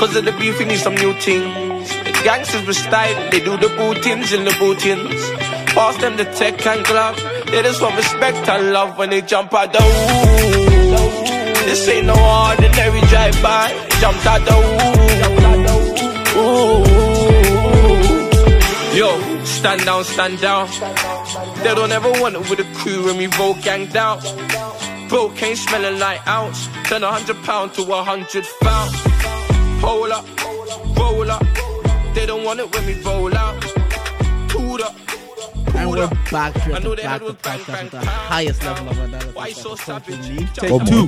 Cause of the beef, we need some new things. The gangsters with style, they do the bootings and the bootings. Pass them the tech and glove. They just want respect and love when they jump out the ooh. This ain't no ordinary drive-by. Jumped out the ooh. ooh. Yo, stand down, stand down. They don't ever want it with a crew when we roll ganged out. Bro, can't smelling like ounce. Turn a hundred pound to a hundred pound. Hold up, roll up. They don't want it when we roll out. Toot up. And we're back to I back had to with back bang, the highest level of analysis. Why so savage? Take Come two.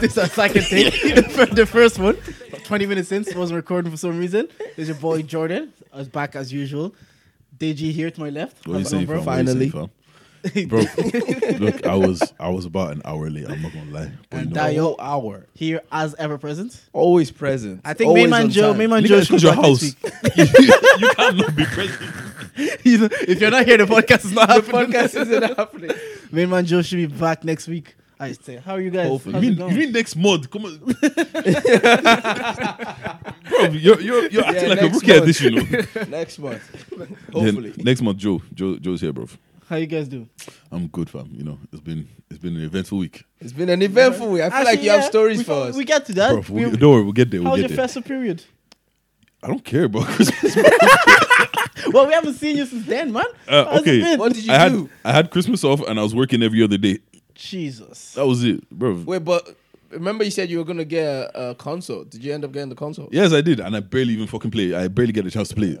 this is our second thing. The first one, 20 minutes since, wasn't recording for some reason. There's your boy Jordan. I was back as usual. Deji here to my left. What are you How's saying, going, fam? You Finally. Saying, fam? bro. look, I was I was about an hour late. I'm not gonna lie. But And you know, Dio- The whole hour. Here as ever present. Always present. I think Always Main Man on Joe, time. Main Man Nigga, Joe it's should 'cause be your house. next week. you cannot be present. if you're not here, the podcast is not The happening. The podcast isn't happening. Main Man Joe should be back next week. I say, how are you guys? Hopefully. How's You mean, you mean next month? Come on, bro. You're you're, you're acting like a next rookie at month. this, you know. Next month. Yeah, Hopefully. next month, Joe. Joe Joe's here, bro. How you guys do? I'm good, fam. You know, it's been it's been an eventful week, It's been an eventful week. I feel like Actually, you have stories we, for us. We get to that. bro. We, We- don't worry, we'll get there. how We'll was get your there. festive period? I don't care, bro. Christmas. Well, we haven't seen you since then, man. Uh, How's it okay. been? What did you I had do? I had Christmas off and I was working every other day. Jesus. That was it, bro. Wait, but remember you said you were gonna get a, a console. Did you end up getting the console? Yes, I did, and I barely even fucking play. I barely get a chance to play it.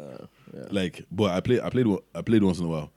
Like, but I play. I played. I played once in a while,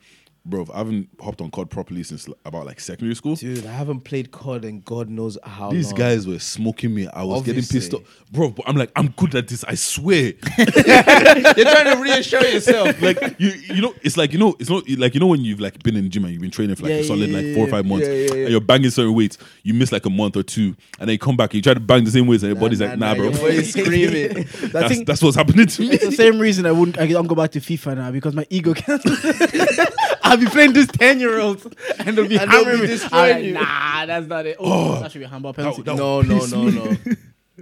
bro. I haven't hopped on COD properly since about like secondary school. Dude, I haven't played COD and God knows how These long. guys were smoking me. I was getting pissed off, bro. But I'm like, I'm good at this. I swear. You're trying to reassure yourself. like you, you know, it's like you know, it's not like you know when you've like been in the gym and you've been training for like Yeah, a solid yeah, like four or five months, Yeah, and you're banging certain weights. You miss like a month or two, and then you come back and you try to bang the same weights, and your body's like, nah, bro. Your body's screaming. I That's, think that's what's happening to me. it's the same reason I wouldn't. I don't go back to FIFA now because my ego can't. I'll be playing this ten year old and they'll be And they'll hammering be me. destroying I'm like, you. Nah, that's not it. Oh, that should be a handball penalty. that- no, no, piss no, me. no.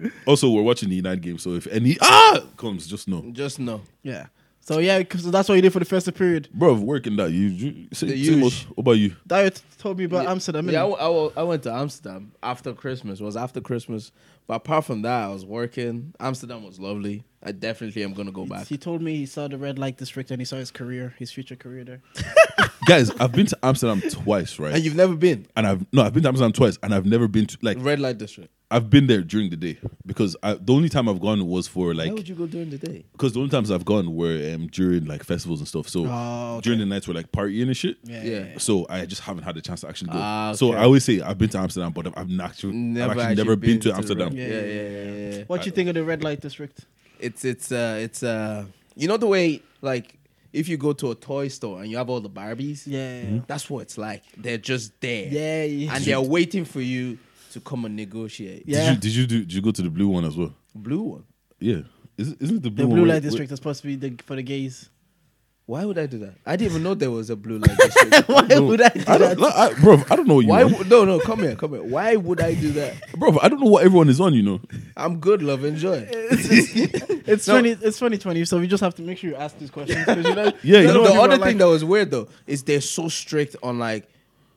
Also, we're watching the United game, so if any ah comes, just know, Just no. Yeah. So yeah, because that's what you did for the festive period. bro. Working that you, you say, The same huge. old- What about you? Diet told me about Yeah. Amsterdam. Yeah, I, innit? w- I w- I went to Amsterdam after Christmas. It was after Christmas. But apart from that, I was working. Amsterdam was lovely. I definitely am gonna go back. He told me he saw the red light district and he saw his career, his future career there. Guys, I've been to Amsterdam twice, right? And you've never been and I've no, I've been to Amsterdam twice, and I've never been to like red light district. I've been there during the day because I, the only time I've gone was for like. Why like would you go during the day? because the only times I've gone were um, during like festivals and stuff. So Oh, okay. during the nights we're like partying and shit. Yeah. Yeah. So I just haven't had the chance to actually go. Ah, So. I always say I've been to Amsterdam, but I've, I've actually, Never I've actually, actually never been, been to, to Amsterdam. the- Yeah, Yeah, yeah, yeah, yeah, yeah. What you think of the red light district? It's it's uh it's uh you know the way like if you go to a toy store and you have all the Barbies, Yeah. that's what it's like. They're just there, Yeah. yeah. and they're waiting for you to come and negotiate. Yeah. Did you, did you do? Did you go to the blue one as well? Blue one. Yeah. Isn't, isn't it the blue the one? blue where- light district is supposed to be the, for the gays. Why would I do that? I didn't even know there was a blue light district. Why No, would I do I that? don't, I, bro, I don't know what you Why? want. Would, no, no, come here, come here. Why would I do that? bro. I don't know what everyone is on. You know. I'm good, love, enjoy. It's No. twenty. It's twenty twenty. So we just have to make sure you ask these questions. 'cause you know, Yeah, you No, know the people other thing like- that was weird though is they're so strict on like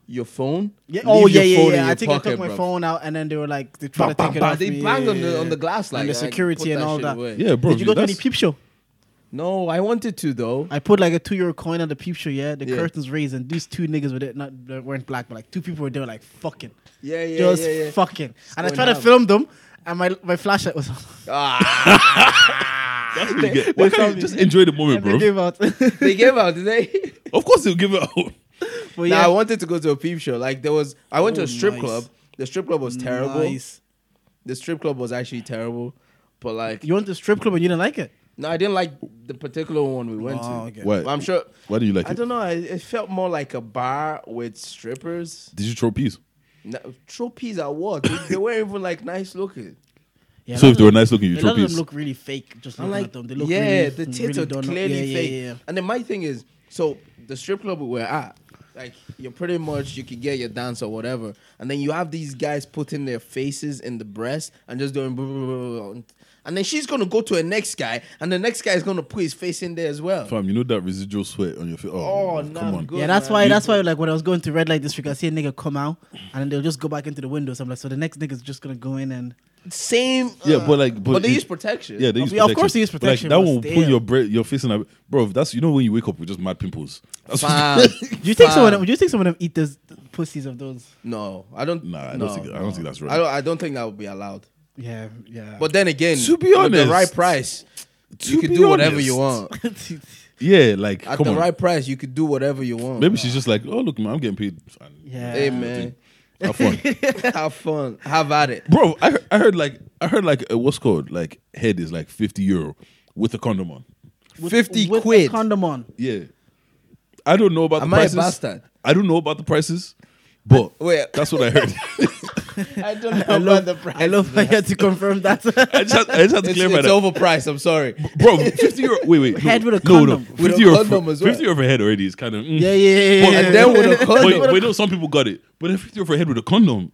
your phone. Yeah. Oh yeah, yeah, yeah. I your think I took my bruv. phone out, and then they were like, they tried to Bah, take it bah, bah. off. They me. banged on the on the glass like and the security put and all shit that. away. Yeah, bro. Did you go to any peep show? No, I wanted to though. I put like a two euro coin on the peep show. Yeah, the Yeah. curtains raised, and these two niggas with it not they weren't black, but like two people were there like fucking, Yeah, yeah, just yeah, yeah. fucking. And I going tried to film them, and my my flashlight was on. Ah, That's what you get. Why can't you just enjoy the moment, And they gave out. they gave out, did they? Of course they'll give it out. But Nah, yeah, I wanted to go to a peep show. Like there was, I went to Oh, a strip nice. club. The strip club was terrible. Nice. The strip club was actually terrible. But like, You went to strip club and you didn't like it. no, I didn't like the particular one we went Oh, to. okay. Why? But I'm sure. Why do you like I it? I don't know. It, it felt more like a bar with strippers. Did you throw peas? No, trophies are what? they, they weren't even like nice looking. Yeah, So if they were nice looking, you throw lot of them peas. look really fake. Just I'm looking like, at them, they look yeah, really, the tits really are don't look- clearly yeah, yeah, fake. yeah, yeah. And then my thing is, so the strip club we were at, like you're pretty much you could get your dance or whatever, and then you have these guys putting their faces in the breast and just doing, blah, blah, blah, blah, blah. and then she's gonna go to a next guy, and the next guy is gonna put his face in there as well. Fam, you know that residual sweat on your face. Oh, Oh, nah, come on. good. Yeah, that's man. why. That's why. Like when I was going to red light district, I see a nigga come out, and then they'll just go back into the window. So I'm like, so the next nigga's just gonna go in and Same. Yeah, uh, but like, but, but they it- use protection. Yeah, they use Yeah, of course they use But, protection, Like, that will put your bre- your face in a bro. That's you know when you wake up with just mad pimples. That's Fam. do you think some of them? Do you think some of them eat those pussies of those? No, I don't. Nah, I don't no, think- I don't think that's right. I don't. I don't think that would be allowed. Yeah, yeah. But then again, To be with honest- the right price, you could be do whatever honest. you want. yeah, like At come the on. right price, you could do whatever you want. Maybe she's just like, oh look, man, I'm getting paid. And Yeah. Hey man, Have fun, have fun, have at it. bro. I heard, I heard like I heard like uh, what's called like head is like fifty euro with a condom on. With- Fifty with a quid. condom on. Yeah, I don't know about Am the I a prices. bastard? I don't know about the prices, but Wait. that's what I heard. I don't know I love, the price. I love how you had to confirm that. I just had, I just had to It's, clarify it's that. overpriced. I'm sorry. bro. Fifty euro. Wait, wait. Head no, with a condom. No, With fifty euro. condom for, as well. Fifty euro for head already is kind of. Mm. yeah, yeah, yeah. But- yeah. And then with a condom, Wait, wait, no, some people got it, but if fifty euro for head with a condom,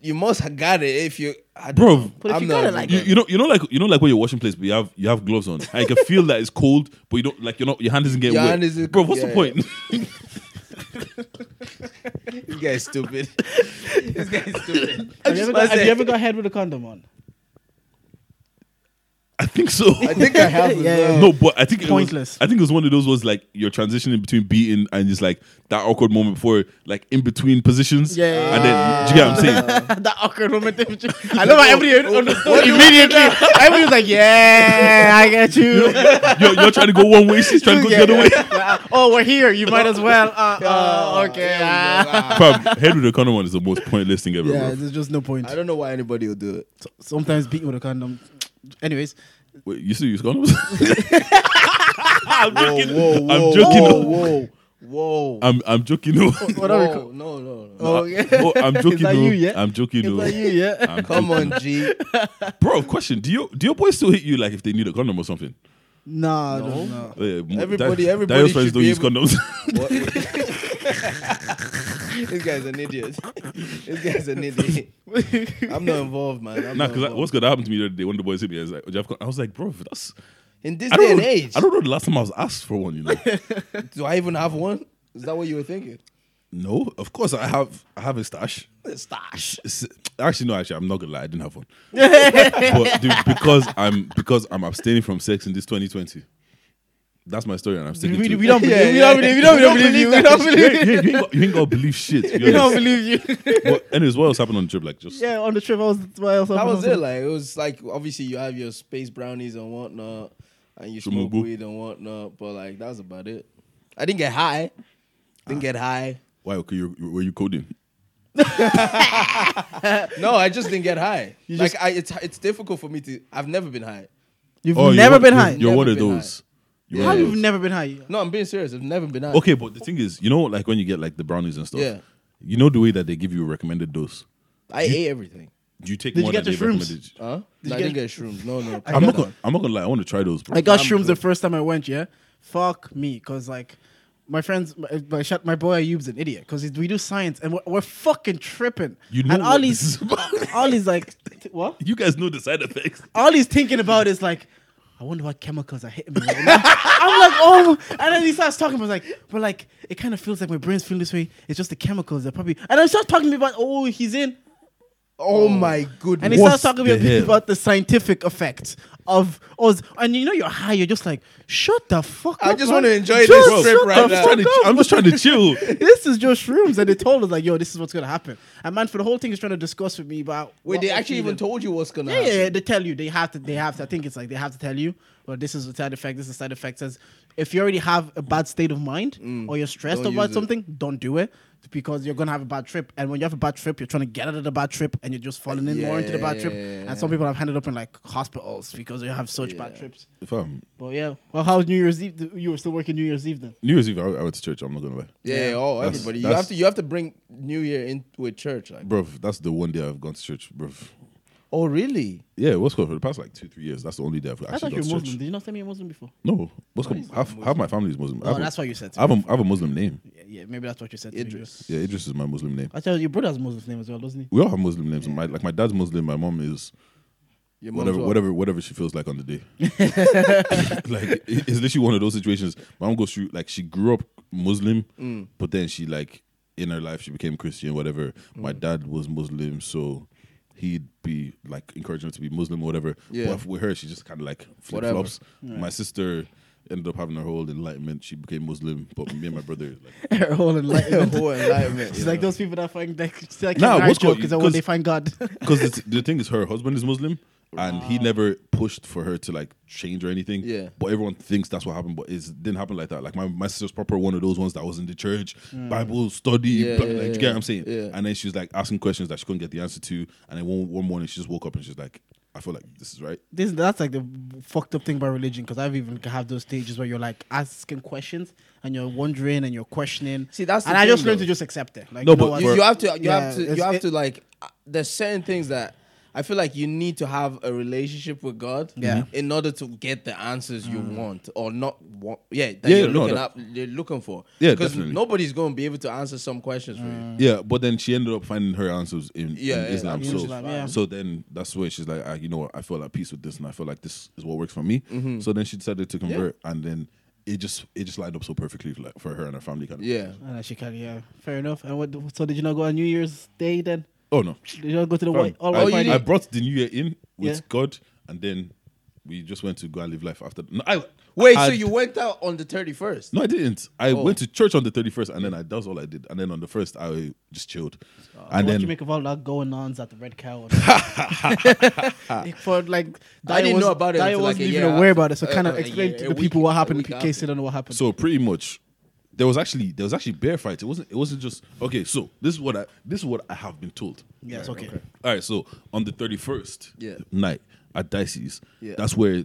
you must have got it if you, I Bro. know. But if I'm you not got it like- you, you know, you know, like you know, like when you're washing plates, but you have you have gloves on. I can feel that it's cold, but you don't like you're not your hand isn't getting Your wet. hand isn't- Bro, what's yeah, the point? this guy's stupid. this guy's stupid. Have you, ever got, have you ever got head with a condom on? I think so. I think I have. as Yeah, yeah. no, but I think it Pointless. Was, I think it was one of those was like you're transitioning between beating and just like that awkward moment before like in between positions. Yeah, yeah, and then do you get what I'm saying? that awkward moment. I love how everybody understood immediately. Everybody was like, "Yeah, I get you." you're, you're trying to go one way, she's trying to go the other way. oh, we're here. You might as well. Uh, uh, okay. ah. Fam, head with a condom on is the most pointless thing ever. Yeah, bro. there's just no point. I don't know why anybody will do it. Sometimes beating with a condom. Anyways, Wait, you still use condoms? I'm joking. Whoa, I'm joking. Whoa, whoa, whoa. I'm I'm joking. No. Oh, oh, what are we? Whoa, co- no, no, no. Oh, yeah. Oh, I'm joking. Is that no. you, yeah? I'm joking. Is no. that you? Yeah. I'm Come joking. on, G. bro. Question: Do you do your boys still hit you like if they need a condom or something? Nah, No. no. no. Oh, yeah, m- Everybody- Dio- everybody Dio's friends should don't be use able- condoms. What? this guy's an idiot. This guy's an idiot. I'm not involved, man. I'm nah, not because involved. what's gonna happen to me the other day when the boys hit me? I was like, "Do you have con-" I was like, bro, that's in this I day don't and know. age. I don't know the last time I was asked for one. You know? Do I even have one? Is that what you were thinking? no, of course I have. I have a stash. Stash. S- Actually, no. Actually, I'm not gonna lie. I didn't have one. but dude, because I'm because I'm abstaining from sex in this 2020. That's my story, and I'm sticking We, to we it. don't believe. Yeah, we yeah. don't believe. We don't, We don't believe you. We don't believe. ain't, you, ain't, you ain't got, you ain't got to believe shit. to We don't believe you. But anyways, what else happened on the trip? Like just Yeah, on the trip, I was. What else That was it. Like it was like obviously you have your space brownies and whatnot, and you smoke Sumugu. weed and whatnot. But like that was about it. I didn't get high. Didn't get high. why? Okay, you were you coding? No, I just didn't get high. You like just- I, it's it's difficult for me to. I've never been high. You've Oh, you're never been you're- high. You're Never one of been those. You're How one of you've never been high? No, I'm being serious. I've never been high. Okay, but the thing is, you know, like when you get like the brownies and stuff. Yeah. You know the way that they give you a recommended dose. I ate everything. Do you take Did you more get than the they shrooms? recommended? Huh? Did No, I you didn't get- get shrooms. No, no. I'm not gonna. I'm not gonna lie. I want to try those, bro. I got I'm shrooms good. the first time I went. Yeah, fuck me, because like my friends, my, my, shut- my boy Ayub's an idiot because we do science and we're, we're fucking tripping. You know and what all this he's is about. all like, t- what? you guys know the side effects. All he's thinking about is like. I wonder what chemicals are hitting me right now. I'm like, oh, and then he starts talking about like, but like, it kind of feels like my brain's feeling this way. It's just the chemicals that probably, and he starts talking to me about, oh, he's in, Oh, oh my goodness. and he What starts talking to the hell? about the scientific effects of us. And you know, you're high. You're just like, shut the fuck up. I up. just man. wanna enjoy Just this Bro, trip shut right the now. fuck I'm, trying to, up. I'm just trying to chill. this is just shrooms, and they told us like, yo, this is what's gonna happen. And man, for the whole thing is trying to discuss with me about. Wait, what they we're actually even feeling. told you what's gonna Yeah, happen. yeah, yeah, they tell you. They have to. They have to. I think it's like they have to tell you. Well, this is the side effect. This is the side effect. Says if you already have a bad state of mind or you're stressed Mm. Don't about use it. something, don't do it because you're gonna have a bad trip. And when you have a bad trip, you're trying to get out of the bad trip, and you're just falling in more into the bad trip. Yeah. And some people have ended up in like hospitals because they have such bad trips. Fam, But yeah, well, how was New Year's Eve? You were still working New Year's Eve then. New Year's Eve, I, I went to church. I'm not gonna lie, Yeah, oh, That's- everybody. You have to you have to bring New Year in with church. Like. bro. That's the one day I've gone to church, bro. Oh, really? Yeah, what's called for the past like two, three years. That's the only day I've I actually thought you gone were to Muslim. church. Did you not say me a Muslim before? No, what's called he's not half, half my family is Muslim. I Oh, have a- that's why you said. To I have, me. a, I have a Muslim name. Yeah, yeah, maybe that's what you said. To Idris. Yeah, Idris is my Muslim name. Me. I tell you, your brother has Muslim name as well, doesn't he? We all have Muslim names. My like my dad's Muslim. My mom is Your mom's whatever, what? whatever, whatever she feels like on the day. like it- it's literally one of those situations. My mom goes through like she grew up Muslim, Mm. but then she like in her life she became Christian. Whatever. My Mm. dad was Muslim, so he'd be like encouraging her to be Muslim or whatever. Yeah. But with her, she just kind of like flip Whatever. flops. My sister ended up having her whole enlightenment. She became Muslim, but me and my brother like Her whole enlightenment. Whole enlightenment. She's you like know? those people that find like, like Nah, nah, what's joke called- is that when 'cause- they find God. because the, the thing is, her husband is Muslim, and he never pushed for her to like change or anything. Yeah. But everyone thinks that's what happened, but it didn't happen like that. Like my, my sister's proper one of those ones that was in the church, Bible study. Yeah, blah, yeah, like, do you get what I'm saying? yeah. And then she was like asking questions that she couldn't get the answer to, and then one, one morning she just woke up and she's like, I feel like this is right. this that's like the fucked up thing about religion because I've even have those stages where you're like asking questions and you're wondering and you're questioning. See, that's the and I thing, just learned though. to just accept it. Like, No, you know but what? you, for- you have to you Yeah, have to you have it- to like uh, there's certain things that I feel like you need to have a relationship with God Yeah. Mm. in order to get the answers you want or not want yeah that Yeah, you're no, looking that- up you're looking for Yeah, because definitely. nobody's going to be able to answer some questions for Mm. you Yeah, but then she ended up finding her answers in, Yeah, in yeah, Islam. in so, Islam, yeah. so then that's where she's like, ah, you know what, I feel at peace with this, and I feel like this is what works for me. Mm-hmm. So then she decided to convert, and then it just it just lined up so perfectly for, like, for her and her family. Kind of. yeah And she can, yeah, fair enough. And what? So did you not go on New Year's Day then? Oh no, Did you go to the Fam, white? All I, white party? I brought the new year in with Yeah. God, and then we just went to go and live life after. No, I wait so you went out on the 31st No, I didn't. I Oh. went to church on the thirty first, and then I that's all I did. And then on the first, I just chilled, and what then you make of all that going ons at the Red Cow? For like, I didn't was, know about it Daya until, like, wasn't a even year aware after. about it. So Uh, kind uh, of a explain year- to a the week- people what a happened week in case they don't know what happened. So pretty much, there was actually there was actually bear fights. It wasn't it wasn't just okay. So this is what I this is what I have been told. yes, okay. All right. So on the thirty first Yeah. night at Dicey's, Yeah. that's where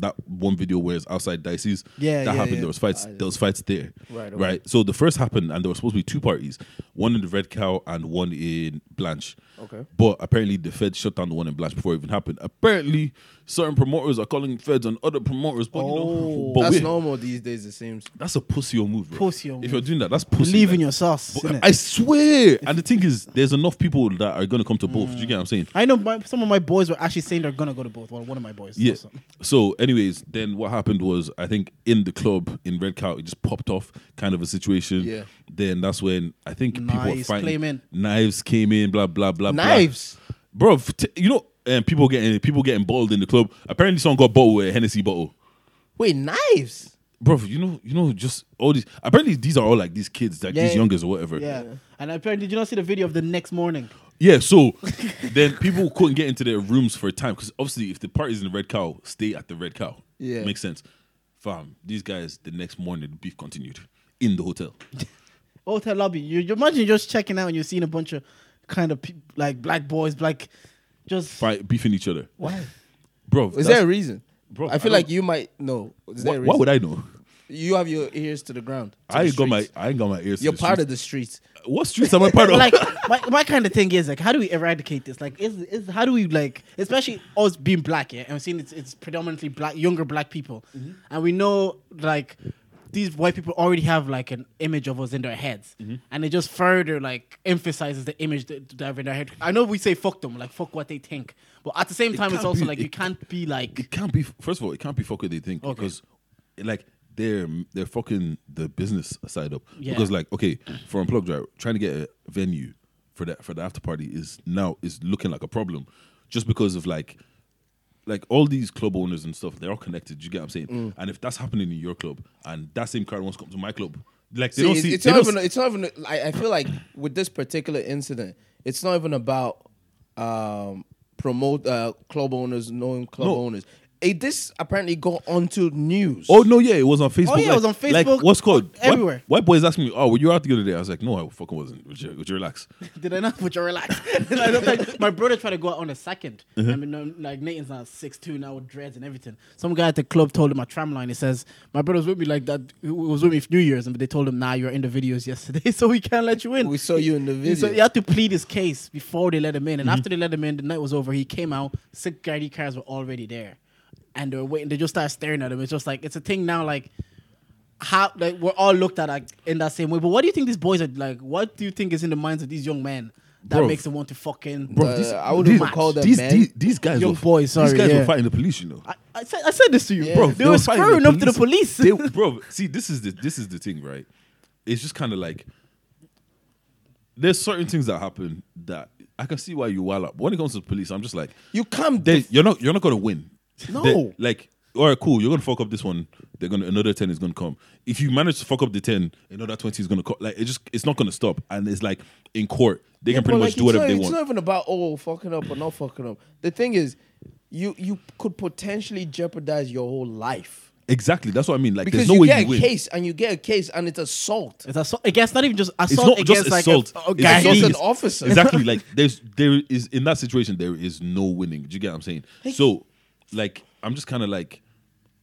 that one video where it's outside Dicey's. Yeah, that yeah, happened. yeah. There was fights. There was fights there. Right, okay. Right. So the first happened, and there were supposed to be two parties, one in the Red Cow and one in Blanch. Okay. But apparently the feds shut down the one in Blanch before it even happened. Apparently, certain promoters are calling feds on other promoters. But you know, Oh. but that's wait, normal these days it seems that's a pussy move, bro. Pussy move. If you're doing that, that's pussy. Believe like- in your sauce. I swear. And the thing is, there's enough people that are gonna come to both. Do you get what I'm saying? I know my, some of my boys were actually saying they're gonna go to both. Well, one of my boys. Yeah. So, anyways, then what happened was, I think in the club in Red Cow, it just popped off, kind of a situation. Yeah. Then that's when I think people were Knives fighting. came in. Knives came in. Blah blah blah. blah. knives bro. f- t- you know, um, people getting people getting bottled in the club. Apparently, someone got bottled with a Hennessy bottle. wait knives Bro, you know, you know, just all these. Apparently, these are all like these kids, like Yeah, these yeah. youngers or whatever. Yeah. And apparently, did you not see the video of the next morning? Yeah, so then people couldn't get into their rooms for a time because obviously, if the party's in the Red Cow, stay at the Red Cow. Yeah. makes sense. Fam, these guys the next morning the beef continued in the hotel. Hotel lobby. You, you imagine just checking out and you're seeing a bunch of kind of pe- like black boys, black, just Fight, beefing each other, why? bro. is there a reason Bro, I I feel don't- like you might know is there Why, a why reason would I know? you have your ears to the ground to I the ain't got my streets. I ain't got my ears. you're the part streets. of the streets what streets am I part of? like my, my kind of thing is like how do we eradicate this like is, is how do we like especially us being black yeah and we're seeing it's, it's predominantly black younger black people Mm-hmm. and we know like these white people already have like an image of us in their heads Mm-hmm. and it just further like emphasizes the image that they have in their head i know we say fuck them like fuck what they think but at the same time it's also be- like it you can't be like it can't be. First of all, it can't be fuck what they think Okay. because, like, they're they're fucking the business side up. Yeah. Because, like, okay, for unplugged, right, trying to get a venue for that for the after party is now is looking like a problem, just because of like. Like all these club owners and stuff, they're all connected. You get what I'm saying? Mm. And if that's happening in your club, and that same crowd wants to come to my club, like they See, don't it's, see. it's not even. see- It's not even. I, I feel like with this particular incident, it's not even about um, promote uh, club owners knowing club No. owners. It, this apparently got onto news. Oh no, yeah, it was on Facebook. Oh, yeah, it was on Like, Facebook, what's called everywhere. White, white boys asking me, "Oh, were you out the other day?" I was like, "No, I fucking wasn't." Would you, would you relax? Did I not? Would you relax. I don't think- my brother tried to go out on a 2nd Uh-huh. I mean, like Nathan's now six two now with dreads and everything. Some guy at the club told him a tram line. He says, "My brother was with me like that. He was with me for New Year's, and they told him, nah, you're in the videos yesterday, so we can't let you in." we saw you in the video. So he had to plead his case before they let him in. And Mm-hmm. after they let him in, the night was over. He came out. Security cars were already there, and they were waiting. They just started staring at him. It's just like it's a thing now. Like how like we're all looked at like in that same way. But what do you think these boys are like? What do you think is in the minds of these young men that Bro. makes them want to fucking. Bro, Uh, these, I wouldn't these, even call them these, men. These, these guys, Young were, boys, sorry, these guys yeah. were fighting the police. You know, I, I said I said this to you, Yeah. bro. They They, were fighting squaring up to the police. They- bro, see, this is the this is the thing, right? It's just kind of like there's certain things that happen that I can see why you wild up. When it comes to the police, I'm just like, You come they, you're not you're not gonna win. No. They- like, all right, cool. You're gonna fuck up this one. They're gonna another ten is gonna come. If you manage to fuck up the ten, another twenty is gonna come. Like, it just it's not gonna stop. And it's like in court, they can pretty but, much like, do whatever it's they not, want. It's not even about oh fucking up or not fucking up. The thing is, you you could potentially jeopardize your whole life exactly. That's what I mean. Like, because there's no way you way get you a win. case and you get a case and it's assault. It's assault against not even just assault. It's assault not just against like assault. a, a It's guy. assault assault an officer. exactly like there's there is in that situation there is no winning do you get what i'm saying so like i'm just kind of like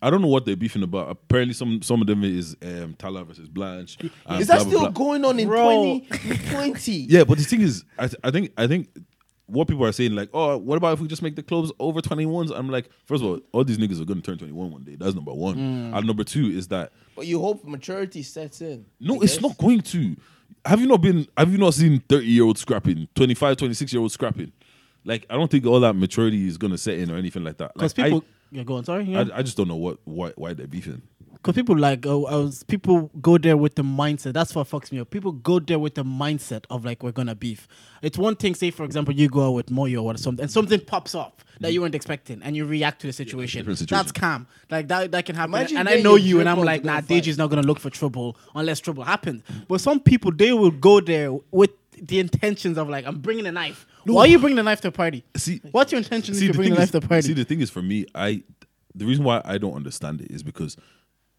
i don't know what they're beefing about apparently some some of them is um Tallaght versus blanche Is that blah, blah, still blah. going on in Bro. 2020? yeah but the thing is I, th- I think i think what people are saying like oh what about if we just make the clubs over 21s i'm like first of all all these niggas are going to turn 21 one day that's number one Hmm. and number two is that But you hope maturity sets in. no, it's not going to. Have you not been? Have you not seen thirty year old scrapping, 25, 26 year old scrapping? Like I don't think all that maturity is gonna set in or anything like that. Because Like, people, yeah, go on. Sorry, I, yeah. I, I just don't know what why why they're beefing. Because people like, oh, I was people go there with the mindset. That's what fucks me up. People go there with the mindset of like we're gonna beef. It's one thing, say for example, you go out with Moyo or something, and something pops up that you weren't expecting, and you react to the situation. different situation. That's calm. Like that, that can happen. Imagine and I know you, and I'm like, to go nah, fight. Deji's not gonna look for trouble unless trouble happens. But some people, they will go there with the intentions of like, I'm bringing a knife. Why are you bringing the knife to a party? See, What's your intention if see you're the thing knife is, to a party? see the thing is for me, I the reason why I don't understand it is because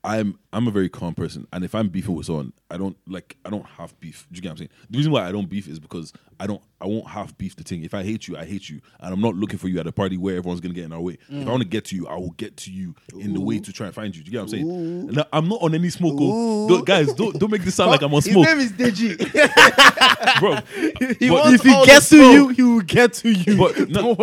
I'm I'm a very calm person, and if I'm beefing with someone, I don't like I don't have beef. Do you get what I'm saying? The reason why I don't beef is because I don't I won't have beef the thing. If I hate you, I hate you, and I'm not looking for you at a party where everyone's gonna get in our way. Mm. If I want to get to you, I will get to you in the way to try and find you. Do you get what I'm saying? Now, I'm not on any smoke. oh. Don't- guys, don't don't make this sound like I'm on smoke. His name is Deji. bro. He But- if he gets to you, he will get to you. But no,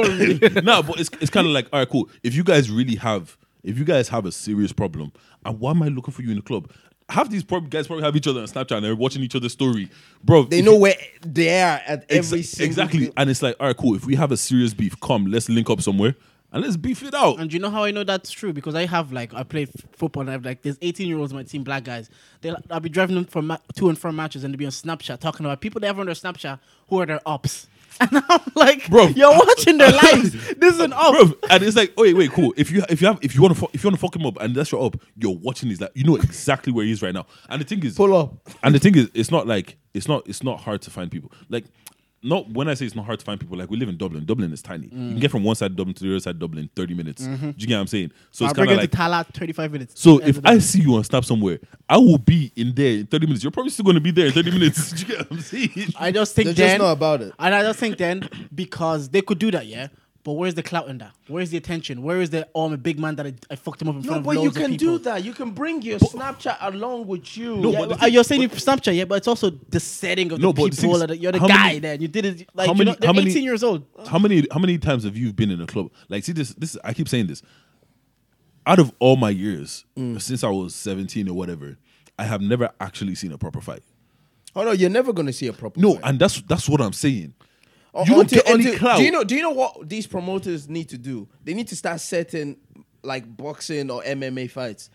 no, but it's it's kind of like all right, cool. If you guys really have, if you guys have a serious problem, and why am I looking for you in the club? Half these prob- guys probably have each other on Snapchat and they're watching each other's story, bro. They know you- where they are at exa- every single exactly, and it's like all right, cool. If we have a serious beef, come, let's link up somewhere and let's beef it out. And you know how I know that's true? Because I have like I play f- football and I have like there's 18 year olds on my team, black guys. They I'll be driving them from ma- to and from matches and they'll be on Snapchat talking about people they have on their Snapchat who are their ups. And I'm like, Bro. you're watching their lives. This is an up. Bro, and it's like, oh wait, wait, cool. If you if you have if you want to if you want to fuck him up and that's your up, you're watching his like you know exactly where he is right now. And the thing is, Pull up. And the thing is, it's not like it's not it's not hard to find people. Like, not when I say it's not hard to find people. Like we live in Dublin. Dublin is tiny. You can get from one side of Dublin to the other side of Dublin in thirty minutes. Mm-hmm. Do you get what I'm saying? So I'll it's bring kind it of to like. Tallaght 35 minutes. So if I see you on Snap somewhere, I will be in there in 30 minutes. You're probably still going to be there in 30 minutes. Do you get what I'm saying? I just think They're then just not about it. And I just think then because they could do that, yeah. But where's the clout in that? Where's the attention? Where is the oh I'm a big man that I, I fucked him up in No, front of loads of people? No, but you can do that. You can bring your Snapchat along with you. No, Yeah, but thing- you're saying it for Snapchat, yeah, but it's also the setting of No, the but the thing people. is, that you're the guy many- then. You did it like how you many- know, they're how many- 18 years old. How many how many times have you been in a club? Like, see this this I keep saying this. Out of all my years Mm. since I was 17 or whatever, I have never actually seen a proper fight. Oh no, you're never gonna see a proper. No, fight. and that's that's what I'm saying. You don't until- get any until- clout. Do you know? Do you know what these promoters need to do? They need to start setting like boxing or MMA fights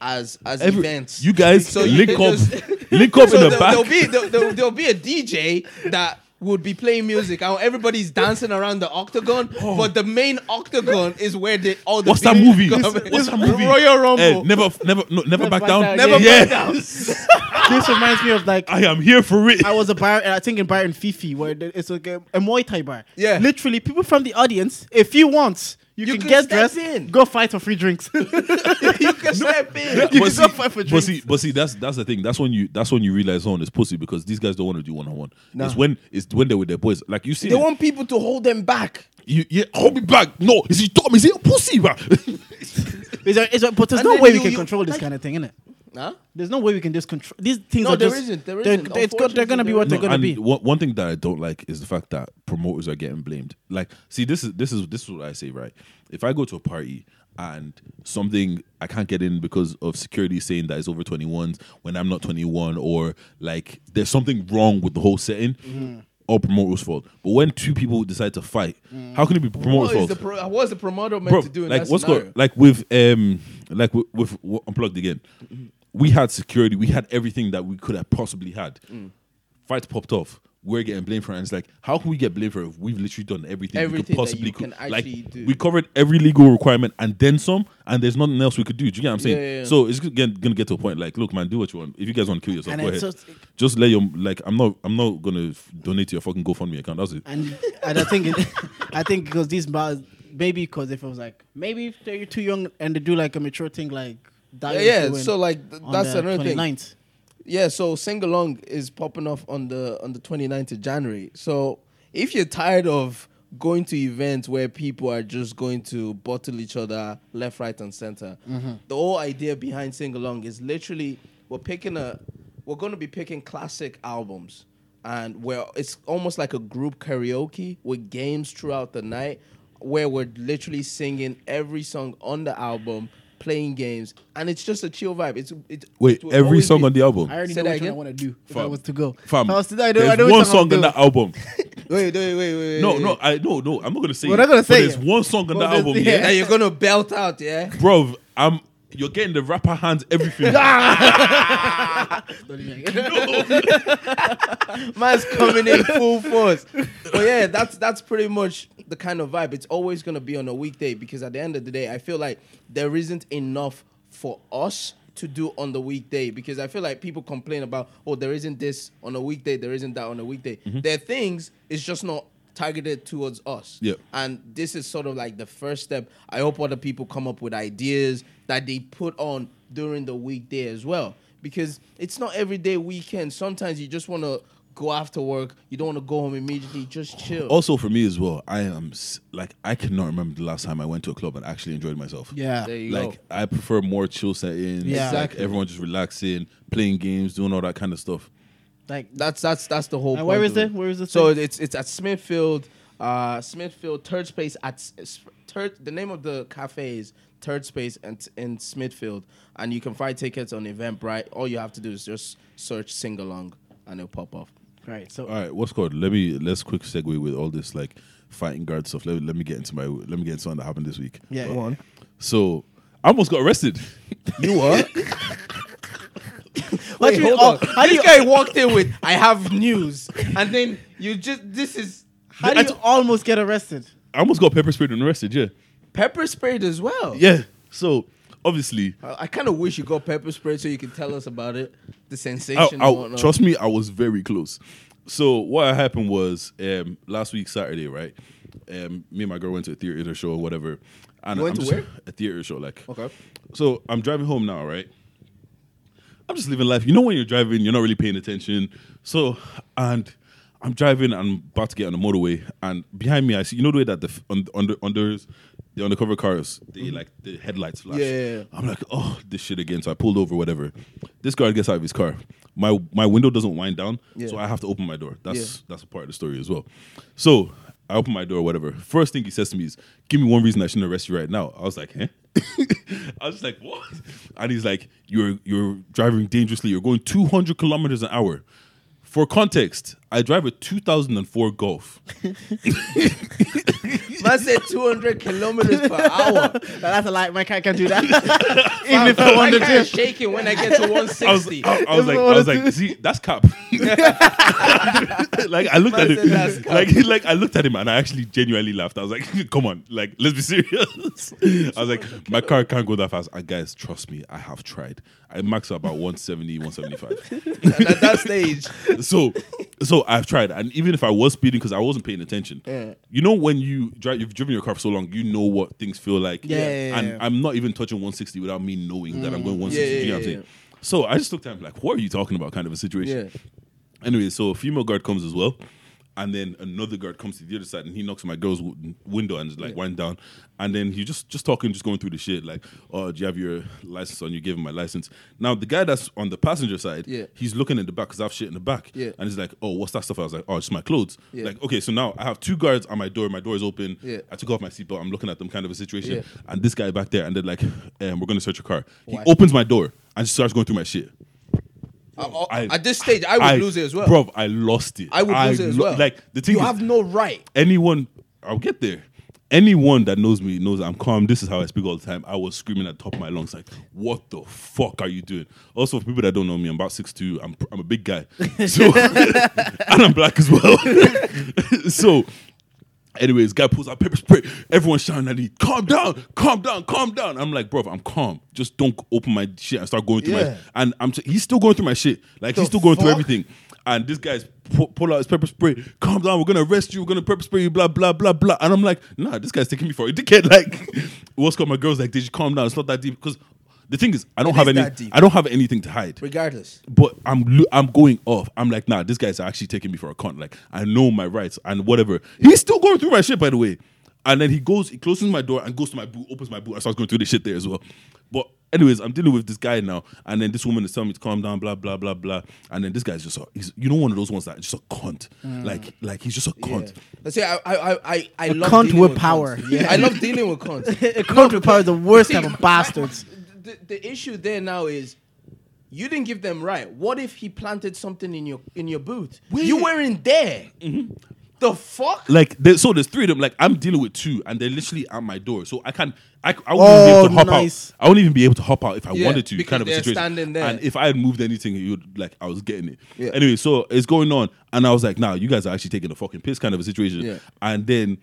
as as Every- events. you guys So link up, just- link up so in the there, back. There'll be there, there, there'll be a DJ that would be playing music and everybody's dancing around the octagon, but the main octagon is where the all the Oh. What's that movie? come What's that movie? Royal Rumble. Eh, never, never, no, never, back, back down. down, Never yeah. back down. this reminds me of like I am here for it. I was a bar, I think in Bar in Phi Phi, where it's like a, a Muay Thai bar. Yeah. literally people from the audience. If you want, you, You can, can get step dressed, in. go fight for free drinks. you can step in. You but, can see, go fight for drinks. but see, but see, that's that's the thing. That's when you that's when you realize oh, it's pussy because these guys don't want to do one on one. It's when it's when they're with their boys. Like you see, They want people to hold them back. you yeah, hold me back. No, is he dumb? Is he a pussy, bro? Is there- is there- but there's And no then way we can you- control this like- kind of thing, innit? Huh? There's no way we can just control these things. No, are there just, isn't, there they're- isn't. It's good. They're gonna be what they're No, gonna and be. One, one thing that I don't like is the fact that promoters are getting blamed. Like, see, this is this is this is what I say, right? If I go to a party and something I can't get in because of security saying that it's over 21s when I'm not 21, or like there's something wrong with the whole setting. Mm-hmm. all promoters' fault. But when two people decide to fight, mm. how can it be promoters' What is fault? the pro- what is the promoter meant Bro, to do in like that what's scenario? good? Like with um, like with, with, with unplugged again, mm-hmm. We had security, we had everything that we could have possibly had. Mm. Fights popped off. We're getting blamed for it. And it's like, how can we get blamed for it if we've literally done everything, we Everything could that possibly could? like, do. we covered every legal requirement and then some, and there's nothing else we could do. Do you get what I'm saying? Yeah, yeah, yeah. So it's gonna, gonna get to a point. Like, look, man, do what you want. If you guys want to kill yourself, And go ahead. just- Just let your like. I'm not. I'm not gonna f- donate to your fucking GoFundMe account. That's it. And and I think it, I think because these bars maybe because if it was like maybe if they're too young and they do like a mature thing like that yeah. So like th- that's the another thing. Yeah, so sing along is popping off on the on the 29th of January. So if you're tired of going to events where people are just going to bottle each other left, right, and center, the whole idea behind sing along is literally we're picking a we're going to be picking classic albums and where it's almost like a group karaoke with games throughout the night where we're literally singing every song on the album playing games and it's just a chill vibe it's it Wait, it every song be- on the album. I already Say know that which one I want to do if I was to go. Fam, I was to, I know, I there's know one song I'm on doing. that album. Wait, wait, wait, wait, wait. No, no, I no, no. I'm not gonna say. We're it, not gonna but say There's it. one song on Well, the album, yeah, yeah. That you're gonna belt out, yeah. bro. I'm. You're getting the rapper hands, everything. Ah! Man's coming in full force. But yeah, that's that's pretty much the kind of vibe. It's always gonna be on a weekday because at the end of the day, I feel like there isn't enough for us to do on the weekday because I feel like people complain about oh there isn't this on a weekday, there isn't that on a weekday. Mm-hmm. There are things, it's just not targeted towards us. Yep. And this is sort of like the first step. I hope other people come up with ideas that they put on during the weekday as well. Because it's not every day weekend. Sometimes you just want to go after work. You don't want to go home immediately. Just chill. also, for me as well, I am like I cannot remember the last time I went to a club and actually enjoyed myself. Yeah. There you Like go. I prefer more chill settings. Yeah. like Exactly. everyone just relaxing, playing games, doing all that kind of stuff. Like That's that's that's the whole. And point where is it. it? Where is it? So thing? it's it's at Smithfield, uh, Smithfield third space at S- S- third. The name of the cafe is Third Space and in Smithfield, and you can find tickets on Eventbrite. All you have to do is just search sing along, and it'll pop off. right. So All right, what's called? Let me let's quick segue with all this like fighting guard stuff. Let, let me get into my let me get into something that happened this week. yeah. Go on. So I almost got arrested. You what? What Wait, you- hold on. how this you- guy walked in with "I have news," and then you just this is How do you almost get arrested? I almost got pepper sprayed and arrested. Yeah, pepper sprayed as well. yeah. So obviously, I, I kind of wish you got pepper sprayed so you can tell us about it, the sensation. I- and whatnot. trust me, I was very close. So what happened was um, last week Saturday, right? Um, me and my girl went to a theater show or whatever. And went I'm to where? A theater show, like. Okay. So I'm driving home now, right? I'm just living life. You know when you're driving, you're not really paying attention. So and I'm driving. and I'm about to get on the motorway, and behind me, I see. You know the way that the under unders, the undercover cars, they mm-hmm. like the headlights flash. Yeah, yeah, yeah. I'm like, oh, this shit again. So I pulled over, whatever. This guard gets out of his car. My my window doesn't wind down, Yeah. so I have to open my door. That's that's a part of the story as well. So I open my door, whatever. First thing he says to me is, "Give me one reason I shouldn't arrest you right now." I was like, "Huh?" I was just like, "What?" And he's like, "You're you're driving dangerously. You're going 200 kilometers an hour." For context, I drive a 2004 Golf. Man said 200 kilometers per hour. That's a. My car can't do that. Even if I wanted to. shaking when I get to I was, 160. I, I was like, I was like, see, that's cap. like I looked Man at him, like like I looked at him and I actually genuinely laughed. I was like, come on, like let's be serious. I was like, my car can't go that fast. And guys, trust me, I have tried. I max out about 170, 175. at that stage, so so I've tried, and even if I was speeding because I wasn't paying attention, Yeah. you know when you drive, you've driven your car for so long, you know what things feel like. Yeah, yeah, and yeah. I'm not even touching 160 without me knowing that I'm going mm. 160. Yeah, yeah, you know what I'm saying? So I just looked at him like, "What are you talking about?" Kind of a situation. yeah. Anyway, so a female guard comes as well, and then another guard comes to the other side, and he knocks on my girl's w- window and is like, wind down, and then he just just talking, just going through the shit, like, "Oh, do you have your license on? You gave him my license." Now the guy that's on the passenger side, Yeah. he's looking in the back because I have shit in the back, Yeah. and he's like, "Oh, what's that stuff?" I was like, "Oh, it's my clothes." Yeah. Like, okay, so now I have two guards on my door. My door is open. Yeah. I took off my seatbelt. I'm looking at them, kind of a situation, Yeah. and this guy back there, and they're like, um, "We're gonna search your car." He Why? opens my door and starts going through my shit. Uh, I- at this stage, I would lose it as well. Bro, I lost it. I would lose it as well. Like the thing you is, have no right. anyone, I'll get there. Anyone that knows me knows I'm calm. This is how I speak all the time. I was screaming at the top of my lungs, like, "What the fuck are you doing?" Also, for people that don't know me, I'm about six two. I'm I'm a big guy, so and I'm black as well. so, anyways, guy pulls out pepper spray. Everyone's shouting at me, "Calm down, calm down, calm down." I'm like, bro, I'm calm. Just don't open my shit and start going through Yeah. my. And I'm t- he's still going through my shit. Like he's still going through everything. And this guy's pull, pull out his pepper spray. Calm down. We're gonna arrest you. We're gonna pepper spray you. Blah blah blah blah. And I'm like, nah, this guy's taking me for a dickhead. Like, what's called my girl's like, did you calm down? It's not that deep. Because the thing is, I don't It have is any. deep. I don't have anything to hide. Regardless, But I'm lo- I'm going off. I'm like, nah, this guy's actually taking me for a cunt. Like, I know my rights and whatever. He's still going through my shit, by the way. And then he goes, he closes my door and goes to my boot, opens my boot, and starts going through the shit there as well. But anyways, I'm dealing with this guy now, and then this woman is telling me to calm down, blah blah blah blah. And then this guy's just, a, he's you know, one of those ones that just a cunt. Mm. Like, like he's just a yeah. cunt. Let's say I I I I A love cunt dealing with cunts. power. Yeah. I love dealing with cunts. It comes with probably the worst type of bastards. The, the issue there now is you didn't give them right. What if he planted something in your in your boot? You weren't there. Mm-hmm. The fuck? Like, there, so there's three of them. Like, I'm dealing with two, and they're literally at my door. So I can, I, I wouldn't even be able oh, to Oh, hop nice. out. I wouldn't even be able to hop out if I Yeah, wanted to. Kind of a situation. standing there. And if I had moved anything, you would like, I was getting it. Yeah. Anyway, so it's going on, and I was like, nah, you guys are actually taking a fucking piss, kind of a situation. Yeah. And then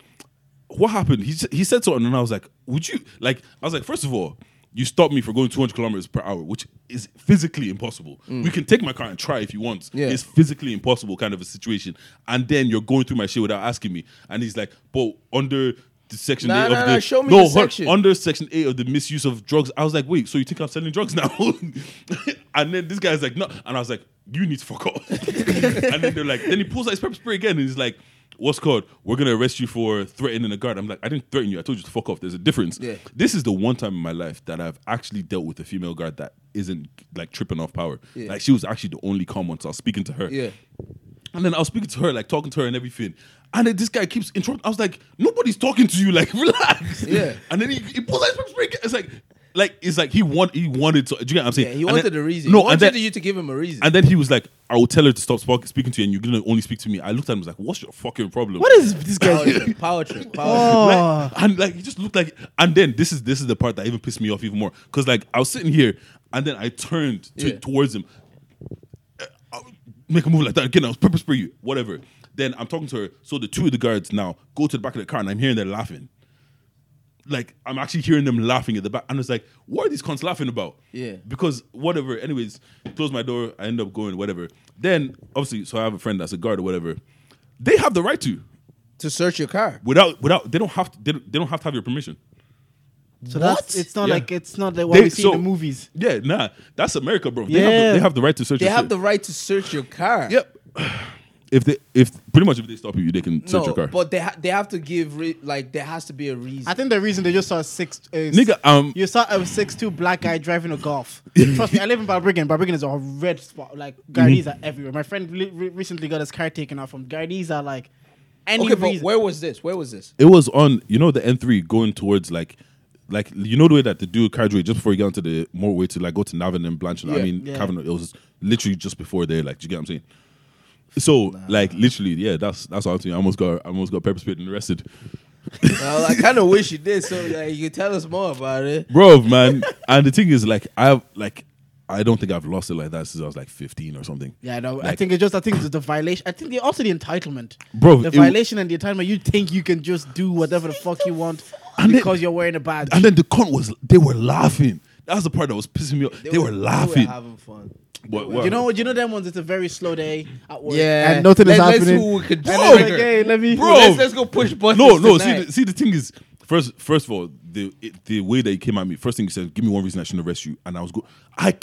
what happened? He he said something, and I was like, would you like? I was like, first of all. You stop me for going 200 kilometers per hour, which is physically impossible. We can take my car and try if you want. Mm. Yeah. It's physically impossible kind of a situation. And then you're going through my shit without asking me. And he's like, but under the section Nah, eight nah, of nah, the show me no, the section. under section eight of the misuse of drugs. I was like, wait, so you think I'm selling drugs now? and then this guy's like, no, and I was like, you need to fuck off. and then they're like, then he pulls out his pepper spray again, and he's like. What's called? We're gonna arrest you for threatening a guard. I'm like, I didn't threaten you. I told you to fuck off. There's a difference. Yeah. This is the one time in my life that I've actually dealt with a female guard that isn't like tripping off power. Yeah. Like she was actually the only calm one. So I was speaking to her. Yeah. And then I was speaking to her, like talking to her and everything. And then this guy keeps interrupting. I was like, nobody's talking to you. Like, relax. Yeah. And then he, he pulls out his spray. It's like, like it's like he want he wanted to. Do you get what I'm saying? Yeah, he And wanted then- a reason. No, he wanted and then you to give him a reason. and then he was like, I will tell her to stop speaking to you, and you're gonna only speak to me. I looked at him and was like, What's your fucking problem? What is this power trip, power trip, power Oh, Like, and like he just looked like and then this is this is the part that even pissed me off even more because like I was sitting here and then I turned to, Yeah. towards him Uh, make a move like that again I was pepper spray you whatever then I'm talking to her so the two of the guards now go to the back of the car and I'm hearing they're laughing like I'm actually hearing them laughing at the back and it's like what are these cons laughing about Yeah. because whatever anyways close my door I end up going whatever then obviously so I have a friend that's a guard or whatever they have the right to to search your car. without without they don't have to they don't, they don't have to have your permission so that's What? it's not Yeah. like it's not like what They- we see so- in the movies. Yeah, nah, that's America, bro. They, have the, Yeah. they have the right to search. They your have shit. the right to search your car. Yep. If they, if pretty much if they stop you, they can search No, your car. but they ha- they have to give re- like there has to be a reason. I think the reason they just saw a six is Nigga, um, you saw a six two black guy driving a golf. Trust me, I live in Balbriggan. Balbriggan is a red spot. Like Gardays are everywhere. My friend li- re- recently got his car taken off from Gardays are like any okay, but where was this? Where was this? it was on you know the N three going towards like. Like you know the way that the dual carriageway just before you get onto the more way to like go to Navan and Blanchard. I mean Yeah. Cavanagh. It was literally just before there. Like, do you get what I'm saying? So like literally, yeah. That's that's all I'm saying. I almost got I almost got pepper sprayed and arrested, well, I kind of wish you did, so like, you could tell us more about it. bro, man. and the thing is, like, I have like I don't think I've lost it like that since I was like 15 or something. yeah, no, I think it's just I think it's the violation. I think the, also the entitlement, Bro, The violation and the entitlement. You think you can just do whatever the fuck you want And then- because you're wearing a badge. And then the cunt was they were laughing. That's the part that was pissing me off. They, were, laughing. They were having fun. But- well, you know, you know them ones. It's a very slow day at work. Yeah, and nothing is Let- let's happening. see who we could Bro, it's like, hey, let me, Bro. let's, let's go push buttons. no, no. See, the, see, the thing is, first, first of all, the it, the way that he came at me. First thing he said, "Give me one reason I shouldn't arrest you," and I was go. I c-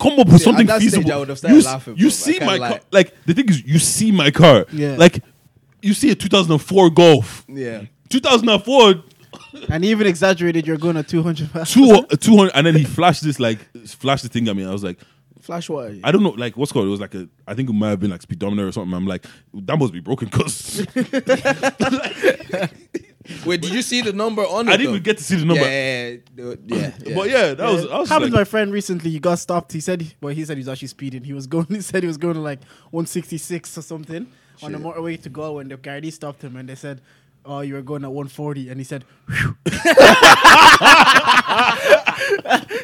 come up with See, at something that stage, feasible. I would have started you, laughing, You bro. I see my car. Like the thing is, you see my car. Yeah. Like you see a 2004 Golf. Yeah. 2004 and he even exaggerated. You're going at 200 miles. two, 200, and then he flashed this like flashed the thing at me. I was like. Flash what? I don't know, like what's called. It was like a, I think it might have been like speedometer or something. I'm like, that must be broken, cause Wait, did you see the number on it? I didn't though? even get to see the number. Yeah, yeah, yeah. yeah, yeah. But yeah, that was. I was just happened to like, my friend recently. He got stopped. He said, well, he said he was actually speeding. He was going. He said he was going to like 166 or something on the motorway to go. When the guardy stopped him, and they said, "Oh, you were going at 140," and he said,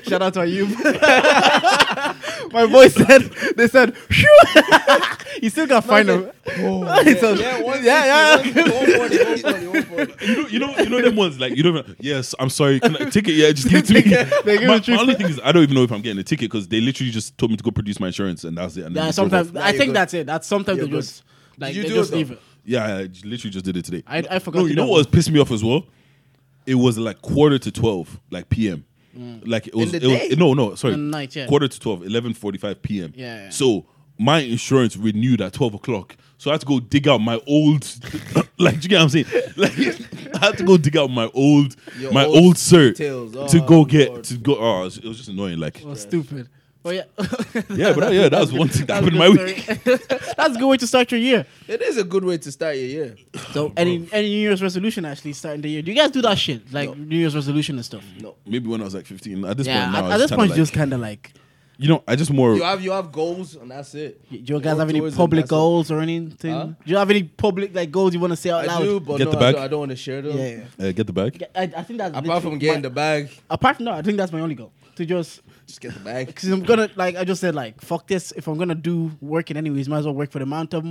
"Shout out to Ayub." my boy said, "They said, Phew." he still got fined him." So- yeah, one yeah, yeah. 140, 140, 140. you know, you know, you know them ones like you don't. Even, yes, I'm sorry. Can I, ticket? Yeah, just give it to me. They give my, it my only thing is, I don't even know if I'm getting a ticket because they literally just told me to go produce my insurance and that's it. And Yeah, sometimes I think good. that's it. That's sometimes You're they good. just like you they do just it, leave it. Yeah, I literally just did it today. I, I forgot. no, you know what was pissing me off as well? It was like quarter to twelve, like PM. Mm. Like it was, it was no, no, sorry, night, yeah. quarter to 12, 11.45 p.m. Yeah, yeah. So my insurance renewed at twelve o'clock, so I had to go dig out my old, like, do you get what I'm saying? Like, I had to go dig out my old, Your my old old cert to Oh, go get to go. Oh, it was, it was just annoying. Like, It was stupid. But yeah, yeah, but yeah, that was one thing that happened in my week. That's a good way to start your year. It is a good way to start your year. So any any New Year's resolution actually starting the year? Do you guys do that shit like New Year's resolution and stuff? No. Maybe when I was like 15. At this Yeah, point now, at, it's at this kinda point, like, just kind of like. you know, I just more. You have you have goals and that's it. Do you guys Work have any towards them, public that's it. goals or anything? Huh? Do you have any public like goals you want to say out I loud? do, but Get no, the I bag? don't, I don't want to share them. Yeah, yeah. uh, get the bag. I, I think that's Apart literally from getting my- the bag, apart from that, I think that's my only goal to just just get the bag. because I'm gonna like I just said like fuck this. If I'm gonna do working anyways, might as well work for the amount of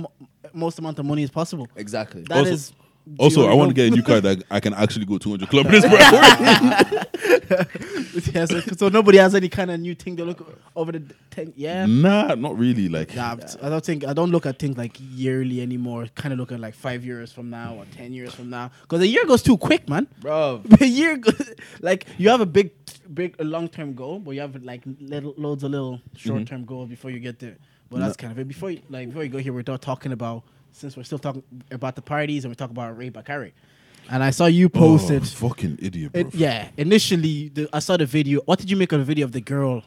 most amount of money as possible. Exactly. That Also- is Also, I want to get a new car that I can actually go 200 kilometers per hour. yeah, so, so nobody has any kind of new thing to look over the ten. Yeah. nah, not really. Like, Nah, I don't think I don't look at things like yearly anymore. Kind of look at like five years from now or ten years from now, because a year goes too quick, man. Bro, A year, go- like you have a big, big a long term goal, but you have like little, loads of little short term goals before you get there. But that's kind of it. Before you, like before you go here, we're talking about since we're still talking about the parties and we talk about Ray Bakare. And I saw you posted. oh, fucking idiot, bro. it- yeah, initially the, I saw the video. What did you make of the video of the girl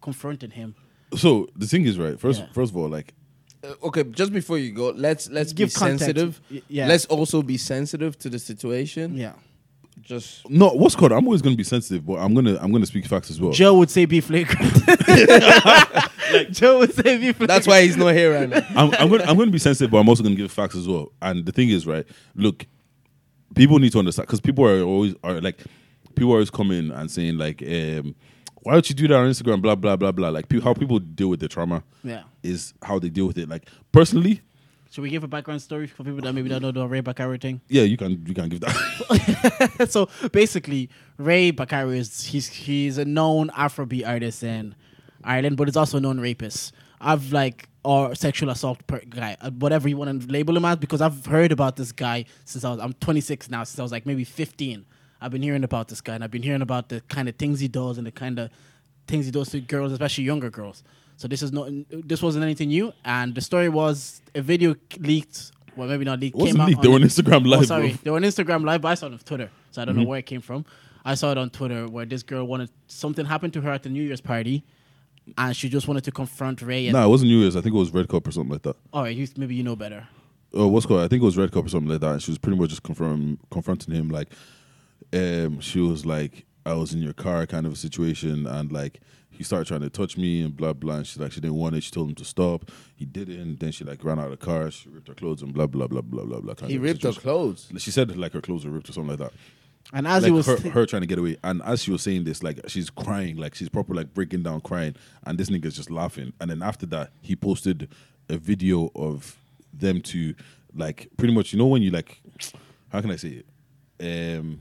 confronting him? So the thing is, right? First, Yeah. first of all, like, uh, okay, just before you go, let's let's Give be context. sensitive. Yeah. Let's also be sensitive to the situation. Yeah, Just no, what's called? I'm always gonna be sensitive, but I'm gonna, I'm gonna speak facts as well. Joe would say be flagrant. Joe would say be flagrant. that's why he's not here right now. I'm, I'm gonna, I'm gonna be sensitive, but I'm also gonna give facts as well. And the thing is, right? Look, people need to understand because people are always are like, people are always coming and saying like, um, why don't you do that on Instagram? Blah blah blah blah. Like pe- how people deal with their trauma Yeah. is how they deal with it. Like personally, Should we give a background story for people that maybe don't know the Ray Bakare thing? yeah, you can you can give that. so basically, Ray Bakare is he's he's a known Afrobeat artist in Ireland, but he's also a known rapist. I've like or sexual assault per guy, uh, whatever you want to label him as, because I've heard about this guy since I was I'm 26 now, since I was like maybe 15. I've been hearing about this guy, and I've been hearing about the kind of things he does and the kind of things he does to girls, especially younger girls. So this is not this wasn't anything new, and the story was a video leaked. Well, maybe not leaked. It wasn't came out leaked, they were on Instagram Live, Oh, sorry, bro. they were on Instagram Live, but I saw it on Twitter, so I don't know where it came from. I saw it on Twitter where this girl wanted something happened to her at the New Year's party, and she just wanted to confront Ray. No, nah, it wasn't New Year's. I think it was Red Cup or something like that. all right, you, maybe you know better. uh, what's called? I think it was Red Cup or something like that. And she was pretty much just confront, confronting him like, um, she was like, I was in your car, kind of a situation, and like he started trying to touch me and blah blah. And she like she didn't want it. She told him to stop. He didn't. Then she like ran out of the car. She ripped her clothes and blah blah blah blah blah blah. He ripped her clothes. She said like her clothes were ripped or something like that. And as like he was, her, her trying to get away, and as she was saying this, like she's crying, like she's proper like breaking down crying, and this nigga's just laughing. And then after that, he posted a video of them to like pretty much, you know, when you like, how can I say it? Um,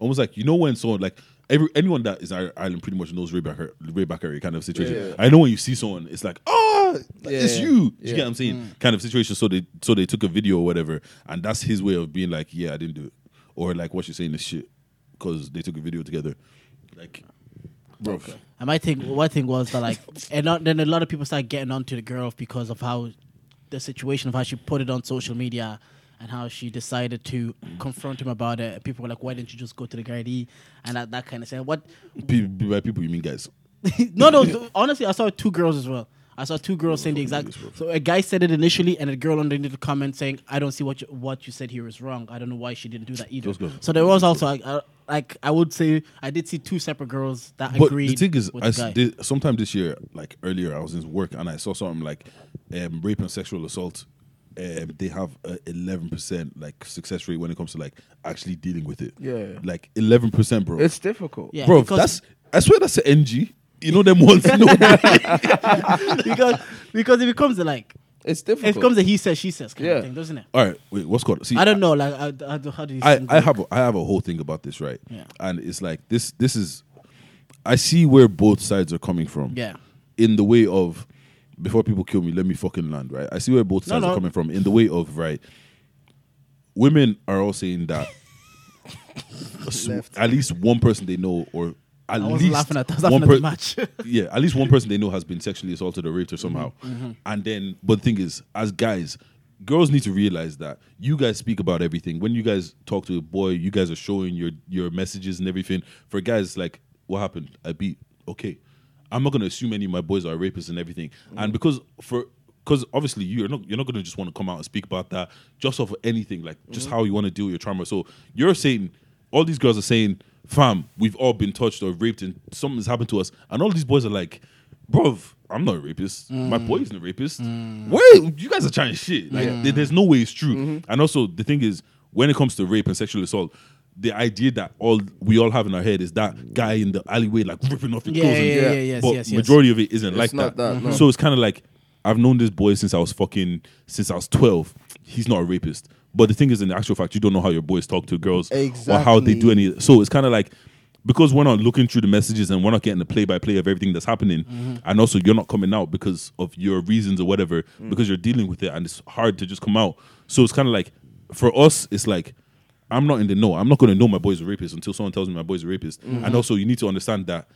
almost like you know when someone like every anyone that is Ir- Ireland pretty much knows Ray Backer, Ray Backer kind of situation. Yeah. I know when you see someone, it's like, oh, it's Yeah. you. Do you get what I'm saying? Mm. Kind of situation. So they so they took a video or whatever, and that's his way of being like, yeah, I didn't do it, or like what you're saying is shit because they took a video together. Like, bro, and my thing, one thing was that like, and not, then a lot of people started getting onto the girl because of how the situation of how she put it on social media. And how she decided to confront him about it. People were like, "Why didn't you just go to the Gardaí?" And that, that kind of thing. What by people you mean guys? no, no. th- honestly, I saw two girls as well. I saw two girls saying the exact. So a guy said it initially, and a girl underneath the comment saying, "I don't see what you, what you said here is wrong. I don't know why she didn't do that either." So there was also like, uh, like I would say I did see two separate girls that But agreed. the thing is, I the did, sometime this year, like earlier, I was in work and I saw something like um, rape and sexual assault. Um, they have a eleven percent like success rate when it comes to like actually dealing with it. Yeah. like eleven percent, bro. It's difficult. Yeah, bro, that's I swear that's an NG. You know them ones. You know, because because it becomes a, like It's difficult. it difficult. becomes a he says she says kind Yeah. of thing, doesn't it? all right, wait, what's called? See, I don't know. Like, I, I, how do you? I, think I have a, I have a whole thing about this, right? Yeah. And it's like this this is I see where both sides are coming from. Yeah. In the way of before people kill me, let me fucking land, right? I see where both sides no. are coming from. In the way of right, women are all saying that at least one person they know or at I least laughing at that. I was one laughing at the match. yeah, at least one person they know has been sexually assaulted or raped or somehow. Mm-hmm, And then, but the thing is, as guys, girls need to realize that you guys speak about everything. When you guys talk to a boy, you guys are showing your your messages and everything. For guys, like, what happened? I beat. Okay, I'm not gonna assume any of my boys are rapists and everything. And because for because obviously you're not you're not gonna just want to come out and speak about that just off of anything like just mm-hmm. how you want to deal with your trauma. So you're saying all these girls are saying, "Fam, we've all been touched or raped and something's happened to us," and all these boys are like, "Bruv, I'm not a rapist. My mm. boy isn't a rapist. Mm. Wait, you guys are trying shit. Like, mm. there- there's no way it's true." Mm-hmm. And also, the thing is, when it comes to rape and sexual assault. The idea that all we all have in our head is that guy in the alleyway like ripping off your Yeah, clothes, and- yeah, yeah, Yeah. yeah, yes, but yes, yes. majority of it isn't like not that. that, no. So it's kind of like I've known this boy since I was fucking since I was twelve. He's not a rapist, but the thing is, in the actual fact, you don't know how your boys talk to girls or how they do any. So it's kind of like because we're not looking through the messages and we're not getting the play by play of everything that's happening, Mm-hmm. and also you're not coming out because of your reasons or whatever, because you're dealing with it, and it's hard to just come out. So it's kind of like for us, it's like. I'm not in the know. I'm not going to know my boy's a rapist until someone tells me my boy's a rapist. Mm-hmm. And also, you need to understand that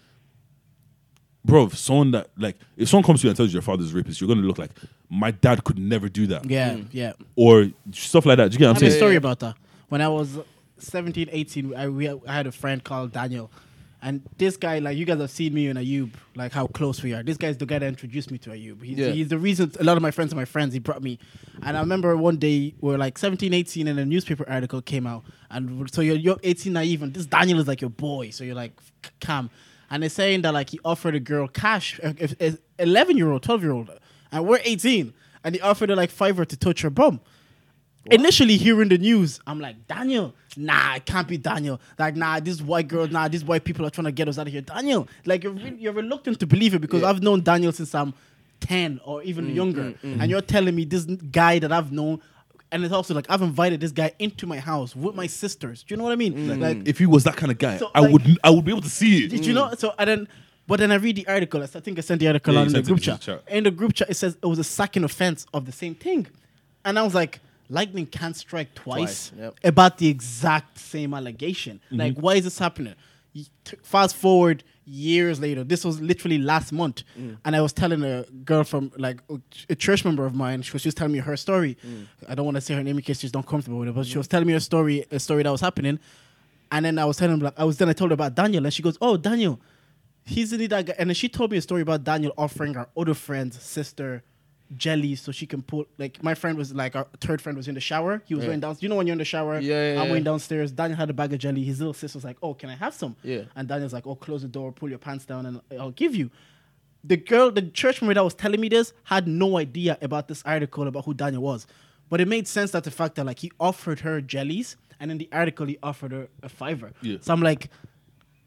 bro, if someone that like if someone comes to you and tells you your father's a rapist, you're gonna look like my dad could never do that. Yeah, mm. yeah. Or stuff like that. Do you get what I what have I'm a story about that. When I was 17, 18, I, we, I had a friend called Daniel. And this guy, like you guys have seen me and Ayub, like how close we are. This guy's the guy that introduced me to Ayub. He's, Yeah. he's the reason a lot of my friends are my friends. He brought me. And I remember one day we were like 17, 18, and a newspaper article came out. And so you're, you're 18 naive, and this Daniel is like your boy. So you're like, "C- calm. And they're saying that like he offered a girl cash, uh, if- if- 11 year old, 12 year old, and we're 18. And he offered her like fiver to touch her bum initially hearing the news, I'm like, Daniel, nah, it can't be Daniel. Like, nah, this white girl, nah, these white people are trying to get us out of here. Daniel, like, you're, re- you're reluctant to believe it because Yeah. I've known Daniel since I'm 10 or even younger. And you're telling me this guy that I've known, and it's also like, I've invited this guy into my house with my sisters. Do you know what I mean? Like, If he was that kind of guy, So, I like- would I would be able to see it. did you know? So I then, but then I read the article. I think I sent the article Yeah, out in the group chat. chat. In the group chat, it says it was a second offense of the same thing, and I was like, lightning can't strike twice, Twice, yep. about the exact same allegation. Mm-hmm. Like, why is this happening? Fast forward years later. This was literally last month, Mm. and I was telling a girl from like a church member of mine. She was just telling me her story. Mm. I don't want to say her name in case she's not comfortable with it, but she was telling me a story, a story that was happening. And then I was telling her, like, I was then I told her about Daniel, and she goes, "Oh, Daniel, he's in that guy." And then she told me a story about Daniel offering her other friend's sister jelly so she can put like my friend was like our third friend was in the shower. He was Yeah. going down. You know when you're in the shower, Yeah, yeah, I'm yeah. going downstairs. Daniel had a bag of jelly. His little sister was like, "Oh, can I have some?" Yeah. And Daniel's like, "Oh, close the door, pull your pants down, and I'll give you." The girl, the church member that was telling me this, had no idea about this article about who Daniel was, but it made sense that the fact that like he offered her jellies, and in the article he offered her a fiver. Yeah. So I'm like,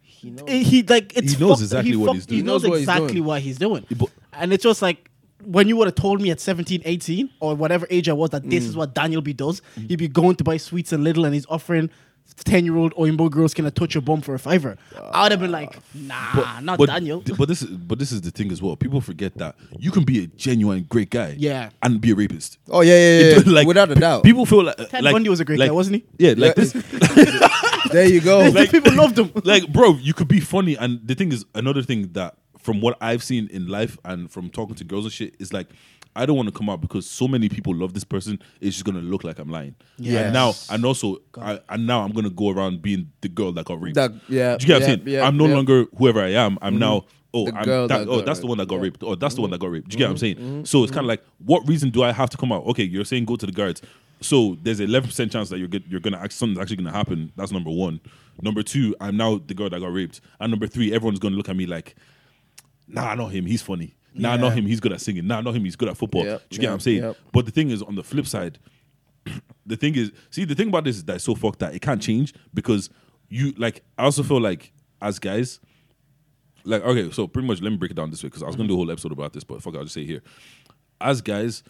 He knows. Eh, he like it's He knows exactly what fucked- he's doing. He He knows, knows what he's exactly doing. what he's doing. and it's just like when you would have told me at 17, 18, or whatever age I was that this is Mm. what Daniel B does, he'd be going to buy sweets and little and he's offering 10 year old Oyinbo girls can I touch your bum for a fiver. I would have been like, nah, not but, Daniel. th- But this is but this is the thing as well. People forget that you can be a genuine great guy, Yeah. and be a rapist. Oh yeah, yeah, yeah. yeah. Like, Without a pe- doubt. People feel like Ted like, Bundy was a great like- guy, wasn't he? Yeah, like Yeah. this. there you go. Like, people loved him. like bro you could be funny and the thing is another thing that from what i've seen in life and from talking to girls and shit is like i don't want to come out because so many people love this person it's just gonna look like i'm lying Yeah. and now and also I, and now i'm gonna go around being the girl that got raped That- yeah, Do you get what i'm saying yeah, i'm no yeah. longer whoever i am i'm now oh, that, oh, that's the one that got yeah. raped. Oh, that's the one that got raped. Do you get what I'm saying? Mm-hmm. So it's kind of like, what reason do I have to come out? Okay, you're saying go to the guards. So there's an 11% chance that you're get, you're gonna act, something's actually gonna happen. That's number one. Number two, I'm now the girl that got raped. And number three, everyone's gonna look at me like, nah, not him. He's funny. Nah, Yeah. not him. He's good at singing. Nah, not him. He's good at football. Yep, Do you get what I'm yep, saying? yep. But the thing is, on the flip side, the thing is, see, the thing about this is that it's so fucked that it can't change because you like. I also feel like as guys, like okay, so pretty much let me break it down this way because I was gonna do a whole episode about this, but fuck, it, I'll just say it here. As guys,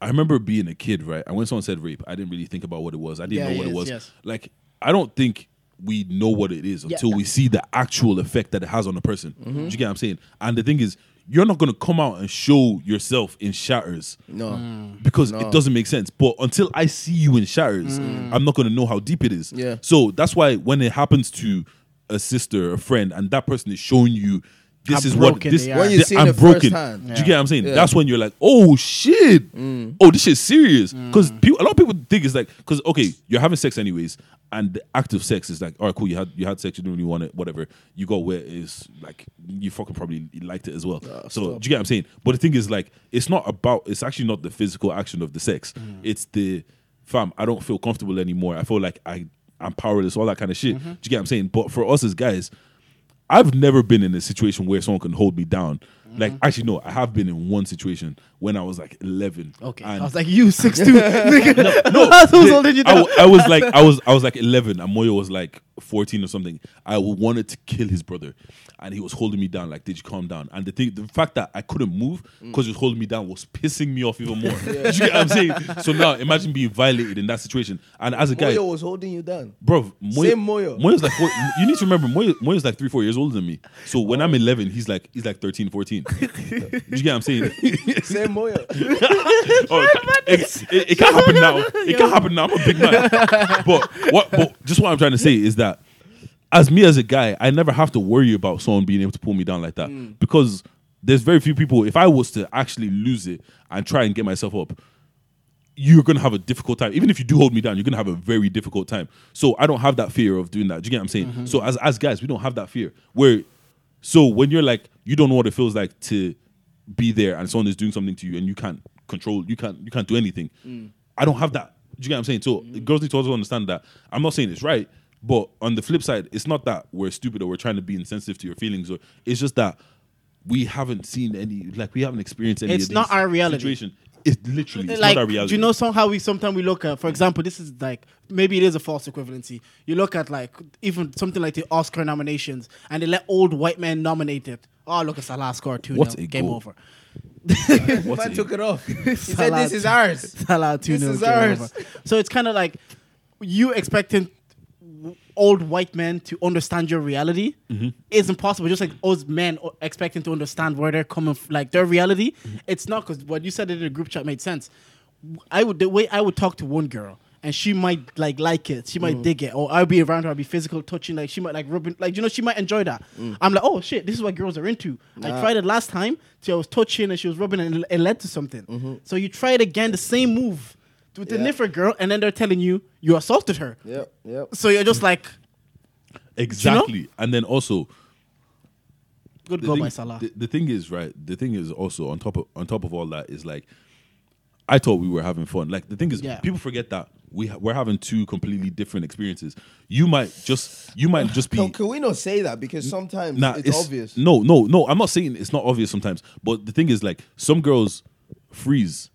I remember being a kid, right? And when someone said rape, I didn't really think about what it was. I didn't Yeah, know what it was. yes. Like I don't think we know what it is Yeah. until we see the actual effect that it has on a person. Mm-hmm. Do you get what I'm saying? And the thing is, you're not gonna come out and show yourself in shatters No. Mm. because it doesn't make sense. But until I see you in shatters, I'm not gonna know how deep it is. Yeah. So that's why when it happens to a sister, a friend, and that person is showing you this is what this. When you see I'm broken. firsthand. Do you get what I'm saying? Yeah. Mm. That's when you're like, oh shit, mm. oh this shit's serious. Mm. Because a lot of people think it's like, because okay, you're having sex anyways, and the act of sex is like, all right, cool, you had you had sex, you didn't really want it, whatever. You got wet is like you fucking probably liked it as well. so stop. do you get what I'm saying? But the thing is like, it's not about. It's actually not the physical action of the sex. Mm. It's the fam. I don't feel comfortable anymore. I feel like I I'm powerless. All that kind of shit. Mm-hmm. Do you get what I'm saying? But for us as guys. I've never been in a situation where someone can hold me down. Like, mm-hmm. actually, no, I have been in one situation when I was like 11. Okay, I was like, you six two. nigga. no, That's who's the- holding you I, I was like, I was, I was like 11, and Moyo was like 14 or something. I wanted to kill his brother, and he was holding me down. Like, did you calm down? And the thing, the fact that I couldn't move mm. because he was holding me down was pissing me off even more. Do you get what I'm saying? So now, imagine being violated in that situation. And as a guy, Moyo was holding you down. bro, Moyo, Same Moyo. Moyo's like four, you need to remember Moyo, Moyo's like three, four years older than me. So when I'm 11, he's like he's like 13, 14. Do you get what I'm saying? Same Moyo. Oh, it, it, it can't happen now. It can't happen now. I'm a big man. but what? But just what I'm trying to say is that, as me as a guy, I never have to worry about someone being able to pull me down like that Mm. because there's very few people. If I was to actually lose it and try and get myself up, you're gonna have a difficult time. Even if you do hold me down, you're gonna have a very difficult time. So I don't have that fear of doing that. Do you get what I'm saying? Mm-hmm. So as as guys, we don't have that fear. Where so when you're like you don't know what it feels like to be there and someone is doing something to you and you can't control, you can't you can't do anything. Mm. I don't have that. Do you get what I'm saying? So girls need to also understand that I'm not saying it's right, but on the flip side, it's not that we're stupid or we're trying to be insensitive to your feelings, or it's just that we haven't seen any, like we haven't experienced any. It's of not our reality. Situation. It's literally it's like, not our reality. do you know somehow we sometimes we look at, for example, this is like maybe it is a false equivalency. You look at like even something like the Oscar nominations, and they let old white men nominate it. Oh, look, it's Salah scored two. What's nil. a Game goal? over. What's Man took it off. He said, "This is ours." Salah two This nil, is game ours. over. So it's kind of like you expecting w- old white men to understand your reality Mm-hmm. is impossible. Just like us men expecting to understand where they're coming, f- like their reality, Mm-hmm. it's not because what you said in the group chat made sense. I would the way I would talk to one girl. And she might like like it. She Mm. might dig it, or I'll be around her. I'll be physical touching. Like she might like rubbing. Like you know, she might enjoy that. Mm. I'm like, oh shit, this is what girls are into. I tried it last time. So I was touching and she was rubbing, and it led to something. Mm-hmm. So you try it again, the same move with the Yeah. niffer girl, and then they're telling you you assaulted her. Yep, yep. So you're just like, exactly. And then also, good the goal thing, by Salah. The, the thing is, right? The thing is also on top of on top of all that is like, I thought we were having fun. Like the thing is, Yeah. people forget that we ha- we're having two completely different experiences. You might just you might just be. Can, can we not say that because sometimes Nah, it's, obvious? No, no, no. I'm not saying it's not obvious sometimes, but the thing is, like, some girls freeze.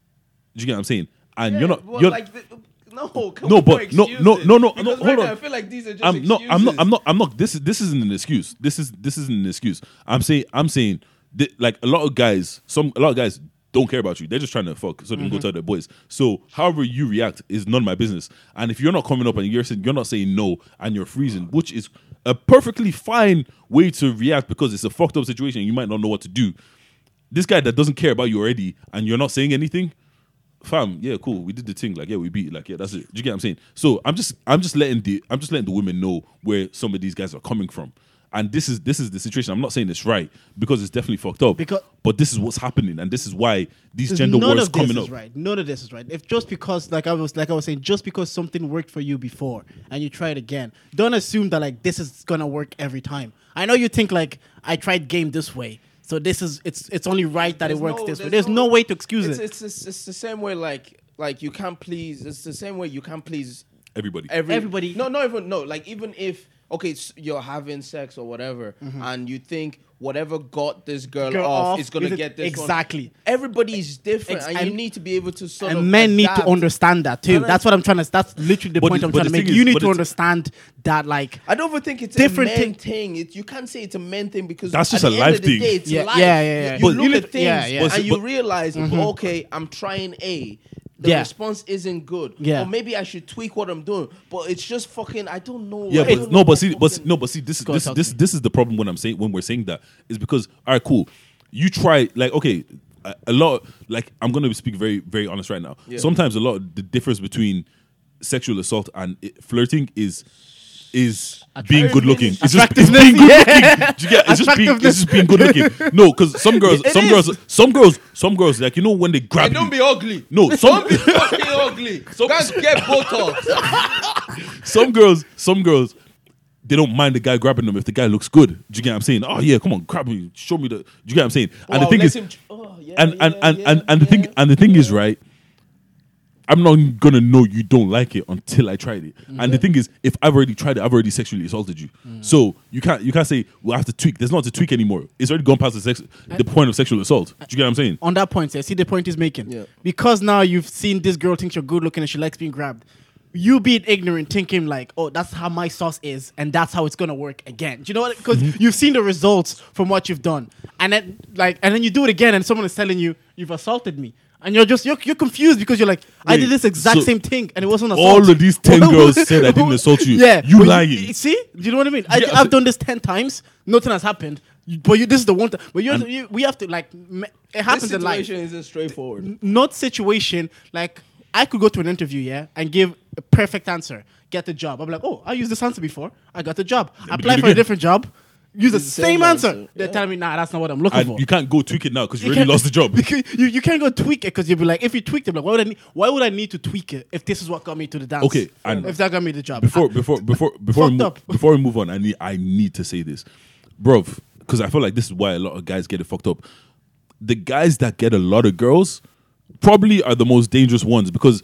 Do you get what I'm saying? And you're not. Well, you're, like the, no, No, but- no, no, no, no, no, right hold now on. I feel like these are just I'm not. I'm not. I'm not. I'm not. This is this isn't an excuse. This is this isn't an excuse. I'm saying. I'm saying. That, like a lot of guys, some a lot of guys don't care about you. They're just trying to fuck so they can go mm-hmm. tell their boys. So however you react is none of my business. And if you're not coming up and you're saying you're not saying no and you're freezing, which is a perfectly fine way to react because it's a fucked up situation. You might not know what to do. This guy that doesn't care about you already and you're not saying anything, fam, yeah, cool. We did the thing. Like, yeah, we beat. Like, yeah, that's it. Do you get what I'm saying? So I'm just, I'm just letting the, I'm just letting the women know where some of these guys are coming from. And this is, this is the situation. I'm not saying it's right because it's definitely fucked up. Because- but this is what's happening, and this is why these gender none wars of this coming is up. right. None of this is right. If just because, like I was, like I was saying, just because something worked for you before and you try it again, don't assume that like this is gonna work every time. I know you think like I tried game this way, So this is it's it's only right that There's it works no- this way. there's There's no, no- way to excuse It's, it. it's, it's, it's the same way like like you can't please. It's the same way you can't please Everybody. every, Everybody- No, not even no. Like even if okay, s- you're having sex or whatever, mm-hmm. and you think whatever got this girl, Mm-hmm. Girl off, off is gonna get this one. exactly. Everybody is different, Ex- and, you need to be able to sort of. and men need to understand that too. That's what I'm trying to. That's literally the But point the- I'm trying to make. thing You need to understand that, like, I don't think it's Different a men thing- thing. It, you can't say it's a men thing because That's at just a the end life of the thing. Day, it's Yeah, life. yeah, yeah, yeah. You, But- you look you at things yeah, yeah. And you realize, okay, I'm trying A. The Yeah. response isn't good. Yeah. Or maybe I should tweak what I'm doing. But it's just fucking. I don't know. Yeah, but don't no, but see, but see- no, but see, this, Go this, this, this is the problem when I'm saying when we're saying that is because all right, cool. You try like okay, a, a lot like I'm gonna speak very very honest right now. Yeah. Sometimes a lot of the difference between sexual assault and it, flirting is is being good looking. It's just it's being good looking. Do you get? It's just being it's just being good looking. No, because some girls, It some is. girls, some girls, some girls like you know when they grab And don't you. be ugly. No, some Don't be fucking ugly. Some- Guys, get Botox. some girls, some girls, they don't mind the guy grabbing them if the guy looks good. Do you get what I'm saying? Oh yeah, come on, grab me, show me the. Do you get what I'm saying? And the Wow, thing let is, him- oh, yeah, and and yeah, and yeah, and, and the thing yeah, and the thing is right. I'm not gonna know you don't like it until I tried it. And the thing is, if I've already tried it, I've already sexually assaulted you. Mm. So you can't you can't say well I have to tweak. There's not to tweak anymore. It's already gone past the sex the uh, point of sexual assault. Do you get what I'm saying? on that point, I see the point he's making. Yeah. Because now you've seen this girl thinks you're good looking and she likes being grabbed. You being ignorant, thinking like, oh, that's how my sauce is, and that's how it's gonna work again. Do you know what? Because Mm-hmm. you've seen the results from what you've done, and then like, and then you do it again, and someone is telling you you've assaulted me, and you're just you're, you're confused because you're like, I did this exact so same thing, and it wasn't assault. all of these 10 girls said I didn't assault you. Yeah, You but lying. see, do you know what I mean? I, Yeah, I've so- done this ten times, nothing has happened. But you, this is the one time. But you, And- you, we have to like, me- it This happens in life situation isn't straightforward. not situation like I could go to an interview, yeah, and give a perfect answer, get the job. I'm like, oh, I used this answer before. I got the job. but Apply do it for a different job. Use the the same, same answer. answer, They're yeah. telling me, nah, that's not what I'm looking And for. you can't go tweak it now because you You already lost the job. You, you can't go tweak it because you'll be like, if you tweaked it, like, why would I need, why would I need to tweak it if this is what got me to the dance? Okay, and- if that got me the job. before before before before we move, up. before we move on, I need I need to say this, bruv, because I feel like this is why a lot of guys get it fucked up. The guys that get a lot of girls probably are the most dangerous ones because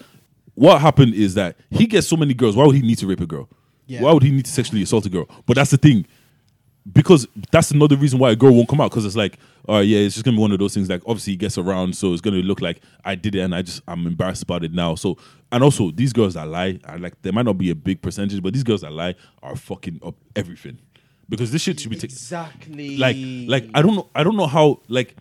what happened is that he gets so many girls. Why would he need to rape a girl? Yeah. Why would he need to sexually assault a girl? But that's the thing. Because that's another reason why a girl won't come out. Because it's like, oh yeah, it's just gonna be one of those things. Like obviously he gets around, so it's gonna look like I did it, and I just I'm embarrassed about it now. So and also these girls that lie, are like there might not be a big percentage, but these girls that lie are fucking up everything. Because this shit should be taken Exactly. like like I don't know I don't know how like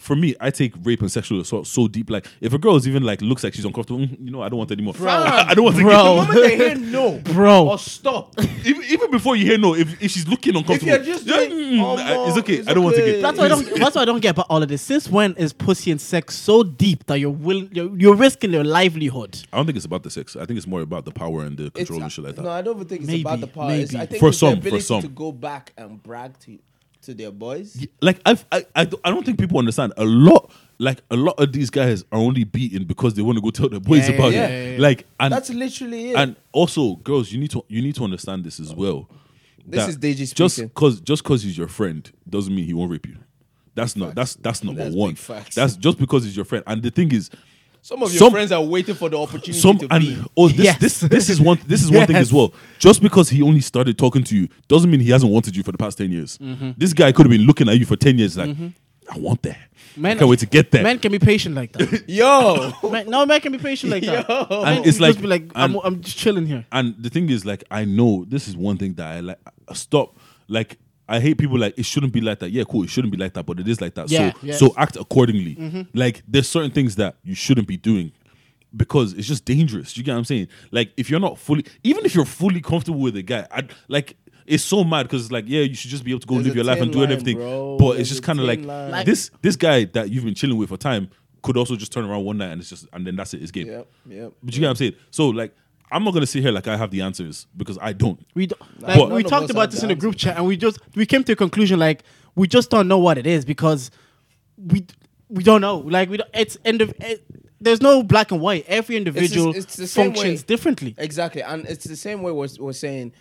for me I take rape and sexual assault so deep like if a girl is even like looks like she's uncomfortable mm, you know I don't want anymore I don't want to Bro. the moment they hear no, Bro. or stop. even, even before you hear no if, if she's looking uncomfortable you're just yeah, doing, mm, "Oh, it's okay it's I don't want to get That's why I don't. That's what I don't get about all of this. Since when is pussy and sex so deep that you're willing, you're, you're risking your livelihood? I don't think it's about the sex I think it's more about the power and the It's, control and shit like that No, I don't even think it's Maybe, about the power. It's, I maybe. think For it's some, the for some. to go back and brag to to their boys. like I've, I, I, don't- I don't think people understand a lot. Like a lot of these guys are only beaten because they want to go tell their boys Yeah, about yeah, it. yeah, yeah. Like and That's literally it. and also girls, you need to you need to understand this as well. This is Deji Just speaking. cause just cause he's your friend doesn't mean he won't rape you. That's not that's that's number That's one. big facts. That's just because he's your friend. And the thing is, some of your some- friends are waiting for the opportunity some to and be. oh this Yes. this this is one this is one thing as well. Just because he only started talking to you doesn't mean he hasn't wanted you for the past ten years. Mm-hmm. This guy could have been looking at you for ten years like, I want that. I can't wait to get that. Men can be patient like that. Yo, men, no, men can be patient like that. Yo. And it's can just like- be like, I'm, I'm just chilling here. And the thing is, like, I know this is one thing that I like. Stop. Like, I hate people like it shouldn't be like that. Yeah, cool. It shouldn't be like that, but it is like that. Yeah, so, yes. so act accordingly. Mm-hmm. Like, there's certain things that you shouldn't be doing because it's just dangerous. You get what I'm saying? Like, if you're not fully, even if you're fully comfortable with a guy, I'd, like. It's so mad because it's like, yeah, you should just be able to go There's live your life and thin do line, everything. bro. But There's it's just kind of like, line. This this guy that you've been chilling with for time could also just turn around one night and it's just and then that's it. It's game. yep, yep. But you get what I'm saying? So like, I'm not gonna sit here like I have the answers because I don't. We do, But- like, None we talked about this in the group chat, and we just we came to a conclusion like we just don't know what it is because we we don't know. Like we don't, it's end of it, there's no black and white. Every individual it's the same functions way. differently. Exactly, and it's the same way we're, we're saying,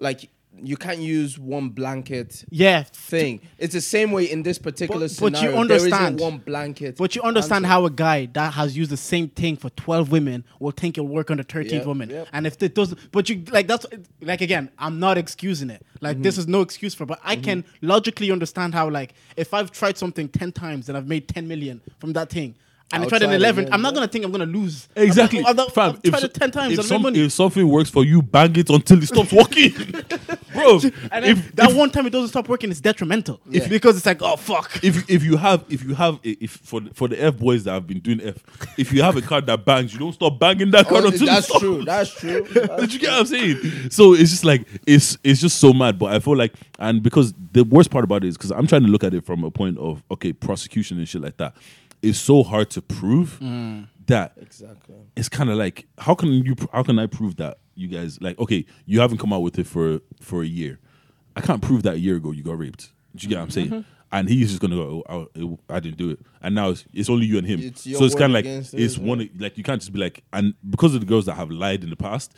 like you can't use one blanket Yeah, thing. It's the same way in this particular But- but you understand- one blanket. But you understand answer. how a guy that has used the same thing for 12 women will think it'll work on the 13th Yep, woman. yep. And if it doesn't, but you like that's like again, I'm not excusing it. Like Mm-hmm. this is no excuse for, but I can logically understand how like if I've tried something 10 times and I've made 10 million from that thing. And I I'll tried an try 11. again, I'm not yeah. gonna think I'm gonna lose. Exactly, I'm not, I'm fam. I've tried so- it 10 times. if, some- money. if something works for you, bang it until it stops working, bro. and then if, that if, one time it doesn't stop working, it's detrimental. Yeah. Because it's like, oh fuck. if if you have if you have if for the- for the F boys that have been doing F, if you have a card that bangs, you don't stop banging that card Oh, until it that's stops. true. That's true. Did you get what I'm saying? So it's just like it's it's just so mad. But I feel like and because the worst part about it is because I'm trying to look at it from a point of okay prosecution and shit like that. It's so hard to prove mm. that exactly. it's kind of like how can you how can I prove that you guys like okay you haven't come out with it for for a year. I can't prove that a year ago you got raped. Do you get what I'm saying? Mm-hmm. And he's just gonna go, oh, oh, I didn't do it, and now it's, it's only you and him. It's so it's kind of like it's his, one like you can't just be like, and because of the girls that have lied in the past,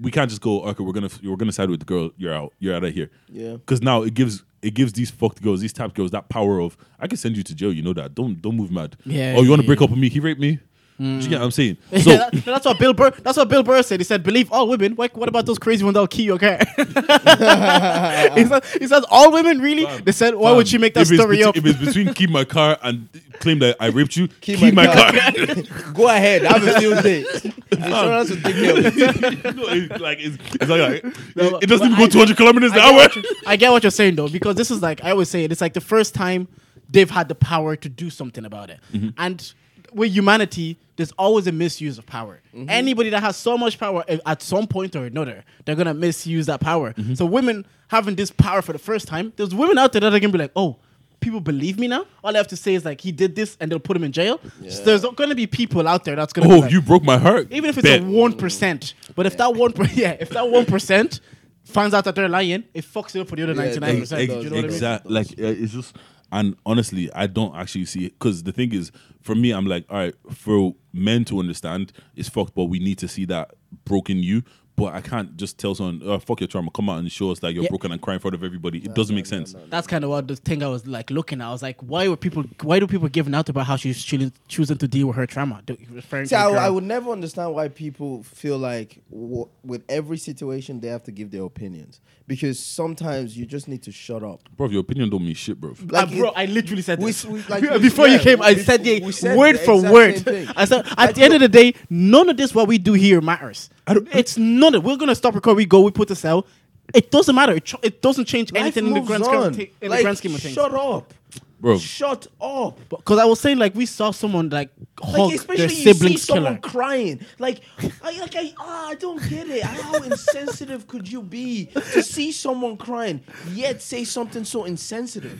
we can't just go, okay, we're gonna we're gonna side with the girl. You're out. You're out of here. Yeah. Because now it gives it gives these fucked girls, these type girls, that power of I can send you to jail. You know that. Don't don't move mad. Yeah, Oh, you want to yeah, break yeah. up with me? He raped me. Do you get what I'm saying? So Yeah, that- that's what Bill Burr. That's what Bill Burr said. He said, "Believe all women." What, what about those crazy ones that'll key your car? he, said, he says, "All women, really?" they said, "Why would you make that if it's story between- up?" If it's between keep my car and claim that I raped you, keep, Keep my, my car. car. Go ahead. Have a field day. Insurance will take care of it. no, it's like it's, it's like, No, it, it doesn't even I go 200 kilometers an I get, hour. what you- I get what you're saying though, because this is like I always say it. It's like the first time they've had the power to do something about it, Mm-hmm. and with humanity, there's always a misuse of power. Mm-hmm. Anybody that has so much power eh, at some point or another, they're gonna misuse that power. Mm-hmm. So women having this power for the first time, there's women out there that are gonna be like, oh. People believe me now. All I have to say is like he did this, and they'll put him in jail. So there's to be people out there that's to. Oh, be like, you broke my heart. even if it's Bet. a one percent. But if that one, yeah, if that one percent finds out that they're lying, it fucks it up for the other ninety nine percent. ex- You know what I mean? exact- Like uh, it's just, and honestly, I don't actually see it because the thing is, for me, I'm like, all right, for men to understand, it's fucked, but we need to see that broken you. But I can't just tell someone, oh, fuck your trauma, come out and show us that you're Yeah. broken and cry in front of everybody. It doesn't make sense. That's kind of what the thing I was like looking at. I was like, why were people? Why do people giving out about how she's choosing, choosing to deal with her trauma? Do- Referring See, to I. I would never understand why people feel like w- with every situation they have to give their opinions because sometimes you just need to shut up. Bro, your opinion don't mean shit, bro. Ah, Like bro, it- I literally said we this. s- we- like we- before you came. I we- said the we said word the for word. I said at Like, the end of the day, none of this what we do here matters. I don't- it's none of. We're gonna stop recording. We go. We put the cell. It doesn't matter. It, ch- it doesn't change Life anything in the moves grand on. scheme. In Like, the grand scheme of things. Shut up, Bro, Shut up. Because I was saying, like, we saw someone like Like hug especially their you see siblings someone killer. crying. Like, I like I ah, I don't get it. How insensitive could you be to see someone crying yet say something so insensitive?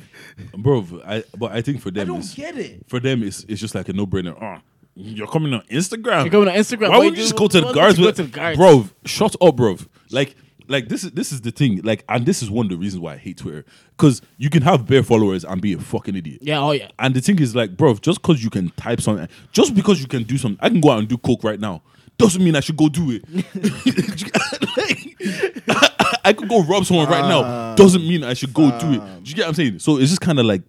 bro, I, but I think for I them, don't it's, get it. for them, it's, it's just like a no brainer. Oh, you're coming on Instagram. You're going on Instagram. Why would you just go to the guards? Go to the guards? Bro, shut up, bro. Like, like this is this is the thing. Like, and this is one of the reasons why I hate Twitter. Because you can have bare followers and be a fucking idiot. Yeah. Oh yeah. And the thing is, like, bro, just because you can type something, just because you can do something, I can go out and do coke right now. Doesn't mean I should go do it. Like, I could go rob someone right now. Ah. Doesn't mean I should go do it. Do you get what I'm saying? So it's just kind of like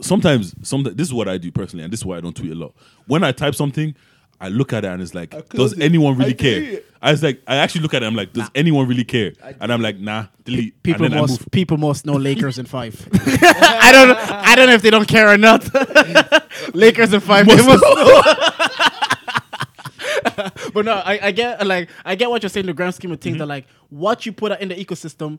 sometimes, sometimes this is what I do personally, and this is why I don't tweet a lot. When I type something, I look at it and it's like, does anyone really I care? delete. I was like, I actually look at it. I'm like, does anyone really care? And I'm like, nah, delete. People and then I must move. people must know Lakers in five. I don't I don't know if they don't care or not. Lakers in five. They Must must know. but no, I, I get like I get what you're saying. The grand scheme of things Mm-hmm. that like what you put out in the ecosystem.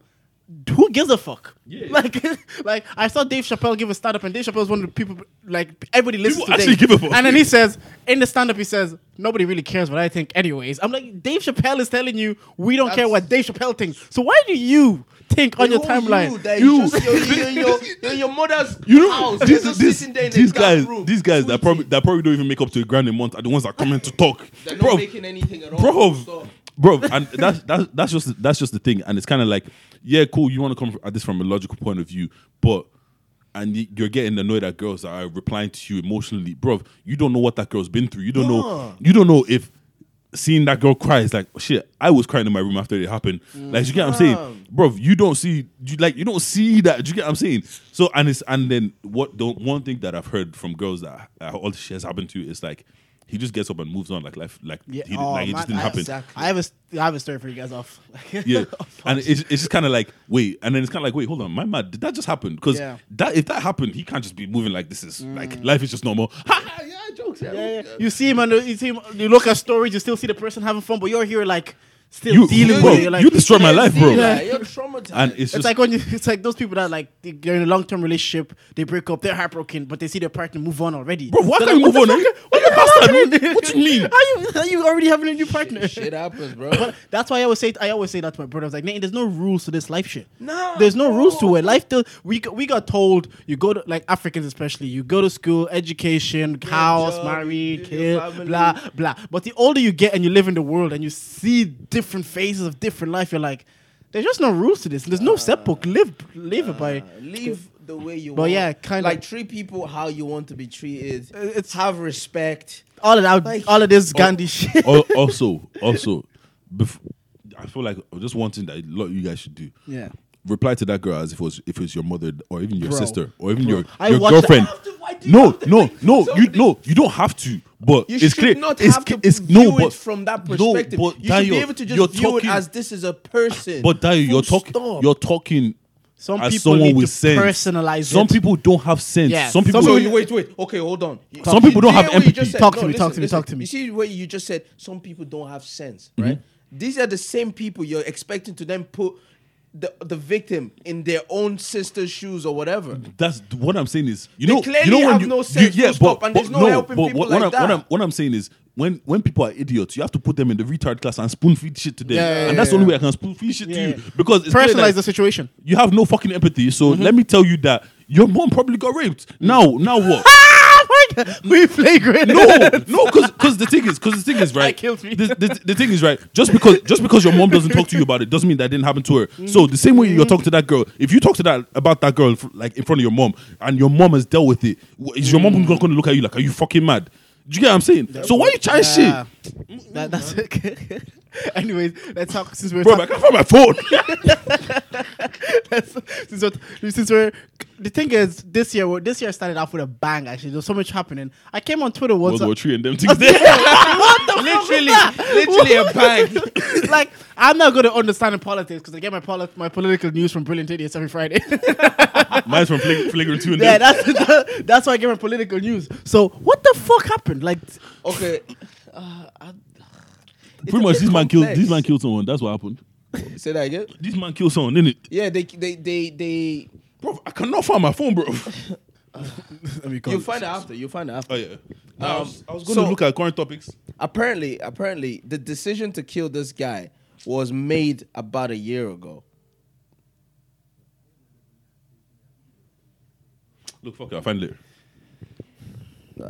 Who gives a fuck? Yeah. Like, like I saw Dave Chappelle give a stand up, and Dave Chappelle is one of the people like everybody listens People to. actually Dave. give a fuck. And then he says in the stand up, he says nobody really cares what I think, anyways. I'm like Dave Chappelle is telling you we don't care what Dave Chappelle thinks. So why do you think on your timeline? You, that You. you. Just, you're, you're, in your, you're your mother's You know, house. these, You're these, sitting there in these guys, room, these guys that probably that probably don't even make up to a grand a month are the ones that come in to talk, They're not bro, making anything at all. bro, bro, and that's that's that's just that's just the thing, and it's kind of like, yeah, cool, you want to come at this from a logical point of view, but. And you're getting annoyed at girls that are replying to you emotionally, bro. You don't know what that girl's been through. You don't know. You don't know if seeing that girl cry is like shit. I was crying in my room after it happened. Like, you get what I'm saying, bro? You don't see, you like, you don't see that. Do you get what I'm saying? So, and it's and then what? The one thing that I've heard from girls that uh, all this shit has happened to is like he just gets up and moves on, like life, like Yeah. he, Oh, like it man, just didn't I- happen. exactly. I have a st- I have a story for you guys off. Yeah, and it's, it's just kind of like wait, and then it's kind of like wait, hold on, my man, did that just happen? Because Yeah. that if that happened, he can't just be moving like this is mm. like life is just normal. Ha, ha, yeah, jokes. Yeah, Yeah, yeah. You see him and you see him. You look at stories. You still see the person having fun, but you're here like still You- dealing bro, with it. You're like, you destroy my life, bro. Yeah, you're traumatized. And it's It's just like when you, it's like those people that like they- they're in a long term relationship, they break up, they're heartbroken, but they see their partner move on already. Bro, why They're can't you like, move what on? the eh? fuck? What the happened? bastard? What you mean? Are you how you already having a new partner? shit happens, bro. But that's why I always say I always say that to my brother. I was like, Nate, there's no rules to this life shit. No, there's no rules to it. Life, still, we got- we got told you go to like Africans especially. You go to school, education, house, job, married, build kid, blah blah. But the older you get and you live in the world and you see different phases of different life, you're like, there's just no rules to this. There's no set book. Live live it by. Uh, live the way you But want. yeah, kinda- like treat people how you want to be treated. It's- have respect. All of that, Like- all of this Gandhi shit. Al- also, also, bef- I feel like just one thing that a lot of you guys should do. Yeah. Reply to that girl as if it was if it was your mother or even your Bro. sister or even Bro. your, I your watched girlfriend. that- Why do No, have to- no, wait, no, so you no, you don't have to. But You it's should clear. not it's, have to it's view no, but it from that no, but you should be able to you're just view talking- it as this is a person. But Dayo, you're talking. stop. You're talking. Some as people someone need with to sense. personalize Some it. people don't have sense. Yeah, Some people. some So you wait, wait. Okay, hold on. You- Some people don't have hear what you empathy. said? Talk to No, me, talk to me, listen. talk to me. You see what you just said? Some people don't have sense, Mm-hmm. right? These are the same people you're expecting to then put the the victim in their own sister's shoes or whatever. That's what I'm saying is you They know clearly you know when have you, no you- sense, yeah, full but, stop, and but there's no no, helping but people what, like what, I'm, what that. I'm what I'm saying is when when people are idiots, you have to put them in the retard class and spoon feed shit to them, Yeah, yeah, and that's the only way I can spoon feed shit Yeah, to you because it's Personalize that the situation. you have no fucking empathy. So Mm-hmm. let me tell you that your mom probably got raped. Now, now what? Ah, we flagrant. No, no, because because the thing is, because the thing is, right? kills me. The, the, the thing is, right? Just because just because your mom doesn't talk to you about it doesn't mean that didn't happen to her. So the same way you're talking to that girl, if you talk to that about that girl like in front of your mom, and your mom has dealt with it, is your mom going to look at you like, are you fucking mad? Do you get what I'm saying? So why you trying Yeah. shit, That, that's okay. Anyways, let's talk since we're bro? I talking, can't find my phone. since, we're, since we're the thing is this year we're- this year started off with a bang. Actually, there's so much happening. I came on Twitter once. World War Three and them things there. what the fuck literally, that? literally a bang. like I'm not good at understanding politics because I get my poli- my political news from Brilliant Idiots every Friday. Mine's from Flag- Flagrant Two and yeah, them. that's that's why I get my political news. So what the fuck happened? Like, Okay. Uh, I, Pretty much, bit this man killed. complex. This man killed someone. That's what happened. say that again. This man killed someone, didn't it? Yeah, they they they they. Bro, I cannot find my phone, bro. You'll find it after. You'll find it after. Oh yeah. I Um, was, I was going so- to look at current topics. Apparently, apparently, the decision to kill this guy was made about a year ago. Look, fuck it, I'll find it later.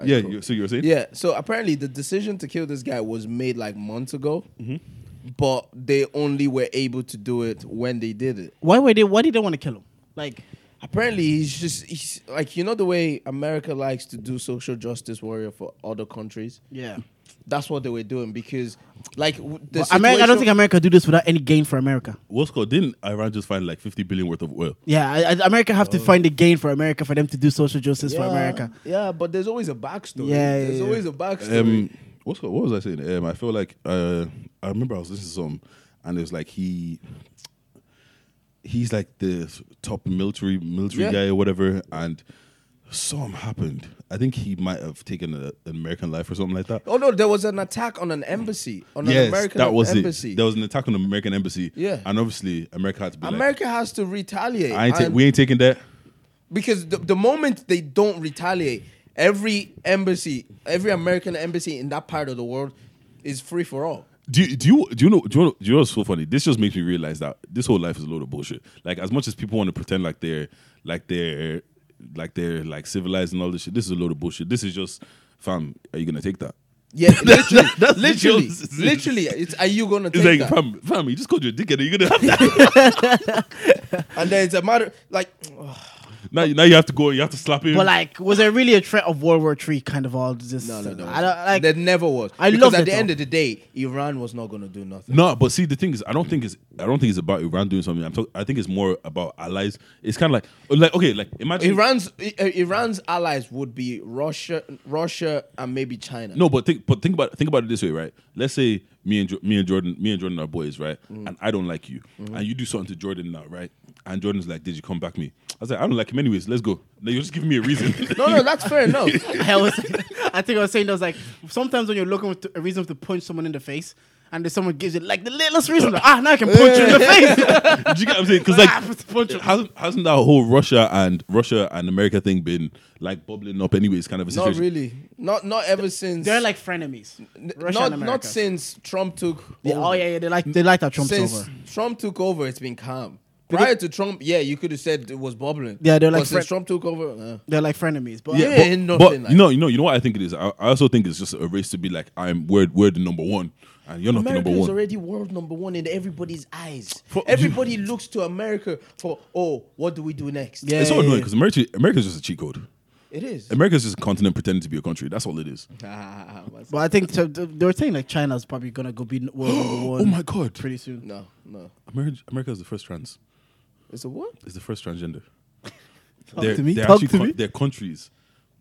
Yeah, you, so you were saying? Yeah. So apparently, the decision to kill this guy was made like months ago, Mm-hmm. but they only were able to do it when they did it. why were they? Why did they want to kill him? Like, Apparently, he's just he's like you know the way America likes to do social justice warrior for other countries. yeah. That's what they were doing because, like, w- the But America, I don't situation- think America do this without any gain for America. What's called? Didn't Iran just find like 50 billion worth of oil? Yeah, I, I- America have to find a gain for America for them to do social justice for America. Yeah, but there's always a backstory. Yeah, there's yeah, always a backstory. Um, what's called, what was I saying? Um, I feel like uh, I remember I was listening to some, and it was like he, he's like the top military military Yeah. guy or whatever, and something happened. I think he might have taken a, an American life or something like that. oh no, there was an attack on an embassy, on an American that was embassy. it. There was an attack on the American embassy. Yeah. and obviously America had to be like, America has to retaliate. I ain't ta- we ain't taking that. because the, the moment they don't retaliate, every embassy, every American embassy in that part of the world is free for all. Do you, do you do you know do you know, do you know what's so funny? This just makes me realize that this whole life is a load of bullshit. Like as much as people want to pretend like they're like they're like they're like civilized and all this shit, this is a load of bullshit. This is just fam. Are you gonna take that? Yeah, literally, that's literally, literally. It's are you gonna It's take like that? fam, fam. You just called you a dickhead. Are you gonna have that? And then it's a matter like, now, now you have to go. You have to slap him. But like, was there really a threat of World War Three? Kind of all this. No, no, no. I don't like. there never was. I because love at it, the end of the day, Iran was not going to do nothing. No, but see, the thing is, I don't think it's, I don't think it's about Iran doing something. I'm talk, I think it's more about allies. It's kind of like, like, okay, like imagine Iran's uh, Iran's allies would be Russia, Russia, and maybe China. No, but think, but think about, think about it this way, right? Let's say me and Jo- me and Jordan, me and Jordan are boys, right? Mm. And I don't like you, mm-hmm. and you do something to Jordan now, right? And Jordan's like, "Did you come back me?" I was like, "I don't like him anyways. Let's go." Now you're just giving me a reason. no, no, that's fair enough. I was, I think I was saying that was like sometimes when you're looking for a reason to punch someone in the face, and then someone gives you like the littlest reason, like, ah, now I can punch you in the face. do you get what I'm saying? Because like, punch him. hasn't, hasn't that whole Russia and Russia and America thing been like bubbling up anyways? Kind of a situation. not really. Not not ever since. They're like frenemies. N- Russia not and not since Trump took. Yeah, over. oh yeah, yeah, they like they like that Trump's since over. Trump took over, it's been calm. Prior to Trump, yeah, you could have said it was bubbling. Yeah, they're like But since fri- Trump took over, uh, They're like frenemies, but Yeah, but, ain't but nothing like you know, you know, you know what I think it is. I, I also think it's just a race to be like, I'm we're we're the number one, and you're not America the number is already world number one in everybody's eyes. For- Everybody looks to America for, oh, what do we do next? Yeah. it's so annoying because America, America's just a cheat code. It is. America's just a continent pretending to be a country. That's all it is. Ah, but I think so, they were saying like China's probably gonna go be n- world number one. Oh my god, pretty soon. no, no. America, America is the first trans. It's a what? Is the first transgender. Talk they're, to me. They're Talk actually to con- me. they're countries,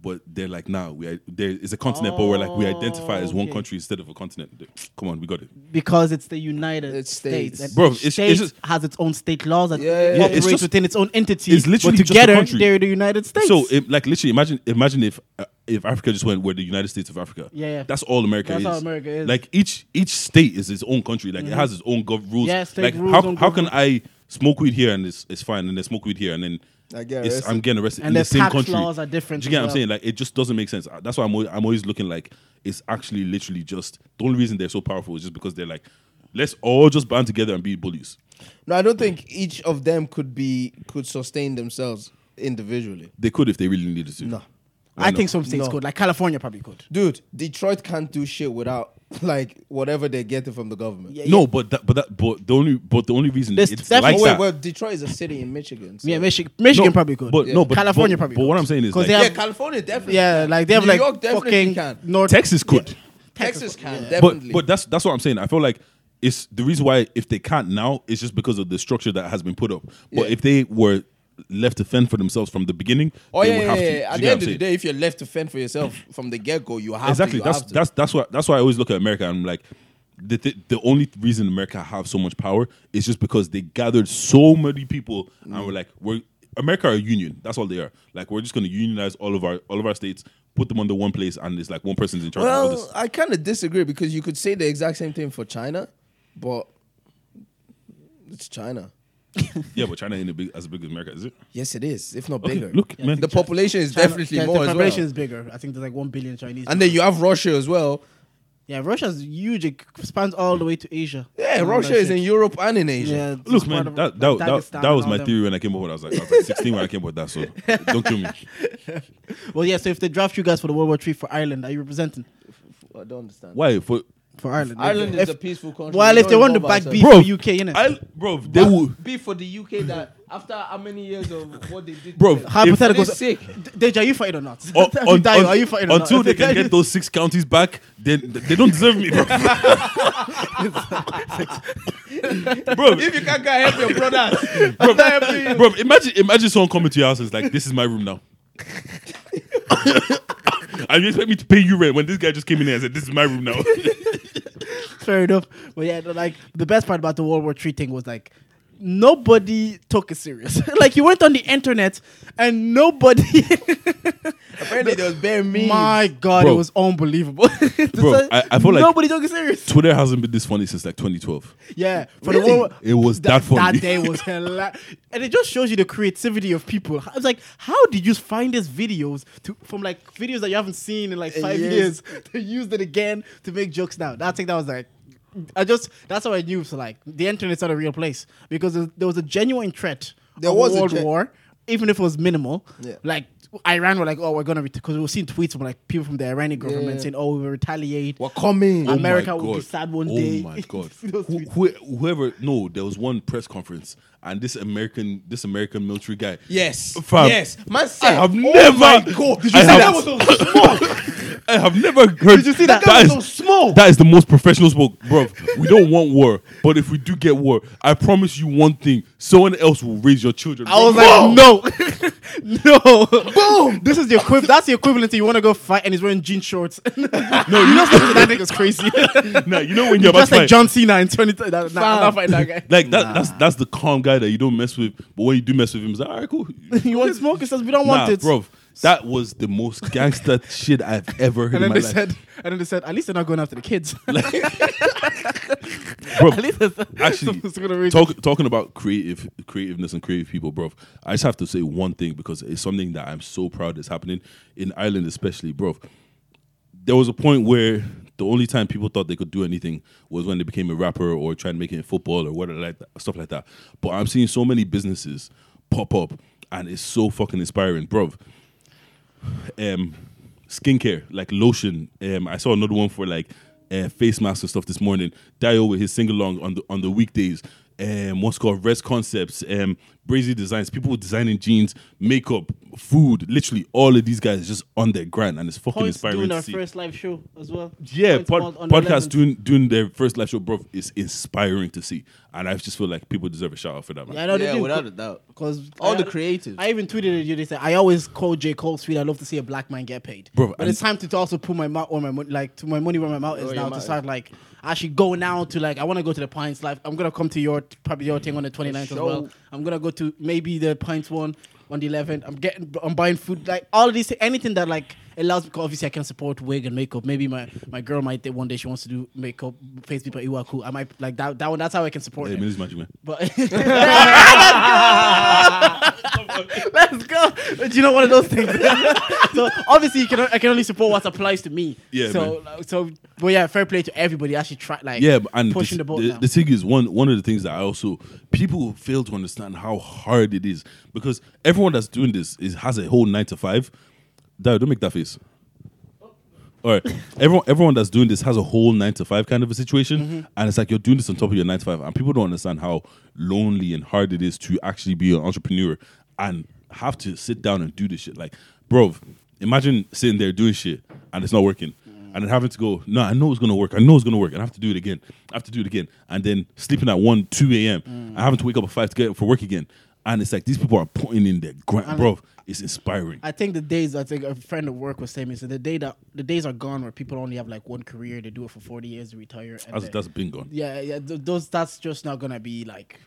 but they're like now we are, there is a continent, but we're like we identify as one okay. country instead of a continent. They- Come on, we got it. because it's the United It's States. states. And Bro, each it's- state it's just- has its own state laws that Yeah, yeah, yeah. operates It's just- within its own entity. it's literally but just a together country. they're the United States. So, it, like literally, imagine imagine if uh, if Africa just went we're the United States of Africa. Yeah, yeah. That's all America is. That's is. all America is. Like each each state is its own country. Like it has its own gov- rules. Yeah, state like rules, how own how can. I smoke weed here and it's it's fine, and then smoke weed here and then I get it's, arrested. I'm getting arrested And in the the same tax country. laws are different Do you get as what I'm well. saying? Like it just doesn't make sense. That's why I'm always, I'm always looking like it's actually literally just the only reason they're so powerful is just because they're like let's all just band together and be bullies. No, I don't think each of them could be could sustain themselves individually. They could if they really needed to. No. I know. think some states No. could. Like California probably could. Dude, Detroit can't do shit without like whatever they're getting from the government. Yeah, No, but that, but that, but the only, but the only reason There's it's definitely- like oh, wait, that. well, Detroit is a city in Michigan. so- Yeah, Michigan, Michigan No, probably could. But yeah. no, but California but, probably But could. what I'm saying is 'Cause like, they yeah, California definitely. yeah, like they have New like York definitely fucking can. North Texas could. Texas can yeah. But definitely. but that's that's what I'm saying. I feel like it's the reason why if they can't now, it's just because of the structure that has been put up. But Yeah. if they were left to fend for themselves from the beginning, oh yeah, yeah, yeah. to. At the end of the day, if you're left to fend for yourself from the get go, you have exactly. To, you that's have that's that's why that's why I always look at America and I'm like, the th- the only reason America have so much power is just because they gathered so many people and Mm. we're like, we're America are a union. That's all they are. Like we're just going to unionize all of our all of our states, put them under one place, and it's like one person's in charge well, this. I kind of disagree because you could say the exact same thing for China, but it's China. Yeah, but China ain't a big, as big as America, is it? Yes, it is. If not Okay, bigger. look, man. the population is China- definitely yeah, more The as population well. is bigger. I think there's like one billion Chinese. And then you have Russia as well. yeah, Russia's huge. It spans all the way to Asia. Yeah, Russia is in Europe and in Asia. Yeah, Look, man, of, that, that, that, that was my them. theory when I came up with it. I was like, I was like 16 when I came up with that, so don't kill me. Well, yeah. So if they draft you guys for the World War Three for Ireland, are you representing I don't understand. Why? For for Ireland? Ireland if, is a peaceful country. well, We if they want to involve back beef Bro, for UK, innit? I, bro, they will. beef for the UK that after how many years of what they did, Bro, Hypothetical. they're sick. Deja, are you fighting or not? Un- uh, If you un- die, un- are you fighting or not? until If they can get those six counties back, then they don't deserve me, bro. bro, if you can't go help your brothers, bro, bro, imagine, imagine someone coming to your house and is like, "This is my room now." And you expect me to pay you rent when this guy just came in here and said, "This is my room now." Fair enough. But yeah, like the best part about the World War Three thing was like nobody took it serious. like you went on the internet and nobody. apparently there was bare memes. My God, Bro. it was unbelievable. Bro, I- I feel like- nobody took it serious. Twitter hasn't been this funny since like 2012. Yeah, for Really? the World It was that funny. That day was hilarious, and it just shows you the creativity of people. I was like, how did you find these videos to from like videos that you haven't seen in like five years. years to use it again to make jokes now? That thing that was like. I just that's how I knew so like the internet's not a real place because there there was a genuine threat There of was a a world gen- war, even if it was minimal. Yeah. Like Iran were like, oh, we're gonna because we were seeing tweets from like people from the Iranian government Yeah. saying, oh, we will retaliate. We're coming. Oh America will be sad one oh day. Oh my god! Who, who- whoever? No, there was one press conference, and this American, this American military guy. Yes. Fam, yes. Man I have oh never. my God. Did you I see have- that was so small? I have never heard. Did you see that? That guy is, was so small. That is the most professional spoke, bro. We don't want war, but if we do get war, I promise you one thing: someone else will raise your children. I was like, no, no, boom. This is the equivalent. That's the equivalent to you want to go fight and he's wearing jean shorts. no, you know that nigga's crazy. Nah, you know when you're about Just like John Cena in twenty. That, nah, I'm not fighting that guy. like that. That's that's the calm guy that you don't mess with, but when you do mess with him, it's like, all right, cool. you want to smoke? He says we don't Nah, want it, bro. That was the most gangster shit I've ever heard And in then my they life. said, and then they said, at least they're not going after the kids. bro, at least actually, it's gonna reach- talk, talking about creative creativeness and creative people, bro. I just have to say one thing because it's something that I'm so proud is happening in Ireland, especially, bro. There was a point where the only time people thought they could do anything was when they became a rapper or trying to make it in football or whatever like that, stuff like that. But I'm seeing so many businesses pop up, and it's so fucking inspiring, bro. Um, skincare like lotion. Um, I saw another one for like uh, face masks and stuff this morning. Dio with his sing along on the on the weekdays. Um, what's called Res Concepts, um, Brazy Designs, people designing jeans, makeup, food, literally all of these guys just on their grind, and it's fucking Pints inspiring doing to our see. first live show as well. Yeah, pod, on- on the podcast doing doing their first live show, bro, is inspiring to see, and I just feel like people deserve a shout out for that, man. Yeah, I know they yeah, do. without a doubt. Because All the creatives. I even tweeted it. You they said I always quote J Cole tweet. I love to see a black man get paid, Bro, But it's time to also put my mouth or my money, like to my money where my mouth is now your to start like actually go now to like I want to go to the Pints live. I'm gonna come to your probably your thing on the 29th as well. I'm gonna go to maybe the Pints one on the 11th. I'm getting I'm buying food like all these anything that like allows because obviously I can support wig and makeup. Maybe my my girl might one day she wants to do makeup, face people Iwaku. I might like that that one. That's how I can support Hey, it. this magic, man. But let's go. Do you know one of those things? so obviously, you can I can only support what applies to me. Yeah, So so, but yeah, fair play to everybody. Actually, try like yeah, but- and pushing the, the boat the, now. the thing is, one one of the things that I also people fail to understand how hard it is because everyone that's doing this is has a whole nine to five. Dad, don't make that face. All right, everyone everyone that's doing this has a whole nine to five kind of a situation, Mm-hmm. and it's like you're doing this on top of your nine to five, and people don't understand how lonely and hard it is to actually be an entrepreneur and have to sit down and do this shit. Like, bro, imagine sitting there doing shit and it's not working, and then having to go, no, I know it's gonna work, I know it's gonna work, and I have to do it again, I have to do it again, and then sleeping at one, two a.m. I having to wake up at five to get up for work again, and it's like these people are putting in their grind, bro. It's inspiring. I think the days I think a friend at work was saying me so the day that the days are gone where people only have like one career, they do it for forty years, retire. And That's then- that's been gone. yeah, yeah, th- those that's just not gonna be like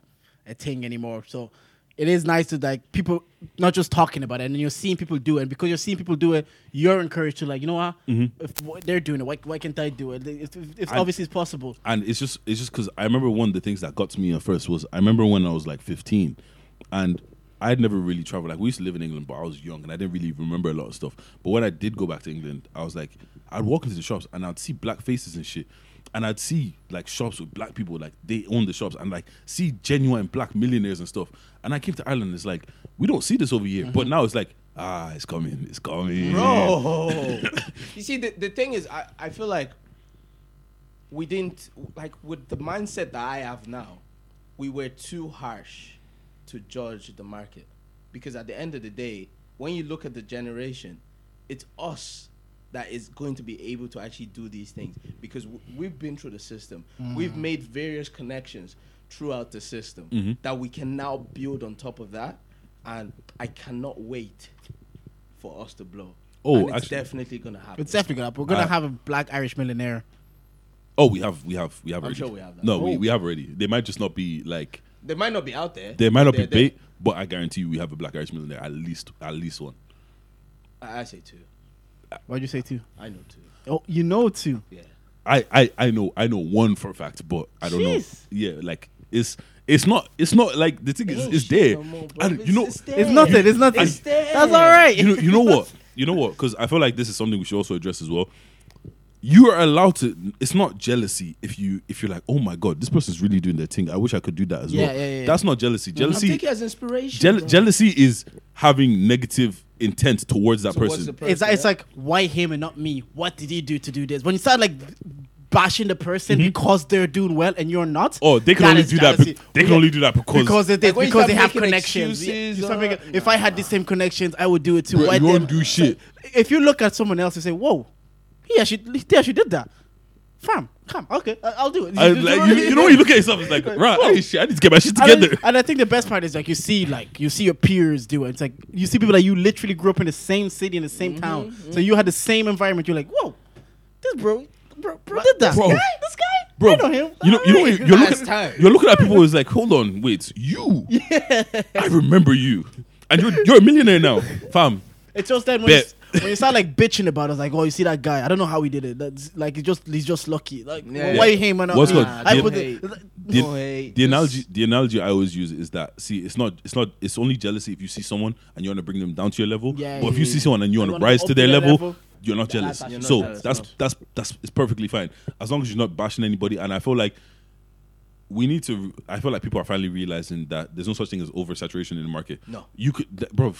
a thing anymore. So it is nice to like people not just talking about it, and you're seeing people do it. And because you're seeing people do it, you're encouraged to like, you know what? Mm-hmm. If what they're doing it, why, why can't I do it? If, if, if obviously it's possible. and it's just it's just because I remember one of the things that got to me at first was I remember when I was like 15, and I'd never really traveled. Like we used to live in England, but I was young and I didn't really remember a lot of stuff. But when I did go back to England, I was like, I'd walk into the shops and I'd see black faces and shit. And I'd see like shops with black people, like they own the shops, and like see genuine black millionaires and stuff. And I came to Ireland, it's like we don't see this over here, but now it's like ah, it's coming, it's coming, Bro. you see, the, the thing is, I, I feel like we didn't, like, with the mindset that I have now, we were too harsh to judge the market. Because at the end of the day, when you look at the generation, it's us that is going to be able to actually do these things because w- we've been through the system. We've made various connections throughout the system that we can now build on top of that. And I cannot wait for us to blow. Oh, And it's actually- definitely gonna happen. It's definitely gonna. Happen. We're gonna Uh, have a black Irish millionaire. Oh, we have, we have, we have. I'm already. sure we have that. No, we, Oh. we have already. They might just not be like They might not be out there. They might not be They're- they're- bait, but I guarantee you we have a black Irish millionaire at least at least one. I, I say two. Why'd you say two? I know two. Oh, you know two. Yeah. I, I, I know I know one for a fact, but I don't Jeez. know. Yeah, like it's it's not it's not like the thing is it's there. more, bro. and you know It's- it's It's nothing. It's nothing. It's. That's all right. you know you know what you know what because I feel like this is something we should also address as well. You are allowed to. It's not jealousy if you if you're like, oh my god, this person's really doing their thing. I wish I could do that as Yeah, well. yeah, yeah. That's not jealousy. I'm Jealousy taking it as inspiration. Jeal- bro. jealousy is having negative intent towards that Towards person. person. It's, it's like why him and not me? What did he do to do this? When you start like bashing the person because they're doing well and you're not. Mm-hmm. oh, they can that only is do that. be- They can Yeah. only do that because, because they did, Like because they have connections. Yeah, excuses you start or- making- if I had the same connections, I would do it too. Bro, Why you them- don't do shit. If you look at someone else and say, "Whoa, he actually, he actually did that," fam, come, okay, I- I'll do it. I, like, you, you know, when you look at yourself, it's like, right, hey, shit, I need to get my shit And I, together. and I think the best part is like you see like you see your peers do it. It's like you see people that you literally grew up in the same city in the same mm-hmm, town, so mm-hmm. you had the same environment. You're like, whoa, this bro, bro, bro did that. Bro. This guy, this guy, Bro, I know him. you know, you know, Alright. you're That's looking, time. you're looking at people who's like, hold on, wait, you, yeah. I remember you, and you're, you're a millionaire now, fam. It's just that when you, Bet. When you start like bitching about it, it's like, oh, you see that guy? I don't know how he did it. That's like he's just he's just lucky. Like Yeah. why him and not What's me? good? I The- put Hey. the, The, No, hey, the analogy, the analogy I always use is that see, it's not, it's not, it's only jealousy if you see someone and you want to bring them down to your level. Yeah, but if you see someone and you want You to wanna rise to their level, level, you're not jealous. You're not so jealous, that's no. that's that's it's perfectly fine as long as you're not bashing anybody. And I feel like we need to. I feel like people are finally realizing that there's no such thing as oversaturation in the market. No. you could, th- bro.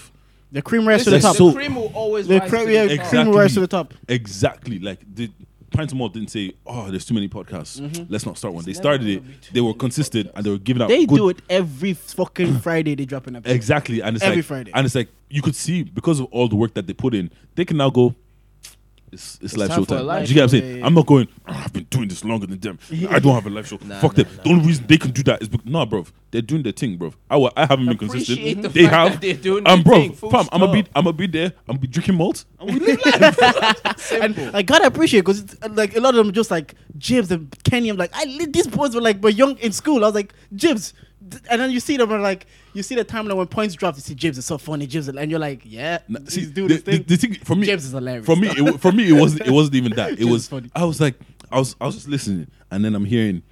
The cream rise to the Listen, top. so- the cream will always the rise cream, to yeah, the top. cream rise to the top. Exactly. Like the Pints of didn't say, "Oh, there's too many podcasts. Mm-hmm. Let's not start one." They started it. They were many consistent and they were giving out. They good, do it every fucking Friday. They drop an episode. exactly, and it's Every like, Friday. and it's like you could see because of all the work that they put in, they can now go. It's, it's, live show a time. live Do you get what I'm show, saying? yeah, yeah. I'm not going. "Oh, I've been doing this longer than them. I don't have a live show. Nah, Fuck nah, them. nah. The only reason they can do that is because nah, bro. They're doing their thing, bro. I, I haven't been consistent. The they fact have. that they're doing um, bro, thing, fam, I'm gonna be, stop. I'm gonna be there. I'm gonna be drinking malt. And we live life. And I gotta appreciate because like a lot of them just like Jibs and Kenny. I'm like, I these boys were like were young in school. I was like Jibs, and then you see them and like you see the timeline when Pints drop. You see Jibs is so funny. Jibs and you're like, yeah, Nah, he's doing the, this thing. The, the thing for me, James is hilarious. For me, it, for me, it wasn't. It wasn't even that. It James was. funny. I was like, I was, I was just listening, and then I'm hearing,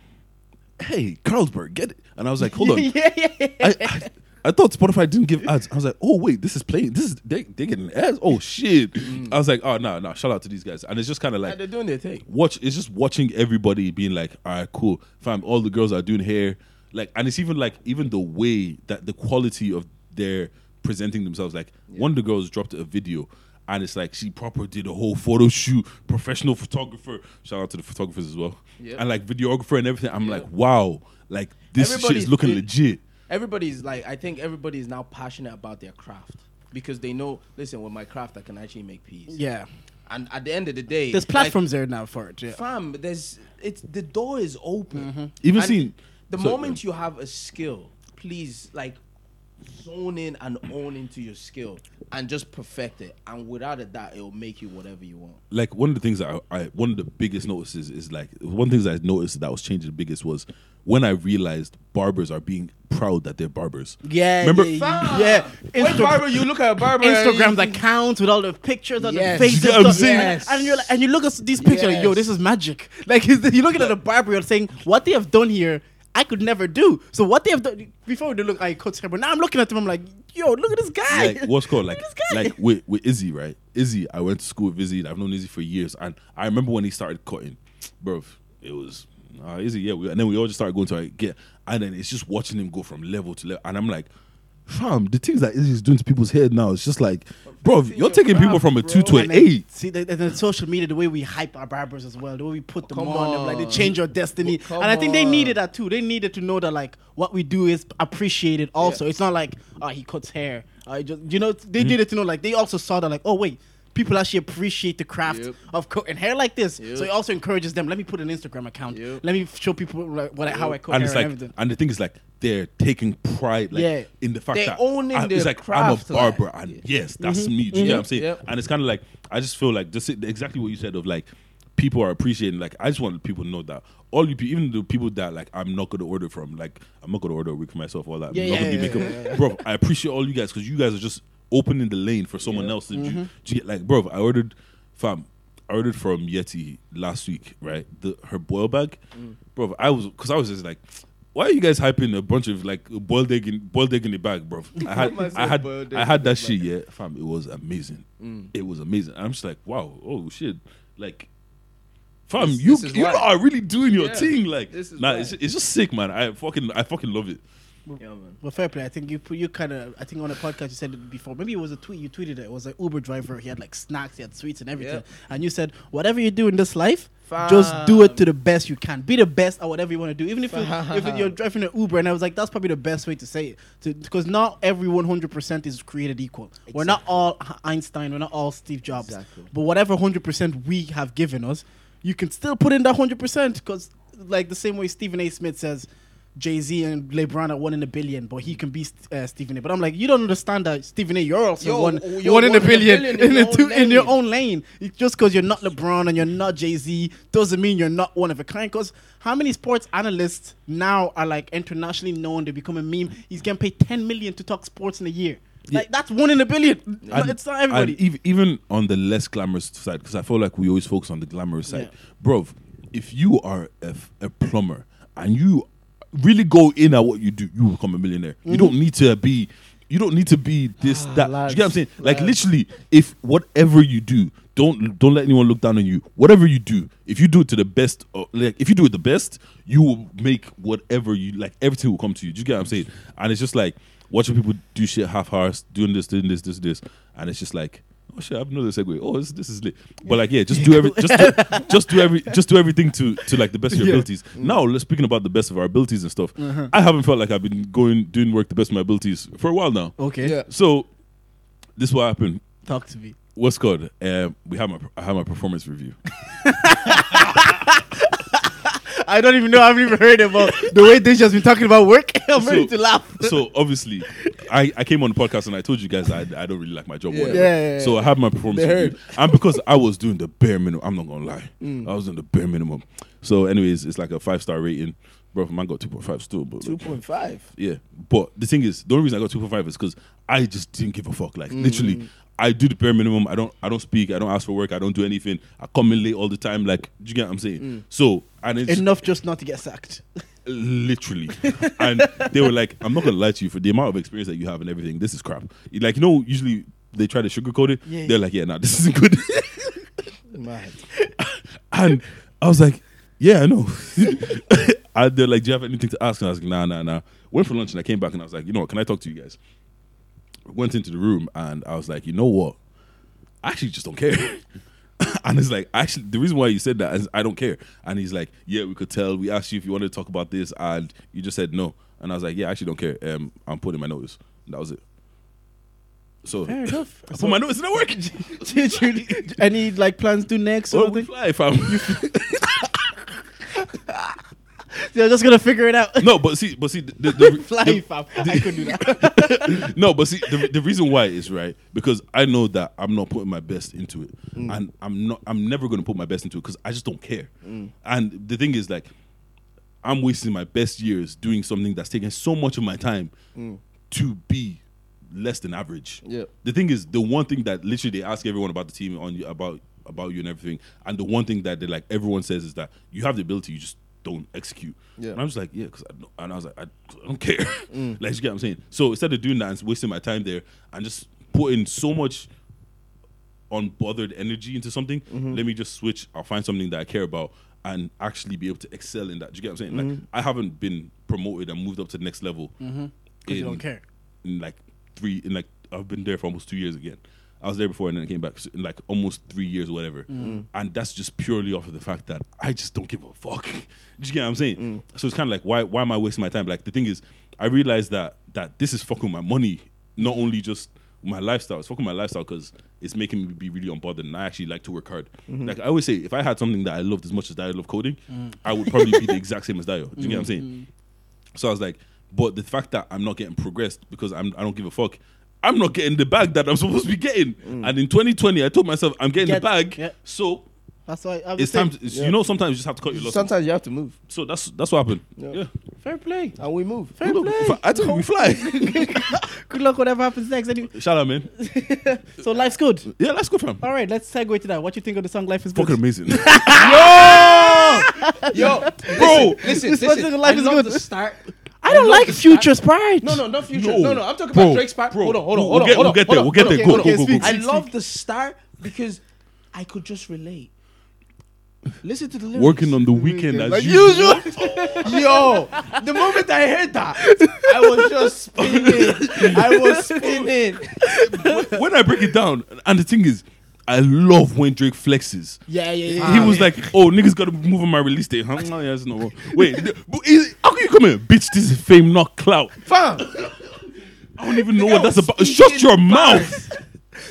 "Hey, Carlsberg, get it," and I was like, "Hold on." yeah, yeah, yeah. I, I, I thought Spotify didn't give ads. I was like, "Oh wait, this is playing. This is they they getting ads. Oh shit!" Mm. I was like, "Oh no, no, shout out to these guys." And it's just kind of Yeah, like they're doing their thing. watch. It's just watching everybody being like, "All right, cool, fam." All the girls are doing hair, like, and it's even like even the way that the quality of their presenting themselves. Like, one of the girls dropped a video, and it's like she proper did a whole photo shoot, professional photographer. Shout out to the photographers as well, Yep. and like videographer and everything. I'm like, wow, like this shit is looking been- legit. Everybody's like, I think everybody is now passionate about their craft because they know. Listen, with my craft, I can actually make peace. yeah. And at the end of the day, There's like, platforms there now for it. Yeah. fam, there's it's the door is open. Mm-hmm. Even And seeing the so- moment um, you have a skill, please like zone in and own into your skill and just perfect it. And without a doubt, it will make you whatever you want. like one of the things that I, I one of the biggest notices is like one of the things I noticed that was changing the biggest was when I realized barbers are being proud that they're barbers. Yeah, Remember- yeah, yeah. When barber, you look at a barber. and Instagram's you- account with all the pictures of Yes. the faces, You get what I'm saying? Yes. and you're like, and you look at these pictures, like, yo, this is magic. Like you're looking at a barber, you're saying, what they have done here, I could never do. So what they have done before they look, I cut hair, but now I'm looking at them, I'm like, yo, look at this guy. like what's called like Look at this guy. like with with Izzy, right? Izzy, I went to school with Izzy. I've known Izzy for years, and I remember when he started cutting, bro. It was uh, Izzy, yeah. We, and then we all just started going to like, get, and then it's just watching him go from level to level, and I'm like, fam, the things that Izzy's doing to people's head now, it's just like, bro, you're taking people from a bro. two to an And then- eight. See, the, the, the social media, the way we hype our barbers as well, the way we put them Come on, them, like they change your destiny. Come and I think they needed that too. They needed to know that like what we do is appreciated. Also, it's not like oh he cuts hair. I just you know Mm-hmm. they needed to know like they also saw that like oh wait. People actually appreciate the craft Yep. of cutting hair like this, Yep. so it also encourages them. Let me put an Instagram account. Yep. Let me show people like, what I, how I cut and hair it's and like, everything. and the thing is like they're taking pride, like Yeah. in the fact They're that owning I, their it's like craft, I'm a barber, like, and yeah. yes, that's mm-hmm. me. Do you get what I'm mm-hmm. saying? Yep. And it's kind of like I just feel like just exactly what you said of like people are appreciating. Like I just want people to know that all you, pe- even the people that like I'm not gonna order from, like I'm not gonna order a wig for myself, all that. Yeah, I'm not yeah, gonna be yeah, makeup, yeah, bro. I appreciate all you guys because you guys are just opening the lane for someone else to, do, to get like, bro. I ordered, fam. I ordered from Yeti last week, right? The her boil bag, mm. bro. I was because I was just like, why are you guys hyping a bunch of like boiled egg in boiled egg in the bag, bro? I had I had I had that shit, yeah, fam. It was amazing. Mm. It was amazing. I'm just like, wow, oh shit, like. Fam, This- you this is you are really doing your Yeah, thing, like this is nah, it's, it's just sick, man. I fucking I fucking love it. Yeah, man. Well, fair play. I think you put you kind of. I think on a podcast you said it before. Maybe it was a tweet. You tweeted it. It was an Uber driver. He had like snacks. He had sweets and everything. Yeah. And you said, whatever you do in this life, just do it to the best you can. Be the best at whatever you want to do. Even if you, if you're driving an Uber, and I was like, that's probably the best way to say it, because not every 100 percent is created equal. We're not all Einstein. We're not all Steve Jobs. Exactly. But whatever 100 percent we have given us, you can still put in that 100 percent. Because like the same way Stephen A. Smith says. Jay Z and LeBron are one in a billion, but he can be uh, Stephen A. But I'm like, you don't understand that Stephen A. You're also Yo, one, you're one in a one a billion, billion in, in your two- own in your lane. own lane. It's just because you're not LeBron and you're not Jay Z doesn't mean you're not one of a kind. Because how many sports analysts now are like internationally known? They become a meme. He's getting paid 10 million to talk sports in a year. Like that's one in a billion. And- it's not everybody. And ev- even on the less glamorous side, because I feel like we always focus on the glamorous side. Yeah. Bro, if you are a, f- a plumber and you really go in at what you do, you will become a millionaire. You don't need to be. You don't need to be this that. Do you get what I'm saying? Like literally, if whatever you do, don't don't let anyone look down on you. Whatever you do, if you do it to the best, uh, like if you do it the best, you will make whatever you like. Everything will come to you. Do you get what I'm saying? And it's just like watching people do shit half-hearted, doing this, doing this, this, this, and it's just like. Oh shit! I have another segue. Oh, this, this is lit. But like, yeah, just do every, just do, just do every, just do everything to to like the best of your Yeah. abilities. Now, let's speaking about the best of our abilities and stuff. I haven't felt like I've been going doing work the best of my abilities for a while now. okay, Yeah. So, this is what happened. talk to me. What's good? Uh, we have my I have my performance review. I don't even know. I haven't even heard about the way Dish has been talking about work. I'm ready So- to laugh. so obviously, I, I came on the podcast and I told you guys I, I don't really like my job. Yeah. whatever. Yeah, yeah. So I have my performance review, and because I was doing the bare minimum, I'm not gonna lie, Mm. I was doing the bare minimum. So, anyways, it's like a five star rating. Bro, man got two point five still, but Two point five. yeah. But the thing is, the only reason I got two point five is because I just didn't give a fuck. Like Mm. literally, I do the bare minimum. I don't I don't speak. I don't ask for work. I don't do anything. I come in late all the time. Like, do you get what I'm saying? Mm. So and Enough just not to get sacked. literally. And they were like i'm not gonna lie to you for the amount of experience that you have and everything this is crap. Like you know usually they try to sugarcoat it. Yeah, they're yeah. like yeah nah this isn't good. Mad. and i was like yeah i know. And they're like do you have anything to ask? And i was like nah nah nah. Went for lunch and i came back and i was like you know what? Can i talk to you guys? Went into the room and i was like you know what? I actually just don't care and it's like actually the reason why you said that is I don't care. And he's like, yeah, we could tell. We asked you if you wanted to talk about this, and you just said no. And I was like, yeah, I actually don't care. Um, I'm putting my notice. And that was it. So Fair enough. I put my notice in the work. Did you- Any like plans to next? Or we fly, fam. They're just gonna figure it out. no, but see, but see, the, the, the, Fly, the- fam. I could do that. no, but see, the, the reason why is right because I know that I'm not putting my best into it, mm. and I'm not. I'm never going to put my best into it because I just don't care. Mm. And the thing is, like, I'm wasting my best years doing something that's taking so much of my time mm. to be less than average. Yeah. The thing is, the one thing that literally they ask everyone about the team on you about about you and everything, and the one thing that they like everyone says is that you have the ability, you just don't execute. Yeah. And I'm just like, yeah, because and I was like, I, I don't care. Mm. like, you get what I'm saying? So instead of doing that and wasting my time there and just putting so much unbothered energy into something, mm-hmm. let me just switch. I'll find something that I care about and actually be able to excel in that. Do you get what I'm saying? Like, mm-hmm. I haven't been promoted and moved up to the next level. Mm-hmm. Because you don't care. in like three in like I've been there for almost two years again. I was there before and then I came back in like almost three years or whatever. Mm. Mm. And that's just purely off of the fact that I just don't give a fuck. Do you get what I'm saying? Mm. So it's kind of like why why am I wasting my time? Like the thing is, I realized that that this is fucking my money, not only just my lifestyle. It's fucking my lifestyle because it's making me be really unbothered and I actually like to work hard. Mm-hmm. Like I always say, if I had something that I loved as much as that I love coding, I would probably be the exact same as Dio. Do you get what I'm saying? So I was like, but the fact that I'm not getting progressed because I'm I don't give a fuck. I'm not getting the bag that I'm supposed to be getting. Mm. And in 2020, I told myself I'm getting Get- the bag. yeah. So That's why I'm it's time. To, it's- Yeah. You know, sometimes you just have to cut your losses. Sometimes you have to move, So that's that's what happened. Yeah. Yeah. fair play. and we move. Fair Look, play. I think we fly. Good luck, whatever happens next. Anyway, Shout out, man. so life's good. Yeah, let's go, fam. All right, let's segue to that. What you think of the song "Life Is Good"? Fucking amazing. Yo, yo, Bro, listen, This listen. one, life I is good. the start. I don't like Future's start. part. No, no, not future. No. No, no, I'm talking Bro, about Drake's part. bro, hold on, hold on, we'll hold on. we'll get hold there, we'll get hold there. on, Go, okay, go, go, go. I love the start because I could just relate. Listen to the lyrics. Working on the weekend as like usual. usual. Yo, the moment I heard that, I was just spinning. I was spinning. when I break it down, and the thing is, I love when Drake flexes. yeah, yeah, yeah. he was like, "Oh, niggas gotta move on my release date." Huh? Yeah, it's no. Wait, is- how can you come here, bitch? This is fame, not clout. Fam, I don't even know what that's about. Shut your mouth.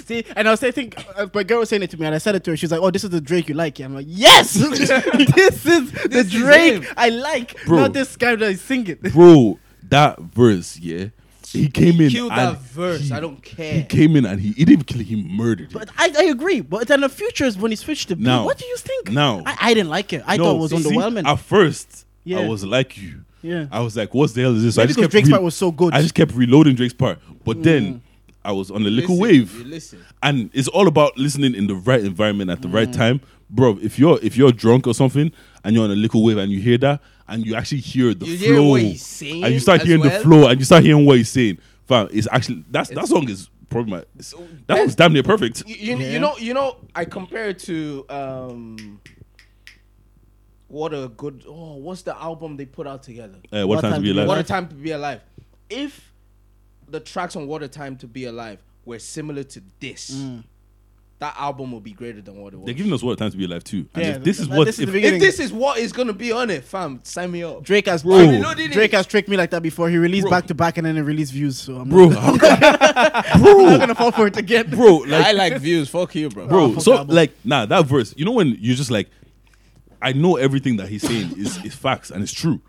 See, and I was saying, uh, my girl was saying it to me, and I said it to her. She's like, "Oh, this is the Drake you like." Yeah, I'm like, "Yes, this is the This is Drake him. I like, Bro. not this guy that is singing." bro. That verse, yeah, he came in killed and that verse. he- I don't care. He came in and he, he didn't kill. He murdered it. But I, I agree. But then the future is when he switched to beat. Now- what do you think? now- I, I didn't like it. I No, thought it was see, underwhelming. At first, Yeah. I was like you. Yeah. I was like, "What the hell is this?" So I Maybe just because kept Drake's re- part was so good. I just kept reloading Drake's part, but then I was on the little Listen, wave. you listen. and it's all about listening in the right environment at the Mm. right time, bro. If you're if you're drunk or something and you're on a little wave and you hear that and you actually hear the You flow hear what he's saying and you start as hearing the flow and you start hearing what he's saying, fam, it's actually that's that song is probably my that was damn near perfect. You, you, Yeah. you know, you know. I compare it to um, what a good. Oh, what's the album they put out together? Uh, what, time to be alive? What a time to be alive. If the tracks on What a Time to Be Alive were similar to this, Mm. That album will be greater than what it was. They're giving us what time to be alive too. And Yeah, if this is th- what this is if, the beginning. if this is what is gonna be on it, fam, sign me up. Drake has Bro. Drake, Drake has tricked me like that before. He released Bro. back to back and then he released views. So I'm bro, not, how- I'm not gonna fall for it again. bro, like I like views. Fuck you, bro. bro. Oh, so like, nah, that verse. You know when you're just like, I know everything that he's saying is is facts and it's true.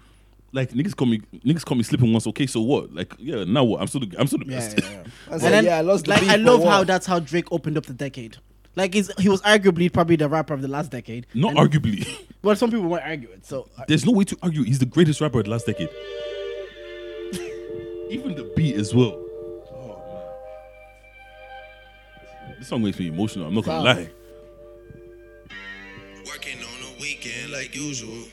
Like niggas call me niggas call me sleeping once. Okay, so what? Like, yeah, now what? I'm still the, I'm still the Yeah, best. yeah, yeah. I was And then, yeah, I lost the like I love how that's how Drake opened up the decade. Like he's, he was arguably probably the rapper of the last decade. Not And- arguably. Well, some people might argue it. So uh, There's no way to argue. He's the greatest rapper of the last decade. Even the beat as well. Oh man, this song makes me emotional. I'm not gonna Wow. lie. Working on the weekend like usual.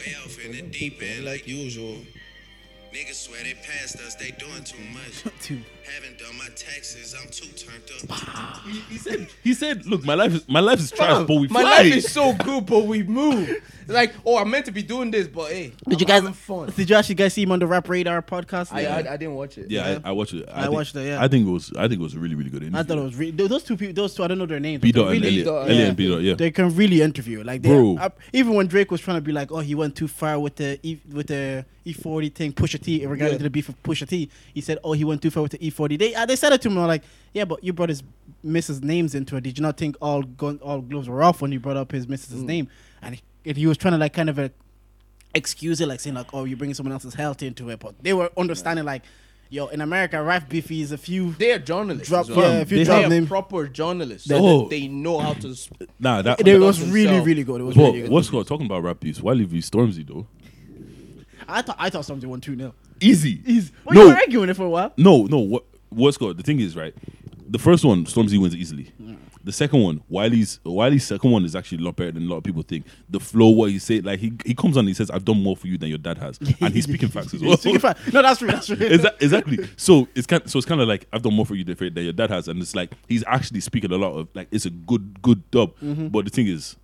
Way off in the deep end like usual. Niggas swear they passed us, they doing too much. Too. Haven't done my taxes, I'm too turned up. He said, he said, look, my life is my life is trash, Fam, but we my fly. life is so good, but we move. Like, oh, I'm meant to be doing this, but hey, did I'm you guys? having fun? Did you actually guys see him on the Rap Radar podcast? I, I, I didn't watch it. yeah, I, I watched it. I think- watched it, yeah. I think it was. I think it was a really, really good interview. I thought it was re- those two people. Those two, I don't know their names. B but dot they're and really- Elliot. dot, Elliot yeah. and B dot. Yeah. They can really interview. Like, they, Bro. uh, even when Drake was trying to be like, "Oh, he went too far with the e, with the E40 thing, Push Pusha T, regarding Yeah. to the beef of Pusha T," he said, "Oh, he went too far with the E40." They uh, they said it to him they're like, "Yeah, but you brought his missus names into it. Did you not think all gun, all gloves were off when you brought up his missus's name?" And he, and he was trying to like kind of uh excuse it, like saying like, "Oh, you're bringing someone else's health into it," but they were understanding like, "Yo, in America, rap beefy is a few." They are journalists. Drop- well. yeah, if you they drop are proper journalists. They- So Oh. they know how to. Sp- Nah, that. It was themselves. really, really good. It was Well, really good. what's called talking about rap beats? Why leave you Stormzy though? I thought I thought something won two 0 Easy. Easy. well, no, you were arguing it for a while. no, no. What what's called? The thing is, right? The first one, Stormzy wins easily. Mm. The second one, Wiley's Wiley's second one is actually a lot better than a lot of people think. The flow, what he said, like he he comes on, and he says, "I've done more for you than your dad has," and he's speaking facts as well. Speaking fact- no, that's true. That's true. Exa- exactly. So it's kind. So it's kind of like I've done more for you than, than your dad has, and it's like he's actually speaking a lot of like it's a good good dub. Mm-hmm. But the thing is,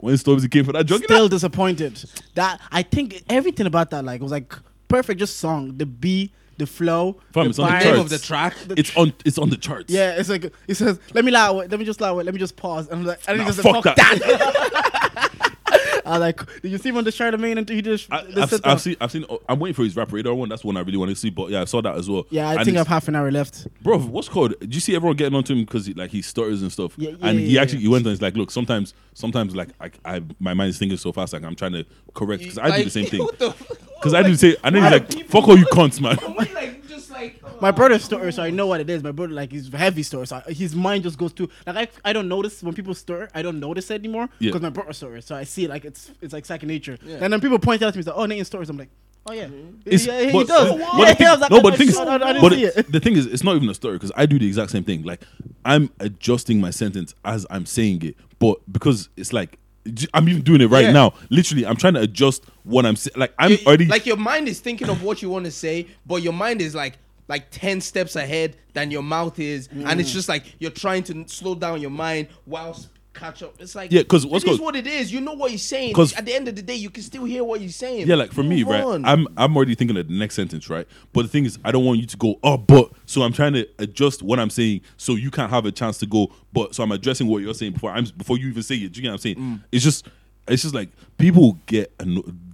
when Stormzy came for that drug, Still disappointed. That I think everything about that like was like perfect. Just song, the beat, the flow, Fam, the it's on the charts. of the track. it's on it's on the charts. Yeah, it's like it says, "Let me allow it. Let me just allow it. Let me just pause." And I'm like, and Nah, just fuck fuck, that. that. I like, did you see him on the Charlemagne and he just I, the I've, I've seen. I've seen. Oh, I'm waiting for his rap radar one. That's one I really want to see. But yeah, I saw that as well. Yeah, I And think I have half an hour left. bro. What's called? Did you see everyone getting onto him because he, like he stutters and stuff? Yeah, yeah, and yeah, he yeah, actually yeah. he went on. He's like, look, sometimes sometimes like I, I my mind is thinking so fast, like I'm trying to correct because I do the same thing. what the- Because I do the same. And then he's like, people- fuck all you cunts, man. Why, like, just like My brother's story, so I know what it is. My brother, like, he's heavy story, so I, his mind just goes to like I, I don't notice when people stir. I don't notice it anymore Yeah. because my brother stories, so I see it like it's it's like second nature. Yeah. And then people point out to me, like, "Oh, Nathan stories." I'm like, "Oh yeah, mm-hmm. It's- yeah, he but- does." but yeah, the thing- yeah, I was like, no, but the thing is, I, I, I didn't but see it- it. the thing is, it's not even a story because I do the exact same thing. Like I'm adjusting my sentence as I'm saying it, but because it's like I'm even doing it right Yeah. now. Literally, I'm trying to adjust what I'm saying. Like I'm You- already like your mind is thinking of what you want to say, but your mind is like like ten steps ahead than your mouth is, and Mm. it's just like you're trying to slow down your mind whilst catch up. It's like Yeah, 'cause what's it is what it is. You know what he's saying because at the end of the day, you can still hear what he's saying. Yeah, like for me, Move right? on. I'm I'm already thinking of the next sentence, right? But the thing is, I don't want you to go, oh, but so I'm trying to adjust what I'm saying so you can't have a chance to go, but so I'm addressing what you're saying before I'm before you even say it. Do you get what I'm saying? Mm. It's just it's just like people get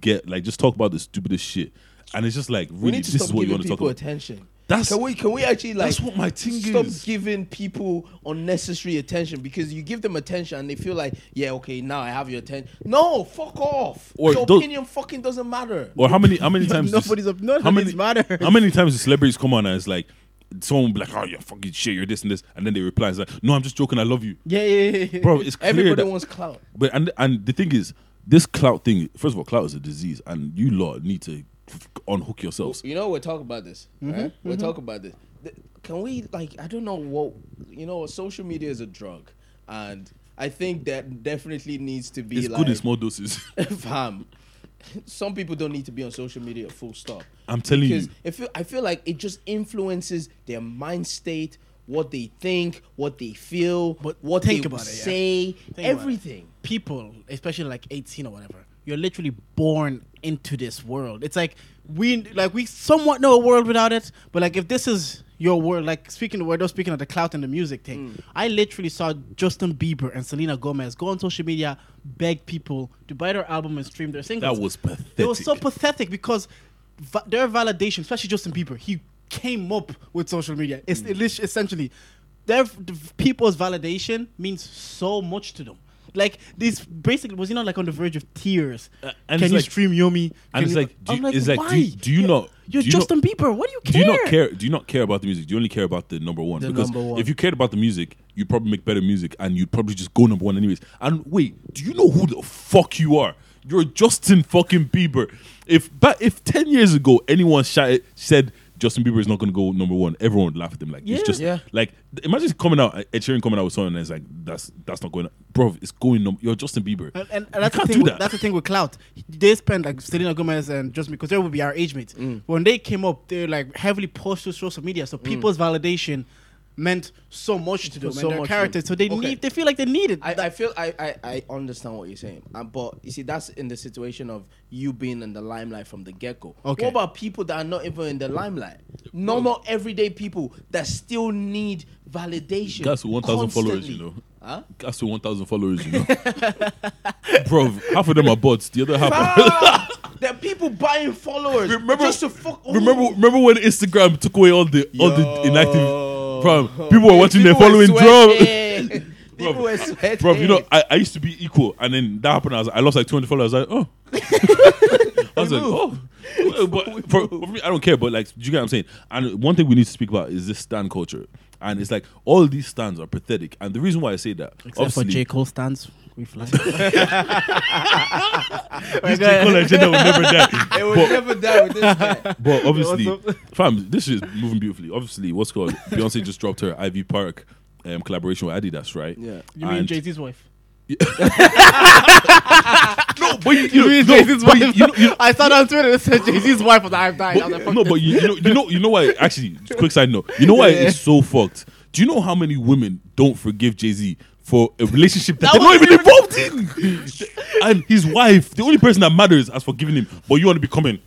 get like just talk about the stupidest shit, and it's just like really this is what you want to talk about. attention. That's- can we can we actually like that's what my thing stop is. giving people unnecessary attention because you give them attention and they feel like yeah okay now I have your attention. No, fuck off. Or your don't- opinion fucking doesn't matter. Or how many how many times Nobody's up- none how many matter. How many times do celebrities come on and it's like someone will be like, oh you're fucking shit, you're this and this, and then they reply it's like, no, I'm just joking, I love you, Yeah, yeah, yeah, yeah. bro. It's clear Everybody that- wants clout. But and and the thing is, this clout thing. First of all, clout is a disease, and you lot need to f- unhook yourselves. You know, we're talking about this. Mm-hmm, Right? We're talking about this. Can we like? I don't know what you know. Social media is a drug, and I think that definitely needs to be It's like good in small doses. fam. Some people don't need to be on social media. Full stop. I'm telling because you. I feel I feel like it just influences their mind state, what they think, what they feel, But what think they about it, yeah. say, Think about it. everything. people, especially like 18 or whatever, you're literally born into this world. It's like we like we somewhat know a world without it, but like if this is your world, like speaking we're just speaking of the clout and the music thing. Mm. I literally saw Justin Bieber and Selena Gomez go on social media, beg people to buy their album and stream their singles. That was pathetic. It was so pathetic. because va- their validation, especially Justin Bieber, he came up with social media. It's Mm. essentially their the people's validation means so much to them. Like this, basically, was he not like on the verge of tears? Uh, and Can you like- stream Yummy? and it's you- like, do you- it's like, do you- do you You're- not- You're you not- Justin Bieber. What do you care? do you not care? Do you not care about the music? Do you only care about the number one? The because number one. if you cared about the music, you'd probably make better music, and you'd probably just go number one anyways. And wait, do you know who the fuck you are? You're Justin fucking Bieber. If but if ten years ago anyone shouted, said Justin Bieber is not going to go number one, everyone would laugh at him. Like Yeah. it's just Yeah. like imagine coming out, Ed Sheeran coming out with something and it's like that's that's not going. Bro, it's going. Num- you're Justin Bieber. And, and, and You that's the can't thing. do With, that. that's the thing with clout. They spend like Selena Gomez and Justin because they would be our age mates. Mm. When they came up, they're like heavily pushed to social media, so people's validation meant so much to them So and their much to characters. So they Okay. need, they feel like they need it. I, I feel I, I, I understand what you're saying, um, but you see that's in the situation of you being in the limelight from the get go. Okay. What about people that are not even in the limelight? Normal everyday people that still need validation. That's 1,000 followers, you know. Huh? That's to 1,000 followers, you know. Bro, half of them are bots. The other half. Ah, there are people buying followers Remember- just to fuck. remember, remember when Instagram took away all the all the inactive. Bro, people were watching their People were following drop. People Bro, were sweating. Bro, you know, I, I used to be equal, and then that happened. I was I lost like 200 followers. I was like, oh. I was like, oh. Well, But for, for me, I don't care. But like, do you get what I'm saying? And one thing we need to speak about is this stand culture. And it's like all these stands are pathetic. And the reason why I say that, Except for obviously, J Cole stands, we fly. this J. Cole agenda will never die. It will But- never die with this guy. But obviously, fam, this is moving beautifully. Obviously, what's called Beyonce just dropped her Ivy Park um, collaboration with Adidas, right? Yeah. You mean Jay Z's wife? No, but you, you You know, mean no, Jay Z's but wife? you, you know, you I saw that on Twitter. It said Jay Z's wife was I've died. I was like, no, this. but you, you know, you know, you know why? Actually, quick side note. You know why it's so fucked? Do you know how many women don't forgive Jay Z for a relationship that, That they're not even involved in? and his wife, the only person that matters, has forgiven him. But you want to be coming?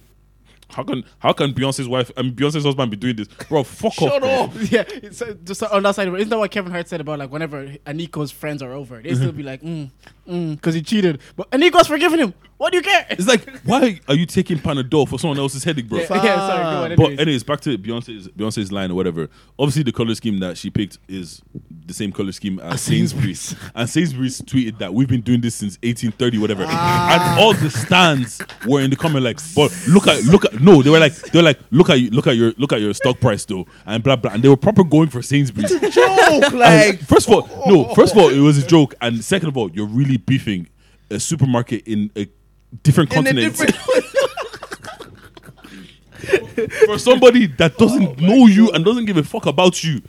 How can how can Beyonce's wife and Beyonce's husband be doing this, bro? Fuck Shut off. bro. up. yeah, it's, uh, just on that side, isn't that what Kevin Hart said about like whenever Eniko's friends are over, they still be like, mm, because he cheated, but Eniko's forgiving him. What do you care? It's like, why are you taking Panadol for someone else's headache, bro? yeah, yeah, sorry, go on, But anyways. anyways, back to Beyonce's Beyonce's line or whatever. Obviously, the color scheme that she picked is the same color scheme as Sainsbury's. and Sainsbury's tweeted that we've been doing this since 1830, whatever. Ah. And all the stands were in the comment like, but look at look at no, they were like they were like look at you look at your look at your stock price though, and blah blah. And they were proper going for Sainsbury's. Joke, like And first of all, no. First of all, it was a joke, and second of all, you're really beefing a supermarket in a different in a continent different. for somebody that doesn't oh know you and doesn't give a fuck about you,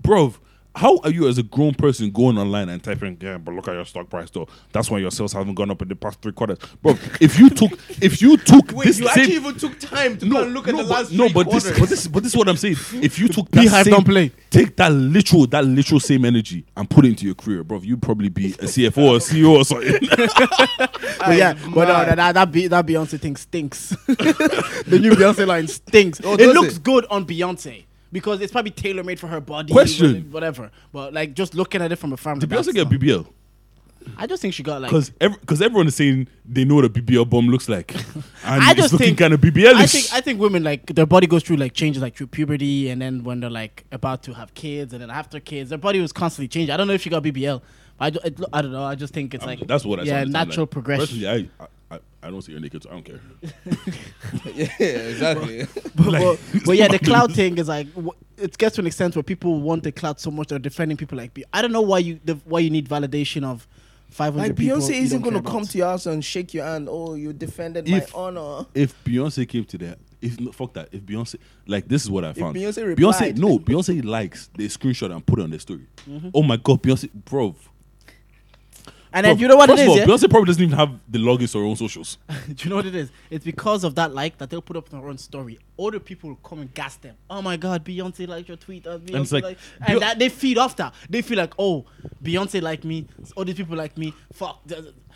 bro. How are you as a grown person going online and typing, yeah, but look at your stock price though. That's why your sales haven't gone up in the past three quarters, bro. If you took, if you took Wait, this you same, actually even took time to go and look at the but, last no, three but this, but this, but this is what I'm saying. If you took that Beyhive same, don't play. take that literal, that literal same energy and put it into your career, bro. You'd probably be a CFO or CEO or something. But yeah, but uh, that that, Be- that Beyonce thing stinks. the new Beyonce line stinks. Oh, it looks it? good on Beyonce because it's probably tailor made for her body. Question. whatever. But like just looking at it from a farm. Did Beyonce get BBL? I just think she got like. Because because everyone is saying they know what a BBL bomb looks like, and I it's just looking think kind of BBL. I think I think women like their body goes through like changes like through puberty and then when they're like about to have kids and then after kids their body was constantly changing. I don't know if she got BBL. But I, it, I don't know. I just think it's um, like that's what I said. yeah natural like. progression. Personally, I, I I don't see her naked, so I don't care. yeah, exactly. but, Like, but, it's but yeah, the cloud thing is like w- it gets to an extent where people want the cloud so much they're defending people like. Be- I don't know why you the, why you need validation of five hundred like people. Beyonce you isn't gonna come to your house and shake your hand. Oh, you defended If- my honor. If Beyonce came to that, if no, fuck that, if Beyonce like this is what I found. Beyonce Beyonce, replied- no, Beyonce likes they screenshot and put it on their story. Mm-hmm. Oh my god, Beyonce, bro. And then you know what it all, yeah? Beyonce probably doesn't even have the logins to her own socials. Do you know what it is? It's because of that like that they'll put up their own story. Other people will come and gas them. Oh my god, Beyonce liked your tweet. Uh, Beyonce it's like, and that they feed off that. They feel like, oh, Beyonce like me. All these people like me. Fuck.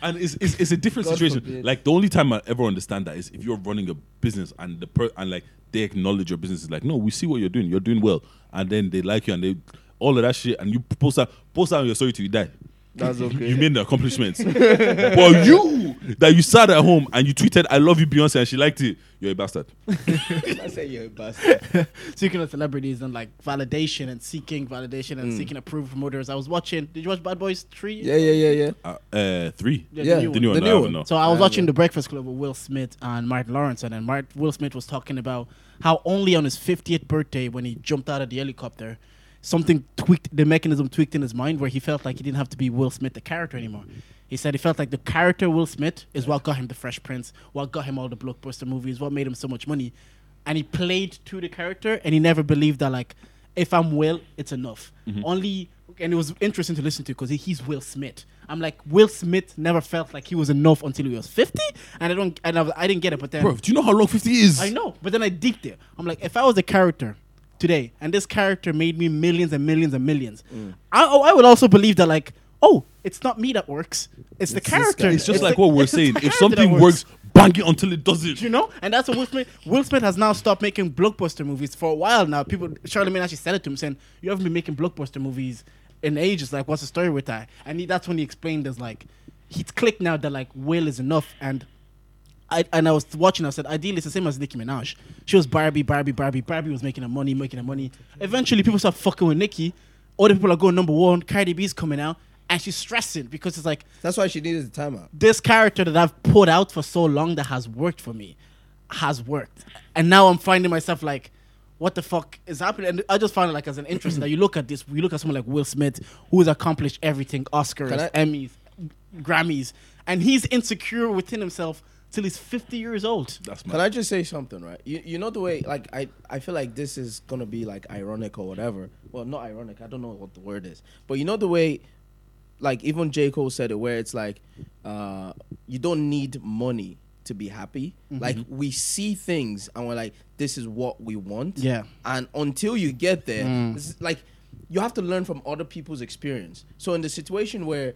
And it's, it's, it's a different God situation. forbid. Like the only time I ever understand that is if you're running a business and the per and like they acknowledge your business is like, no, we see what you're doing. You're doing well, and then they like you and they all of that shit, and you post that post that on your story till you die. That's okay. You made the accomplishments. but you that you sat at home and you tweeted, "I love you, Beyonce," and she liked it. You're a bastard. I say you're a bastard. Speaking of celebrities and like validation and seeking validation and seeking approval from others, I was watching. Did you watch Bad Boys Three? Yeah, yeah, yeah, yeah. Uh, uh, three. Yeah, Yeah, the new The new one. one. The no, new I one. don't. So I was Yeah, watching yeah. The Breakfast Club with Will Smith and Martin Lawrence, and then Mart- Will Smith was talking about how only on his 50th birthday, when he jumped out of the helicopter, something tweaked, the mechanism tweaked in his mind where he felt like he didn't have to be Will Smith, the character, anymore. He said he felt like the character Will Smith is what got him the Fresh Prince, what got him all the blockbuster movies, what made him so much money. And he played to the character, and he never believed that, like, if I'm Will, it's enough. Mm-hmm. Only, and it was interesting to listen to because he's Will Smith. I'm like, Will Smith never felt like he was enough until he was 50, and I don't, and I, I didn't get it. But then Bro, do you know how long fifty is? I know, but then I deeped it. I'm like, if I was a character today, and this character made me millions and millions and millions, Mm. I, oh, I would also believe that, like, oh, it's not me that works, it's, the character. It's just the- like what we're saying. If something that works, bang it until it doesn't. you know, and that's what Will Smith. Will Smith has now stopped making blockbuster movies for a while now. People, Charlamagne actually said it to him, saying, "You haven't been making blockbuster movies in ages. Like, what's the story with that?" And he, that's when he explained, "There's like, he's clicked now that like Will is enough." And I and I was watching. I said, ideally, it's the same as Nicki Minaj. She was Barbie, Barbie, Barbie. Barbie was making her money, making her money. Eventually, people start fucking with Nicki. All the people are going number one. Cardi B's coming out, and she's stressing because it's like That's why she needed the timeout. this character that I've put out for so long that has worked for me has worked. And now I'm finding myself like, what the fuck is happening? And I just found it like as an interest that you look at this, you look at someone like Will Smith, who has accomplished everything Oscars, Emmys, Grammys, and he's insecure within himself till he's 50 years old. That's Can my. I just say something, right? You, you know the way, like, I, I feel like this is gonna be like ironic or whatever. Well, not ironic. I don't know what the word is, but you know the way, like, even J Cole said it, where it's like, uh, you don't need money to be happy. Like, we see things and we're like, this is what we want. Yeah. And until you get there, it's like, you have to learn from other people's experience. So in the situation where,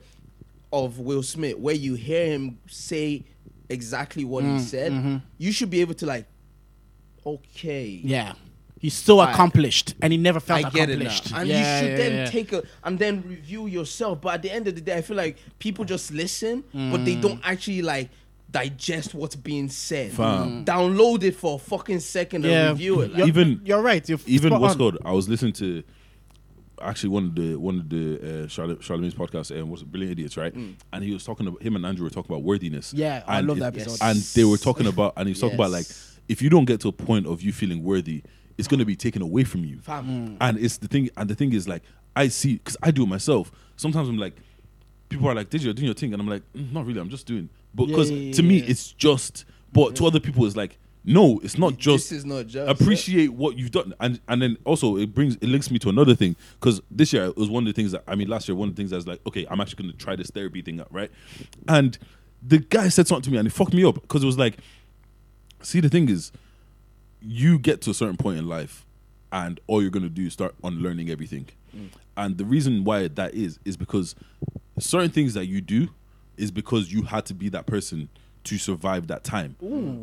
of Will Smith, where you hear him say exactly what he mm, said, mm-hmm. you should be able to like, okay, Yeah. He's so Right. accomplished and he never felt I get it accomplished. and Yeah, you should yeah, then yeah. take a and then review yourself. But at the end of the day, I feel like people just listen, but they mm. don't actually like digest what's being said. Fam. Mm. Download it for a fucking second Yeah. and review it. Like, You're- Even- you're right. You're even what's on. called I was listening to actually one of the one of the uh, Charlotte Charlamagne's podcast and was a Brilliant Idiots, right? And he was talking about him and Andrew were talking about worthiness. Yeah, I and love it- that episode. And they were talking about and he was talking about like if you don't get to a point of you feeling worthy, it's gonna be taken away from you. Fam. And it's the thing and the thing is like I see because I do it myself. Sometimes I'm like people are like, Did you doing your thing? And I'm like, "Mm, not really, I'm just doing but Yeah, because yeah, to yeah, me it's just but to other people it's like no, it's not just This is not just appreciate what you've done, and and then also it brings it links me to another thing. Because this year it was one of the things that I mean last year one of the things I was like, okay, I'm actually going to try this therapy thing out, right? And the guy said something to me and it fucked me up because it was like, see, the thing is, you get to a certain point in life, and all you're going to do is start unlearning everything, mm. and the reason why that is is because certain things that you do is because you had to be that person to survive that time.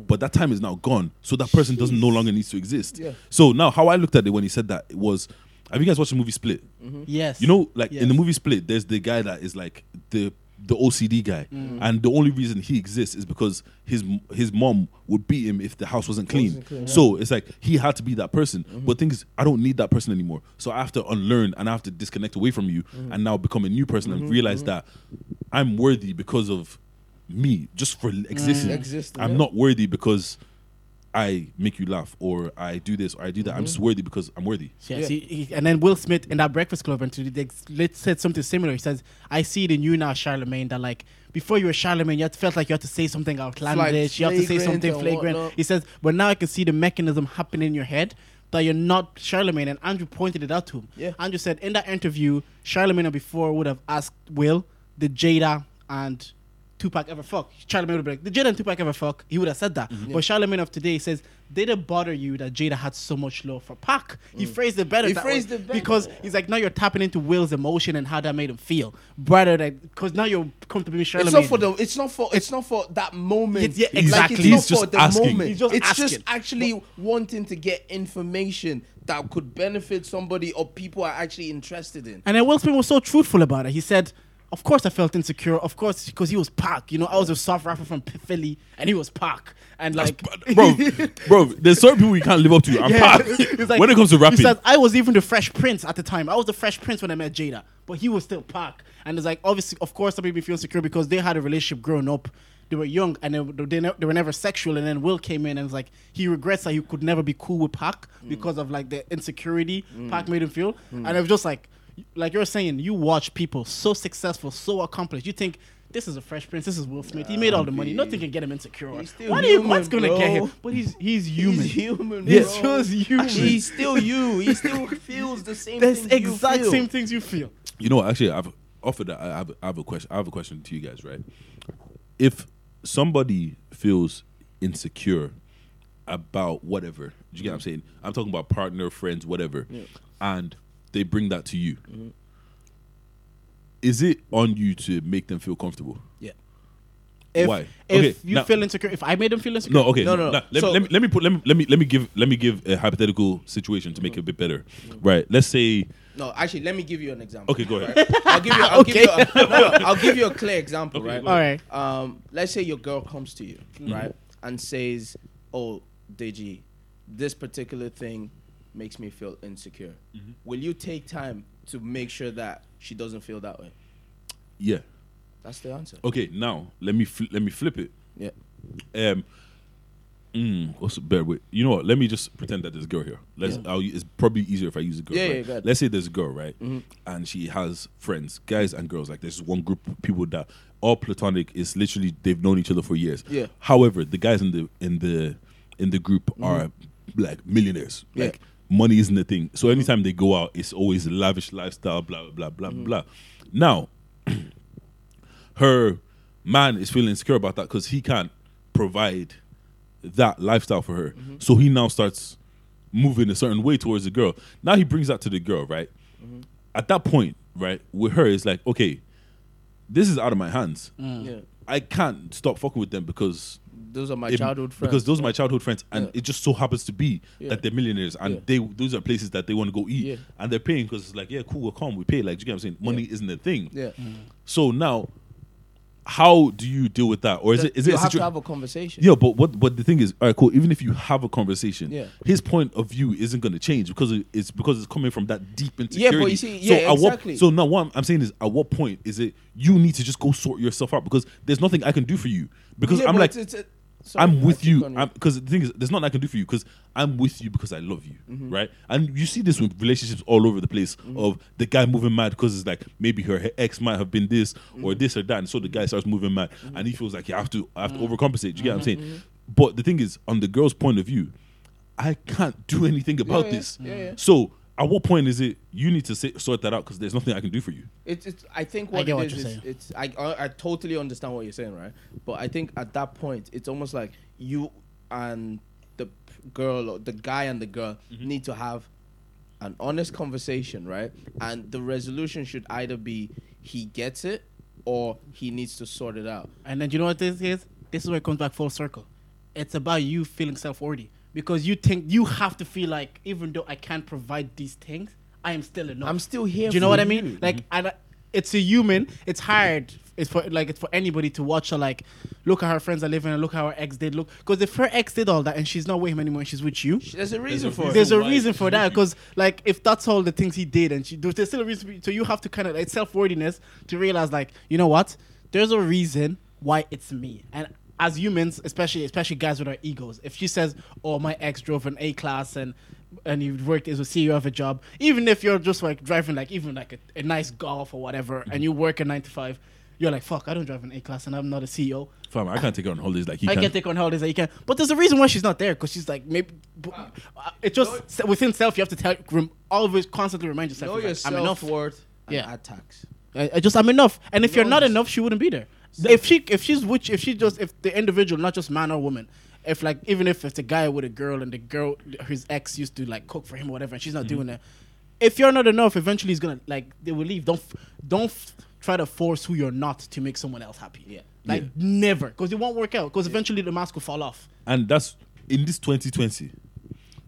But that time is now gone, so that person doesn't no longer needs to exist. Yeah. So now, how I looked at it when he said that it was, have you guys watched the movie Split? Yes. You know, like in the movie Split, there's the guy that is like the the OCD guy, Mm. and the only reason he exists is because his his mom would beat him if the house wasn't clean. Wasn't clean, yeah. Mm-hmm. So it's like he had to be that person. But things I don't need that person anymore. So I have to unlearn and I have to disconnect away from you Mm-hmm. and now become a new person and realize that I'm worthy because of me, just for existing. Mm. Existing, I'm yeah. not worthy because I make you laugh or I do this or I do that. I'm just mm-hmm. worthy because I'm worthy. Yes, Yeah. he, he- and then Will Smith in that Breakfast Club interview, they lit- said something similar. He says, "I see it in you now, Charlamagne. That like before you were Charlamagne, you had felt like you had to say something outlandish. you have to say flagrant something and flagrant." whatnot. He says, "But now I can see the mechanism happening in your head." That you're not Charlamagne, and Andrew pointed it out to him. Yeah. Andrew said in that interview, Charlamagne before would have asked Will, did Jada and Tupac ever fuck? Charlamagne would be like, did Jada and Tupac ever fuck? He would have said that. Mm-hmm. But Charlamagne of today says, did it bother you that Jada had so much love for Pac? He mm. phrased it better. He phrased way, it better. because he's like, now you're tapping into Will's emotion and how that made him feel, rather than because now you're comfortable with It's Charlamagne. not for the. It's not for. It's not for that moment. Yeah, yeah, Like, exactly. it's He's not just for the asking. moment. He's just it's just asking. actually wanting to get information that could benefit somebody or people are actually interested in. And then Will Smith was so truthful about it. He said, "Of course I felt insecure. Of course because he was Pac. You know, I was a soft rapper from Philly, and he was Pac. And like, bro, bro, there's certain people you can't live up to. I'm Yeah. Pac. Like- when it comes to rapping, He says, I was even the Fresh Prince at the time. I was the Fresh Prince when I met Jada, but he was still Pac. And it's like, obviously, of course, some people feel insecure because they had a relationship growing up. They were young and they, they, ne- they were never sexual. And then Will came in and was like, he regrets that he could never be cool with Pac because of like the insecurity mm. Pac made him feel. Mm. And it was just like, like you're saying, you watch people so successful, so accomplished. You think, this is a Fresh Prince. This is Will Smith. He made all the money. Nothing can get him insecure. He's still What do you, human, what's gonna get him? But he's he's human. He's human. He's bro. just human. He's still you. He still feels the same. That's things you exact feel. same things you feel. You know, actually, I've offered that. I have, I have a question. I have a question to you guys, right? If somebody feels insecure about whatever, do you get what I'm saying? I'm talking about partner, friends, whatever, and they bring that to you. Mm-hmm. Is it on you to make them feel comfortable? Yeah. If, Why? If Okay, you now- feel insecure, if I made them feel insecure, No, okay. No, no, no. Let, me- So- let, me, let me put let me let me let me give let me give a hypothetical situation to make it a bit better. Right. Let's say No, actually, let me give you an example. Okay, go ahead. right? I'll give you. I'll give you. Okay. A, no, no, I'll give you a clear example, okay, right? All right. Um, let's say your girl comes to you, right, and says, "Oh, Deji, this particular thing makes me feel insecure." Will you take time to make sure that she doesn't feel that way? yeah. That's the answer. Okay, now let me fl- let me flip it. Yeah. Um, mm, what's bear with? You know what? Let me just pretend that there's a girl here. Let's. I'll, it's probably easier if I use a girl. Yeah, right? yeah. Let's say there's a girl, right? And she has friends, guys and girls. Like there's one group of people that all platonic. Is literally they've known each other for years. Yeah. However, the guys in the in the in the group are like millionaires. Yeah. Like money isn't the thing. So anytime they go out, it's always a lavish lifestyle. Blah blah blah blah mm. blah. Now her man is feeling insecure about that because he can't provide that lifestyle for her. Mm-hmm. So he now starts moving a certain way towards the girl. Now he brings that to the girl, right? Mm-hmm. At that point, right, with her, it's like, okay, this is out of my hands. Mm. Yeah. I can't stop fucking with them because Those are my it- childhood friends. Because those are my childhood friends, and Yeah. it just so happens to be Yeah. that they're millionaires, and Yeah. they those are places that they want to go eat, Yeah. and they're paying because it's like, yeah, cool, we'll come, we pay. Like, do you get what I'm saying? Money isn't a thing. Yeah. So now, how do you deal with that, or is it is you it a have situa- to have a conversation. yeah, but what but the thing is, all right, cool. Even if you have a conversation, Yeah. his point of view isn't going to change because it's because it's coming from that deep Yeah, but you see- so yeah, at what- exactly. so now what I'm, I'm saying is, at what point is it you need to just go sort yourself out because there's nothing I can do for you because Yeah, I'm like it's- it's- sorry, I'm with you because the thing is, there's nothing I can do for you because I'm with you because I love you, Mm-hmm. right? And you see this with relationships all over the place of the guy moving mad because it's like maybe her ex might have been this Mm-hmm. or this or that, and so the guy starts moving mad and he feels like you have to I have to overcompensate. Do you get what I'm saying? But the thing is, on the girl's point of view, I can't do anything about yeah, this. yeah, yeah. So at what point is it you need to say, sort that out because there's nothing I can do for you? It's, it's I think I what get it what is, you're is it's I, I I totally understand what you're saying, right? But I think at that point it's almost like you and the girl or the guy and the girl Mm-hmm. need to have an honest conversation, right? And the resolution should either be he gets it or he needs to sort it out. And then you know what this is? This is where it comes back full circle. It's about you feeling self worthy because you think you have to feel like even though I can't provide these things, I am still enough. I'm still here Do you know for what I you. mean? Like, mm-hmm. and I- it's a human. It's hard. It's for like it's for anybody to watch her like look at her friends are living and look how her ex did look because if her ex did all that and she's not with him anymore and she's with you, There's a reason for it. there's a reason for that because like if that's all the things he did and she there's still a reason for- so you have to kind of like self-worthiness to realize like you know what there's a reason why it's me and as humans especially especially guys with our egos if she says oh my ex drove an a class and and he worked as a CEO of a job even if you're just like driving like even like a, a nice golf or whatever and you work a nine to five you're like fuck I don't drive an A class and I'm not a CEO Fam, I can't take her on holidays like he I can. can take on holidays that you can, but there's a reason why she's not there because she's like maybe. b- uh, It just se- within self, you have to tell, rem, always constantly remind yourself. know like, your I'm enough. self worth Yeah. add tax. I, I just I'm enough, and if you're not this- enough, she wouldn't be there. If she if she's which if she just if the individual, not just man or woman, if like even if it's a guy with a girl and the girl his ex used to like cook for him or whatever, and she's not doing mm-hmm. that. If you're not enough, eventually he's gonna like they will leave. Don't f- don't f- try to force who you're not to make someone else happy. Yeah. like Yeah. never, because it won't work out. Because eventually the mask will fall off. and that's in this 2020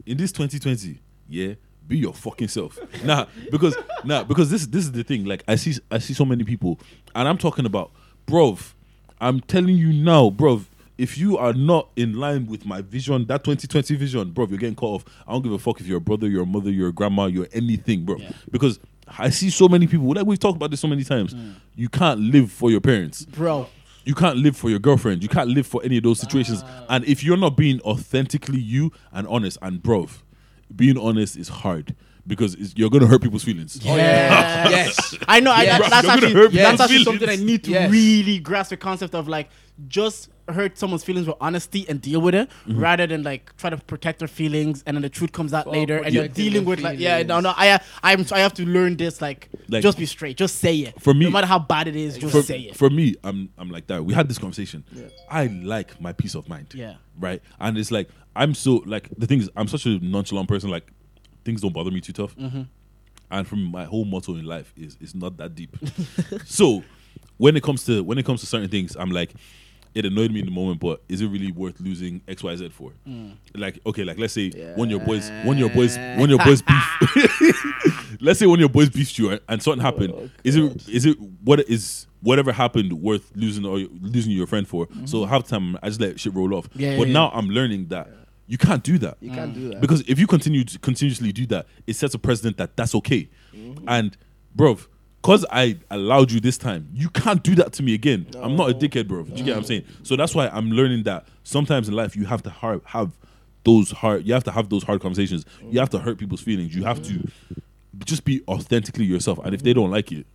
in this 2020 yeah be your fucking self nah because nah because this this is the thing like i see i see so many people and i'm talking about bruv i'm telling you now bruv if you are not in line with my vision that 2020 vision bruv you're getting cut off i don't give a fuck if you're a brother you're a mother you're a grandma you're anything bro Yeah. because i see so many people like we've talked about this so many times mm. you can't live for your parents bro. you can't live for your girlfriend. You can't live for any of those situations. Ah. and if you're not being authentically you and honest, and bruv, being honest is hard because it's, you're gonna hurt people's feelings. Yes. yes. I know. I, Yes. that- that's You're actually that's people's actually feelings. something I need to Yes. really grasp the concept of like just hurt someone's feelings with honesty and deal with it Mm-hmm. rather than like try to protect their feelings and then the truth comes out later and you're dealing their with like yeah no no I I'm I have to learn this like, Like- just be straight just say it For me- no matter how bad it is just for, say it for me, I'm I'm like that. We had this conversation. I like my peace of mind. Yeah. Right. And it's like I'm so like the thing is I'm such a nonchalant person. Like things don't bother me too tough. Mm-hmm. And from my whole motto in life is it's not that deep. so when it comes to when it comes to certain things, I'm like. It annoyed me in the moment, but is it really worth losing X, Y, Z for? Mm. Like, okay, like let's say one of your boys, one of your boys, one of your boys beef. let's say one of your boys beefed you and- something happened. Oh, is it is it what is whatever happened worth losing or losing your friend for? So half time I just let shit roll off. Mm-hmm. Yeah, but yeah, now I'm learning that you can't do that. You can't do that. Because if you continue to continuously do that, it sets a precedent that that's okay. Mm-hmm. And, bro, because I allowed you this time, you can't do that to me again. I'm not a dickhead, bro. Do you get what I'm saying? So that's why I'm learning that sometimes in life you have to har- have those hard. You have to have those hard conversations. You have to hurt people's feelings. You have to just be authentically yourself. And if they don't like it,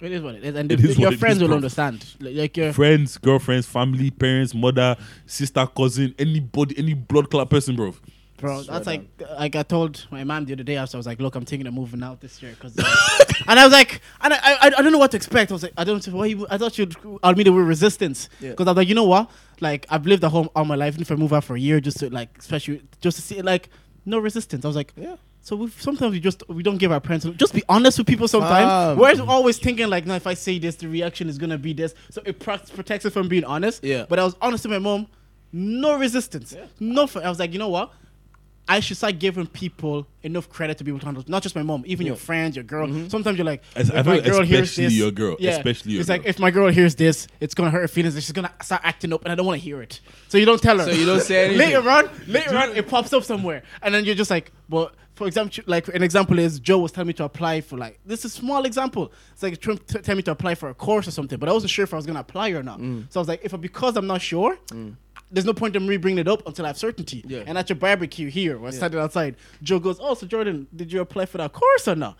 it is what it is and It the- is your friends is, will understand like, like your friends, girlfriends, family, parents, mother, sister, cousin, anybody, any blood clot person, bro. Bro, Swear that's like down. like I told my mom the other day after I was like, look, I'm thinking of moving out this year because, uh, and I was like, and I, I I don't know what to expect. I was like, I don't know why you, I thought you'd I'll meet it with resistance Yeah. because I was like, you know what, like I've lived at home all my life, and if I move out for a year just to like, especially just to see like no resistance. I was like, Yeah. So we sometimes we just we don't give our parents just be honest with people. Sometimes Um. we're always thinking like, no, if I say this, the reaction is gonna be this. So it pro- protects us from being honest. Yeah. But I was honest with my mom, no resistance, no. I was like, you know what? I should start giving people enough credit to be able to handle, not just my mom, even your friends, your girl. Sometimes you're like, As- if I my feel girl hears especially this, your girl, yeah, especially your it's like if my girl hears this, it's gonna hurt her feelings, and she's gonna start acting up, and I don't want to hear it. So you don't tell her. So you don't say anything. later on, later on, it pops up somewhere, and then you're just like, well. For example, like an example is Joe was telling me to apply for like this is a small example. It's like trying to tell me to apply for a course or something, but I wasn't sure if I was gonna apply or not. Mm. So I was like, if because I'm not sure, mm. there's no point in me bringing it up until I have certainty. Yeah. And at your barbecue here, we're standing outside, Joe goes, "Oh, so Jordan, did you apply for that course or not?"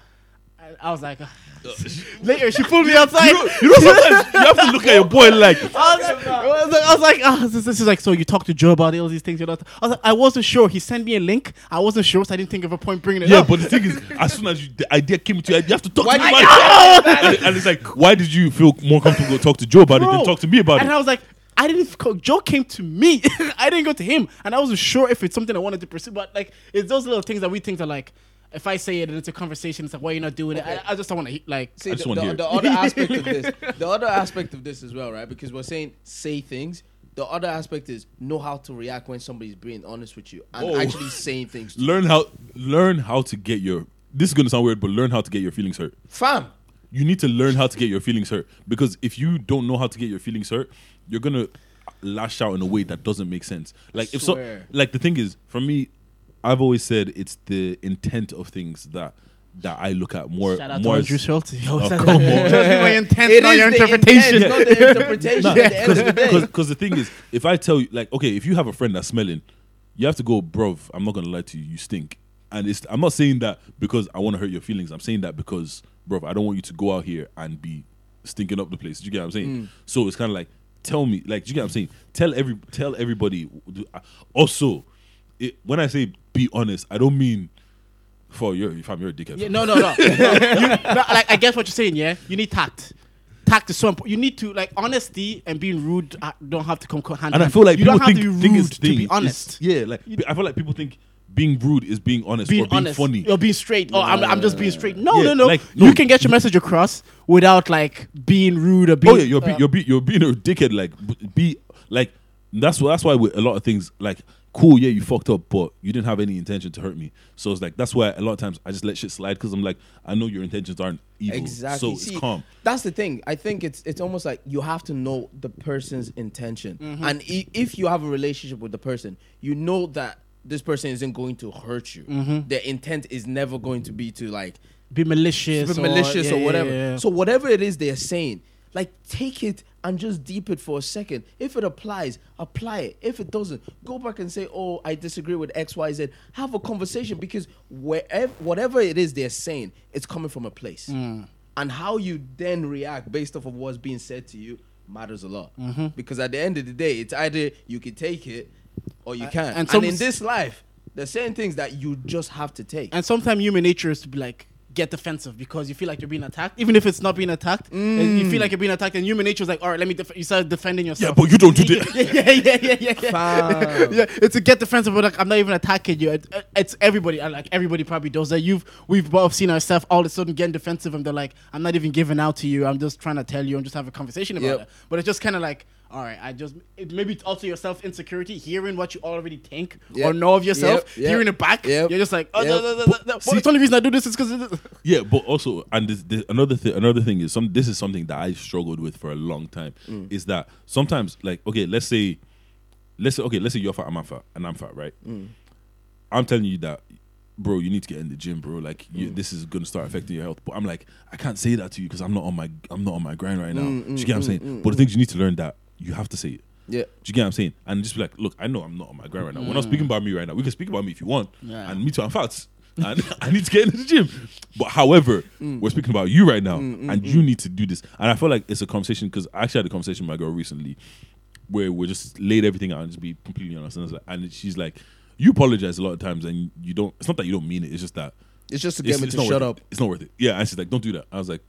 I was like, later she pulled me outside. You know, you know sometimes you have to look at your boy like I was like, I was like, I was like oh, this, this is like, so you talked to Joe about all these things. You know, I was like, I wasn't sure. He sent me a link. I wasn't sure, so I didn't think of a point bringing it Yeah, up. but the thing is, as soon as you, the idea came to you, you have to talk Why to me about it. And, and it's like, why did you feel more comfortable to talk to Joe about it than talk to me about and it? And I was like, I didn't. co- Joe came to me. I didn't go to him, and I wasn't sure if it's something I wanted to pursue. But like, it's those little things that we think are like. If I say it and it's a conversation, it's like, why are you not doing it? I, I just don't want to like. See, I just the, the, the other aspect of this, the other aspect of this as well, right? Because we're saying say things. The other aspect is know how to react when somebody's being honest with you and Oh. actually saying things. To you. learn how, learn how to get your. This is gonna sound weird, but learn how to get your feelings hurt. Fam, You need to learn how to get your feelings hurt because if you don't know how to get your feelings hurt, you're gonna lash out in a way that doesn't make sense. Like if so, like the thing is, for me, I've always said it's the intent of things that that I look at more. Shout out more to as- Andrew Schulz. He always Oh, says come on. My intent, it not your the interpretation. intent, not the interpretation. Nah, at the end of the day. Because the thing is, if I tell you, like, okay, if you have a friend that's smelling, you have to go, bruv, I'm not gonna lie to you, you stink. And it's I'm not saying that because I want to hurt your feelings. I'm saying that because, bruv, I don't want you to go out here and be stinking up the place. Do you get what I'm saying? Mm. So it's kind of like, tell me, like, do you get what I'm saying? Tell every, tell everybody. Uh, also, it, when I say be honest, I don't mean for your if I'm your dickhead. Yeah, no, no, no. no, you, no, Like I guess what you're saying. Yeah, you need tact. Tact is so important. You need to like honesty and being rude uh, don't have to come hand. and I feel like you people don't have think to be rude to be honest. yeah, like I feel like people think being rude is being honest Being or being honest, funny. or being straight. Oh, I'm, I'm just being straight. No, Yeah, no, no. like, You can get your message across without like being rude or being. oh yeah, you're be, uh, you're be, you're being a dickhead. Like be like that's why that's why with a lot of things like cool, yeah, you fucked up, but you didn't have any intention to hurt me. So it's like that's why a lot of times I just let shit slide because I'm like I know your intentions aren't evil, Exactly. so it's calm. That's the thing. I think it's it's almost like you have to know the person's intention, Mm-hmm. and i- if you have a relationship with the person, you know that this person isn't going to hurt you. Mm-hmm. Their intent is never going to be to like be malicious, be malicious yeah, or yeah, whatever. yeah, yeah. So whatever it is they're saying, like take it and just deep it for a second. If it applies, apply it. If it doesn't, go back and say, "Oh, I disagree with X, Y, Z." Have a conversation because wherever, whatever it is they're saying, it's coming from a place, Mm. and how you then react based off of what's being said to you matters a lot. Mm-hmm. Because at the end of the day, it's either you can take it or you can't. and And, in this life, there's certain things that you just have to take. And sometimes human nature is to be like get defensive because you feel like you're being attacked, even if it's not being attacked. and You feel like you're being attacked, and human nature is like, all right, let me. Def-. You start defending yourself. Yeah, but you don't do that. yeah, yeah, yeah, yeah, yeah, yeah. It's to get defensive, but like I'm not even attacking you. It- it's everybody. and, Like everybody probably does that. You've we've both seen ourselves all of a sudden getting defensive, and they're like, I'm not even giving out to you. I'm just trying to tell you. I'm just having a conversation about Yep. it. But it's just kind of like, all right, I just it, maybe it's also your self insecurity, hearing what you already think or know of yourself, Yep, yep, hearing it back. yep, You're just like, oh, yep. no, no, no, no, no. Well, the only reason I do this is because. Yeah, but also, and this, this, another thing, another thing is some. This is something that I struggled with for a long time. Mm. Is that sometimes, like, okay, let's say, let's say, okay, let's say you're fat, I'm fat, and I'm fat, right? Mm. I'm telling you that, bro, you need to get in the gym, bro. Like, you, Mm. this is gonna start affecting your health. But I'm like, I can't say that to you because I'm not on my, I'm not on my grind right now. Mm, Do you get what I'm saying? but the thing is, you need to learn that you have to say it. Yeah. Do you get what I'm saying? And just be like, look, I know I'm not on my grind right now. We're not mm. speaking about me right now. We can speak about me if you want. Yeah. And me too, I'm fat. And I need to get into the gym. But however, mm. we're speaking about you right now, mm, and you need to do this. And I feel like it's a conversation because I actually had a conversation with my girl recently where we just laid everything out and just be completely honest. And, I like- and she's like, you apologize a lot of times, and you don't. It's not that you don't mean it. It's just that It's just to it's, get me it's to not shut worth up. It's not worth it. Yeah, and she's like, don't do that. I was like,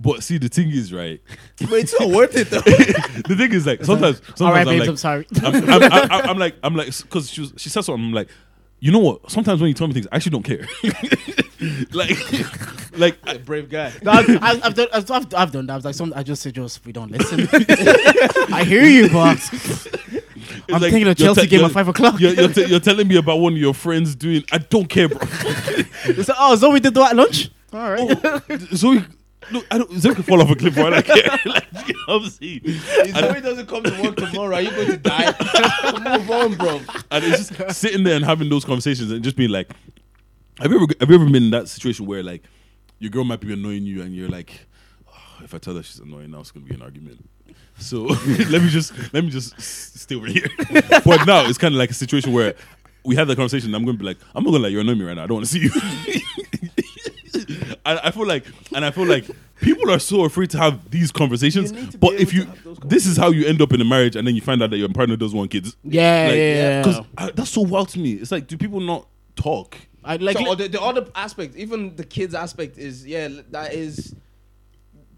but see, the thing is, right? But it's not worth it though. the thing is, like sometimes, sometimes All right, I'm babes, like, I'm sorry. I'm, I'm, I'm, I'm, I'm like, I'm like, because she was, she said something. I'm like, you know what? Sometimes when you tell me things, I actually don't care. like, like, Brave guy. No, I've, I've, I've done, I've, I've, I've done that. I was like, some, I just said, Joseph, we don't listen. I hear you, boss. I'm like, thinking of Chelsea te- game at five o'clock. You're, you're, te- you're telling me about one of your friends doing. I don't care, bro. They said, oh, Zoe did that at lunch? All right. Oh, Zoe, look, I don't. Zoe could fall off a cliff. Right? I care. like, you know saying? If Zoe doesn't come to work tomorrow, are you going to die? Move on, bro. and it's just sitting there and having those conversations and just being like, have you ever have you ever been in that situation where like your girl might be annoying you and you're like, "Oh, if I tell her she's annoying now, it's gonna be an argument. So let me just let me just stay over here. but now it's kind of like a situation where we had that conversation. I'm gonna be like, I'm not gonna let you annoy me right now. I don't want to see you. And I, I feel like, and I feel like people are so afraid to have these conversations. You need to be but if you, this is how you end up in a marriage, and then you find out that your partner doesn't want kids. Yeah, Like, yeah, yeah. Because uh, that's so wild to me. It's like, do people not talk? I like. so, or the, the other aspect, even the kids aspect, is yeah, that is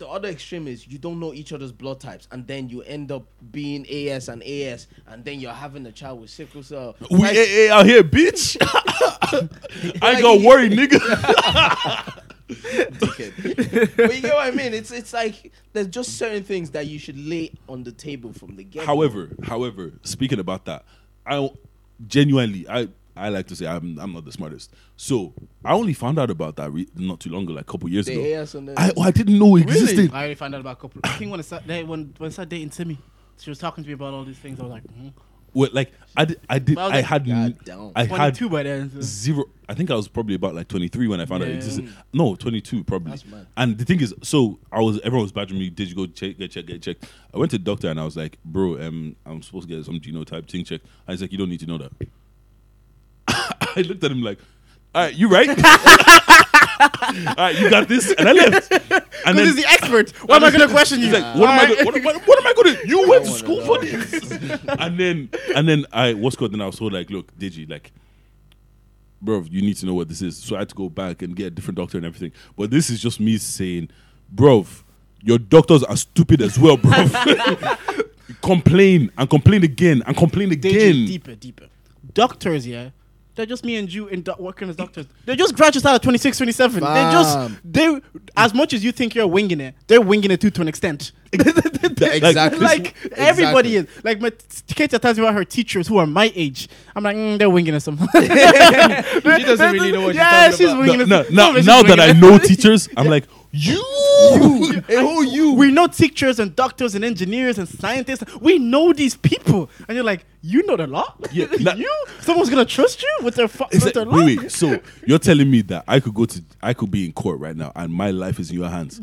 the other extreme is you don't know each other's blood types, and then you end up being AS and AS, and then you're having a child with sickle cell. We Like, AA out here, bitch. I ain't gonna worry, nigga. dickhead. but you get what I mean? It's it's like there's just certain things that you should lay on the table from the get. however, however, speaking about that, I genuinely, I I like to say I'm I'm not the smartest. So I only found out about that re- not too long ago, like a couple years The ago. AS and the- I I didn't know it existed. I already found out about a couple. I think when I started when when I started dating Timmy, she was talking to me about all these things. I was like, mm-hmm. Well, like I did, I did, Well, I like, had, God n- damn. I had 22 by then. so- zero. I think I was probably about like 23 when I found out it existed. No, 22 probably. And the thing is, so I was everyone was badgering me. Did you go check, get checked, get checked? I went to the doctor and I was like, bro, um, I'm supposed to get some genotype thing checked. I was like, you don't need to know that. I looked at him like, all right, you right. all right, you got this, and I left. And Because he's the expert. Why am I going to question you? Like, what am I? Go- what, am I- what am I going to? You went to school for this? and then, and then I what's called. Then I was told like, look, Deji, like, bro, you need to know what this is. So I had to go back and get a different doctor and everything. But this is just me saying, bro, your doctors are stupid as well, bro. complain and complain again and complain again. just deeper, deeper. Doctors, yeah. They're just me and you in doc- working as doctors. They're just graduates out of 26, 27. They just they as much as you think you're winging it, they're winging it too to an extent. Exactly. like everybody Exactly. is. Like my Kate tells me about her teachers who are my age. I'm like, mm, they're winging it somehow. She doesn't really know what she's yeah, talking she's about. winging No, it. no, some now, she's now that I know teachers, I'm like, you. Hey, who you? We know teachers and doctors and engineers and scientists. We know these people, and you're like, you know the law. Yeah, nah- you. Someone's gonna trust you with their fu- It's with their like, law. wait, wait. So you're telling me that I could go to, I could be in court right now, and my life is in your hands.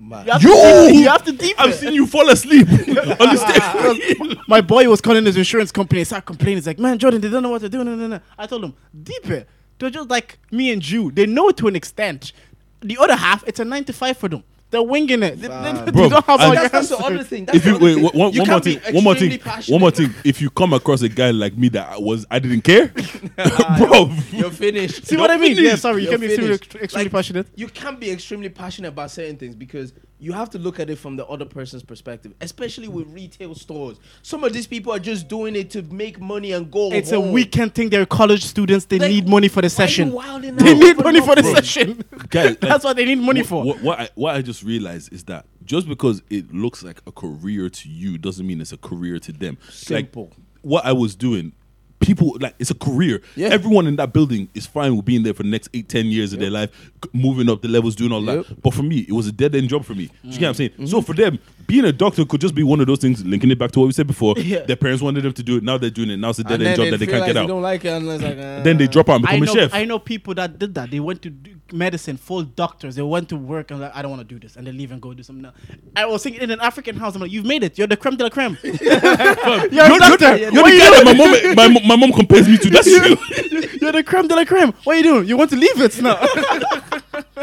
You have, You! to, deep- you have to deep I've it. seen you fall asleep. on the Understand? My boy was calling his insurance company and started complaining. He's like, man, Jordan, they don't know what to do. No, no, no. I told him, deep it. They're just like me and you. They know it to an extent. The other half, it's a nine to five for them. They're winging it. They, they- Bro, don't have and- all That's, your that's the other thing. That's if the you wait, thing. one, one You one more can't be thing, one more thing, extremely one more thing. If you come across a guy like me that I was, I didn't care, bro. You're finished. See what I mean? Yeah, sorry, you You're can be extremely, finished. extremely Like, passionate. You can't be extremely passionate about certain things because you have to look at it from the other person's perspective, especially with retail stores. Some of these people are just doing it to make money and go. It's a weekend thing. They're college students. They Like, need money for the why you session. wilding They need Open money for the bro. session. Guys, like, That's what they need money what, for. What, what I what I just realized is that just because it looks like a career to you doesn't mean it's a career to them. Simple. Like what I was doing, people like it's a career. Yeah. Everyone in that building is fine with being there for the next eight, ten years of their life, moving up the levels, doing all Yep. that. But for me, it was a dead end job for me. Do you get what I'm saying? Mm-hmm. So for them, being a doctor could just be one of those things, linking it back to what we said before. Yeah. Their parents wanted them to do it. Now they're doing it. Now it's a dead And end then job that they can't like get out. don't like it, and like, uh, Then they drop out and I become know, a chef. I know people that did that. They went to do medicine, full doctors. They went to work and like, I don't want to do this, and they leave and go do something else. I was thinking in an African house. I'm like, you've made it. You're the creme de la creme. you're You're, doctor. you're, What the you guy that my mom, my, my mom compares me to. That's you. You're the creme de la creme. What are you doing? You want to leave it now?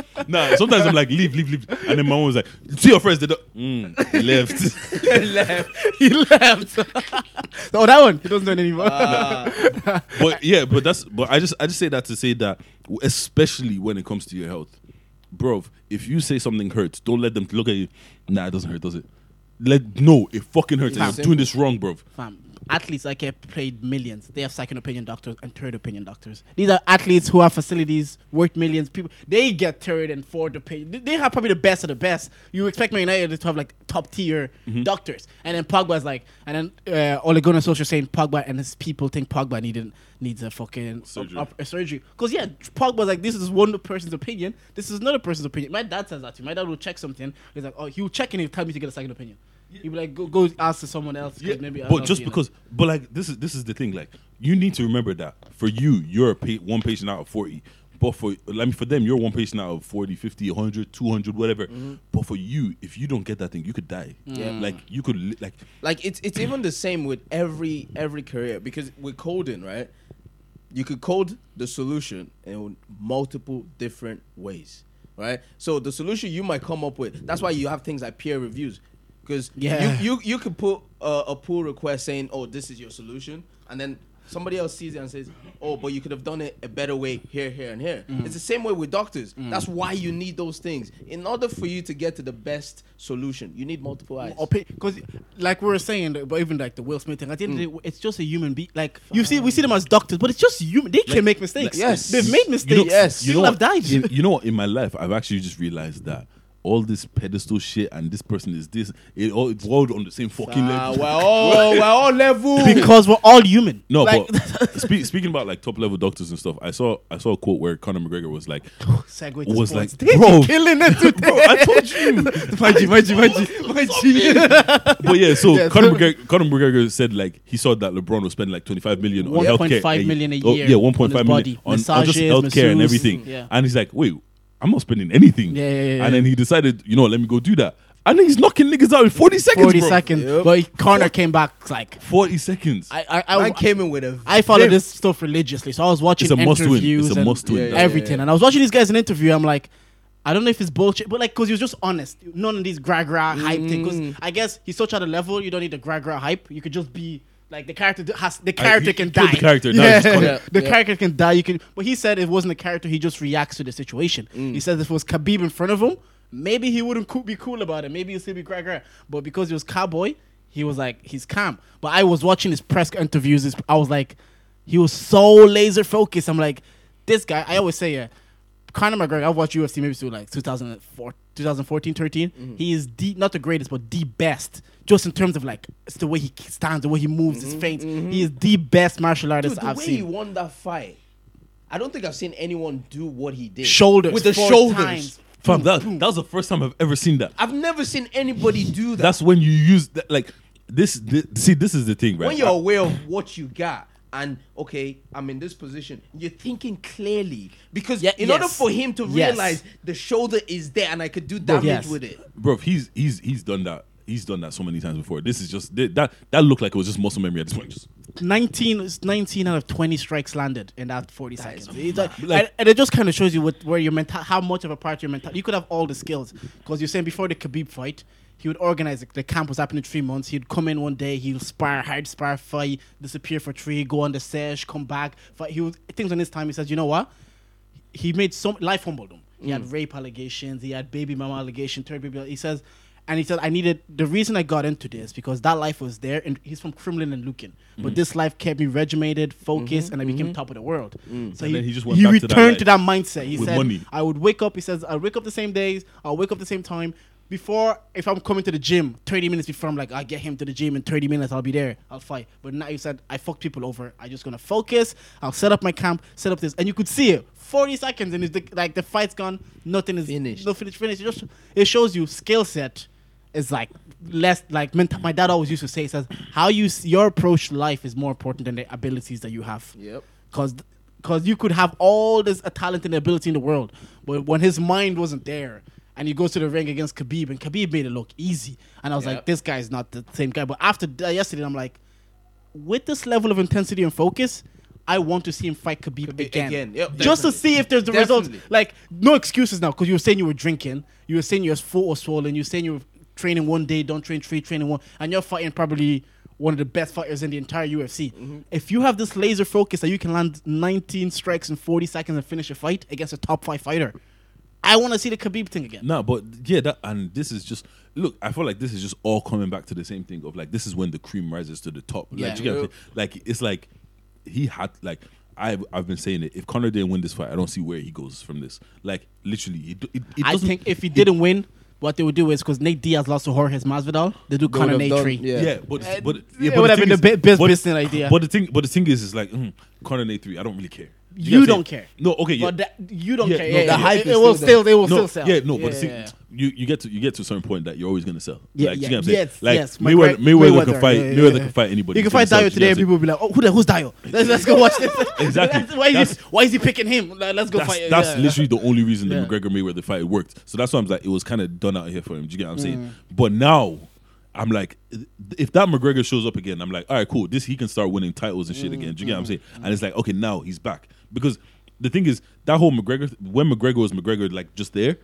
Nah, sometimes I'm like, leave, leave, leave. And then my mom was like, see your friends. They don't. Mm, he left. he left. oh, that one. He doesn't do it anymore. but yeah, but that's. But I just, I just say that to say that, especially when it comes to your health, bro. If you say something hurts, don't let them look at you. Nah, it doesn't hurt, does it? Let no, it fucking hurts. And Fam. you're doing this wrong, bro. Fam, athletes like have played millions. They have second opinion doctors and third opinion doctors. These are athletes who have facilities worth millions. People they get third and fourth opinion. They- have probably the best of the best. You expect Man United to have like top tier Mm-hmm. doctors, and then Pogba's like, and then uh, Ole Gunnar Solskjaer saying Pogba and his people think Pogba needed needs a fucking Surgery. Up, a surgery. Because yeah, Pogba's like this is one person's opinion. This is another person's opinion. My dad says that to me. My dad will check something. He's like, oh, he'll check and he'll tell me to get a second opinion. He'll be like, go, go ask to someone else. Yeah, maybe I but just see it." because, but like this is this is the thing. Like you need to remember that for you, you're a pa- one patient out of forty. But for I mean, for them, you're one patient out of 40, 50, 100, 200, whatever. Mm-hmm. But for you, if you don't get that thing, you could die. Yeah. Mm. Like you could li- like like it's it's even the same with every every career because with coding, right? You could code the solution in multiple different ways. right? So the solution you might come up with. That's why you have things like peer reviews, because Yeah. you you you could put a, a pull request saying, "Oh, this is your solution," and then somebody else sees it and says, "Oh, but you could have done it a better way here, here, and here." Mm. It's the same way with doctors. That's why you need those things in order for you to get to the best solution. You need multiple eyes. because like we were saying, but even like the Will Smith thing, at the end Mm. of the day, it's just a human being. Like you see, we see them as doctors, but it's just human. They can make mistakes. yes. they've made mistakes. You know, Yes. you know have died. In, you know what? In my life, I've actually just realized that all this pedestal shit and this person is this. It all it's all on the same fucking Ah, level. we're all we're all level. because we're all human. No, like, but spe- speaking about like top level doctors and stuff, I saw I saw a quote where Conor McGregor was like, segue to was sports. like, They bro, killing it today. bro, I told you. my G, my G, my G, my G. But yeah, so Yes. Conor, McGregor, Conor McGregor said like he saw that LeBron was spending like 25 million on 1.5 healthcare. million a Oh, year yeah, on his million body. on, on just Massages, healthcare and masseuses, everything. yeah. And he's like, wait, I'm not spending anything. Yeah, yeah, yeah, And then he decided, you know, what, let me go do that. And then he's knocking niggas out in 40 seconds. 40 bro. seconds. Yep. But Conor came back like 40 seconds. I I I, I came in with a. I follow this stuff religiously, so I was watching It's a must win. interviews It's a and must win. Yeah, yeah, everything, yeah. and I was watching these guys in interview. I'm like, I don't know if it's bullshit, but like, cause he was just honest. None of these gra gra hype thing. Mm. Cause I guess he's such at a level you don't need the gra gra hype. You could just be like the character has the character he can killed die. the character, Yeah. Yeah, the yeah. character can die. You can, but he said it wasn't a character. He just reacts to the situation. Mm. He says if it was Khabib in front of him, maybe he wouldn't coo- be cool about it. Maybe he'd still be gra gra. But because he was cowboy, he was like he's calm. But I was watching his press interviews. his- I was like, he was so laser focused. I'm like, this guy. I always say, yeah, Conor McGregor. I've watched UFC maybe since like 2004, 2014, 13. Mm-hmm. He is the not the greatest, but the best. Just in terms of like it's the way he stands, the way he moves, Mm-hmm. his feints. He is the best martial Dude, artist the I've seen. The way he won that fight, I don't think I've seen anyone do what he did. Shoulders with the four shoulders. times. Fam, that, that was the first time I've ever seen that. I've never seen anybody do that. That's when you use that, like, this, this. See, this is the thing, right? when you're aware of what you got and okay, I'm in this position. You're thinking clearly because Yeah, in order yes. for him to Yes. realize the shoulder is there and I could do damage yes. with it. bro, he's he's he's done that. He's done that so many times before. This is just that that looked like it was just muscle memory at this point. Just 19, it's 19 out of 20 strikes landed in that 40 seconds. It's like- Like- and, and it just kind of shows you what, where your mental, how much of a part of your mental. You could have all the skills because you're saying before the Khabib fight, he would organize it. The camp was happening three months. He'd come in one day, he'll spar, hard spar, fight, disappear for three, go on the sesh, come back. Fight. He was things on his time. He says, you know what? he made some life humbled him. He Mm. had rape allegations, he had baby mama allegation, third baby. He says, and he said, I needed the reason I got into this because that life was there, and he's from Crumlin and Lucan, Mm. but this life kept me regimented, focused, and I became top of the world. So Mm-hmm. And he, then he just went he back to that returned to that, mindset. He with said, money. I would wake up. He says, I'll wake up the same days. I'll wake up the same time. Before, if I'm coming to the gym, 30 minutes before, I'm like, I'll get him to the gym in 30 minutes, I'll be there, I'll fight. But now you said, I fuck people over. i just gonna focus, I'll set up my camp, set up this. And you could see it 40 seconds, and it's the, like the fight's gone, nothing is Finished. No finish, finished. It, just, it shows you skill set is like less, like ment- my dad always used to say, he says, how you, s- your approach to life is more important than the abilities that you have Yep. because because you could have all this talent and ability in the world, but when his mind wasn't there, and he goes to the ring against Khabib, and Khabib made it look easy, and I was like, Yep. this guy's not the same guy. But after uh, yesterday, I'm like, with this level of intensity and focus. I want to see him fight Khabib, Khabib again, again. Yep, just to see if there's the results. Definitely. Like no excuses now, because you were saying you were drinking, you were saying your full or swollen, you were saying you were training one day, don't train three, training one, and you're fighting probably one of the best fighters in the entire UFC. Mm-hmm. If you have this laser focus that you can land 19 strikes in 40 seconds and finish a fight against a top five fighter, I want to see the Khabib thing again. No, but yeah, that and this is just look. I feel like this is just all coming back to the same thing of like this is when the cream rises to the top. Yeah. Like, you get what like it's like he had like I've I've been saying it. If Conor didn't win this fight, I don't see where he goes from this. Like literally, it, it, it I doesn't- think if he didn't win, what they would do is because Nate Diaz lost to Jorge Masvidal, they do They Conor Nate three. yeah. Yeah, but Uh, but it but would have been the is- bi- best but- business idea. But the thing, but the thing is, is like mm, Conor Nate three. I don't really care. You get don't saying? care. No, okay, yeah. But that, you don't Yeah, care. no, Yeah, the yeah, hype it, is it will still still, they will no, still sell. Yeah, no, but yeah, see, yeah. you you get to you get to a certain point that you're always gonna sell. Yeah, like, yeah, you get what I'm yes, like yes. Mayweather, McGregor- Mayweather, can fight. yeah, yeah, Mayweather yeah. can fight anybody. You can fight himself, Dio today, and people will be like, "Oh, who the, who's Dio? Let's, let's go watch this." Exactly. That's- why is he why is he picking him? Let's go that's, fight. that's literally the only reason the Yeah. McGregor Mayweather fight worked. So that's why I'm like, it was kind of done out here for him. Do you get what I'm saying? Mm. But now, I'm like, if that McGregor shows up again, I'm like, all right, cool. This he can start winning titles and shit Mm, again. Do you get what I'm saying? And it's like, okay, now he's back because the thing is that whole McGregor when McGregor was McGregor like just there.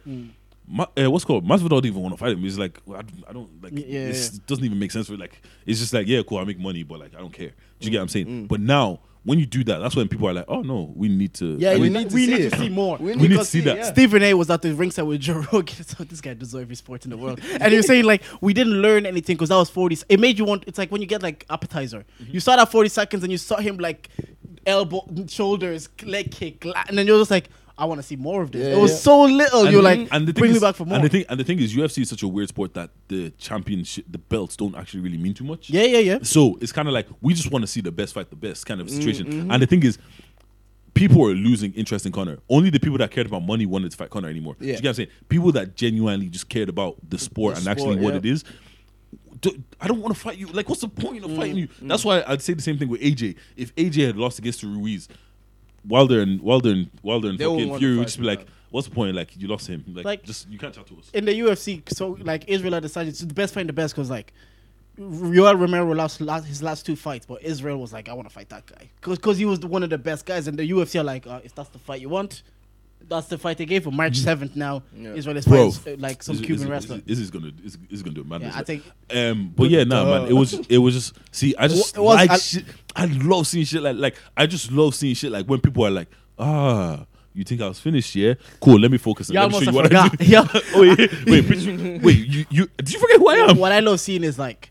Ma, uh, what's called Masvidal didn't even want to fight him. He's like, well, I, don't- I don't like. Yeah, this yeah. doesn't even make sense for like. It's just like, yeah, cool, I make money, but like, I don't care. Do you get what I'm saying? Mm. But now, when you do that, that's when people are like, oh no, we need to. Yeah, I we mean, need, to we see need to see more. We need to Because see that. yeah. Stephen A was at the ringside with Joe Rogan. So this guy deserves every sport in the world. And you're saying like we didn't learn anything because that was forty. It made you want. It's like when you get like appetizer. Mm-hmm. You saw that forty seconds and you saw him like elbow, shoulders, leg kick, and then you're just like, I want to see more of this. Yeah, it was yeah. so little. and You're like, and the thing bring is, me back for more. And the thing, and the thing is, UFC is such a weird sport that the championship, the belts don't actually really mean too much. yeah, yeah, yeah. So it's kind of like we just want to see the best fight the best kind of Mm, situation. mm-hmm. And the thing is, people are losing interest in Conor. Only the people that cared about money wanted to fight Conor anymore. Do Yeah. You get what I'm saying? People that genuinely just cared about the sport The and actually sport, what yeah. it is. I don't want to fight you. Like, what's the point of Mm, fighting you? That's why I'd say the same thing with AJ. If AJ had lost against Ruiz, Wilder and Wilder and Wilder and They won't fucking want to Fury would fight just be like, yeah. "What's the point? Like, you lost him. Like, Like- just you can't chat to us." in the UFC, so like Israel had decided it's the best fight the best because like Yoel Romero lost, lost his last two fights, but Israel was like, I want to fight that guy because he was the, one of the best guys, and the UFC are like, uh, if that's the fight you want, that's the fight they gave for March seventh now, Yeah. Israel is Bro, fighting uh, like some this- Cuban this, wrestler. This, this is gonna this, this is gonna do it, man. Yeah, I think- Um, but yeah, nah, man. It was it was just see. I just It was- like I- shit. I love seeing shit like like I just love seeing shit like when people are like, ah. You think I was finished? Yeah, cool. Let me focus. and Yeah, let me almost show you I what I forgot. do. Yeah. oh, wait, wait, wait. You, you did you forget who I am? what I love seeing is like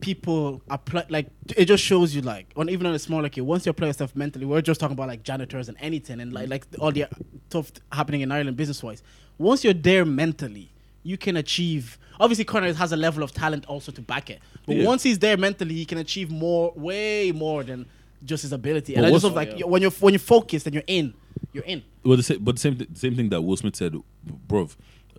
people apply like it just shows you like on even on a small like once you apply yourself mentally we're just talking about like janitors and anything and like like all the stuff happening in Ireland business wise once you're there mentally you can achieve obviously Conor has a level of talent also to back it but Yeah. once he's there mentally he can achieve more way more than just his ability But and I just what's- love like oh, when you're when you're focused and you're in you're in Well, the same, but the same, th- same thing that Will Smith said, bro.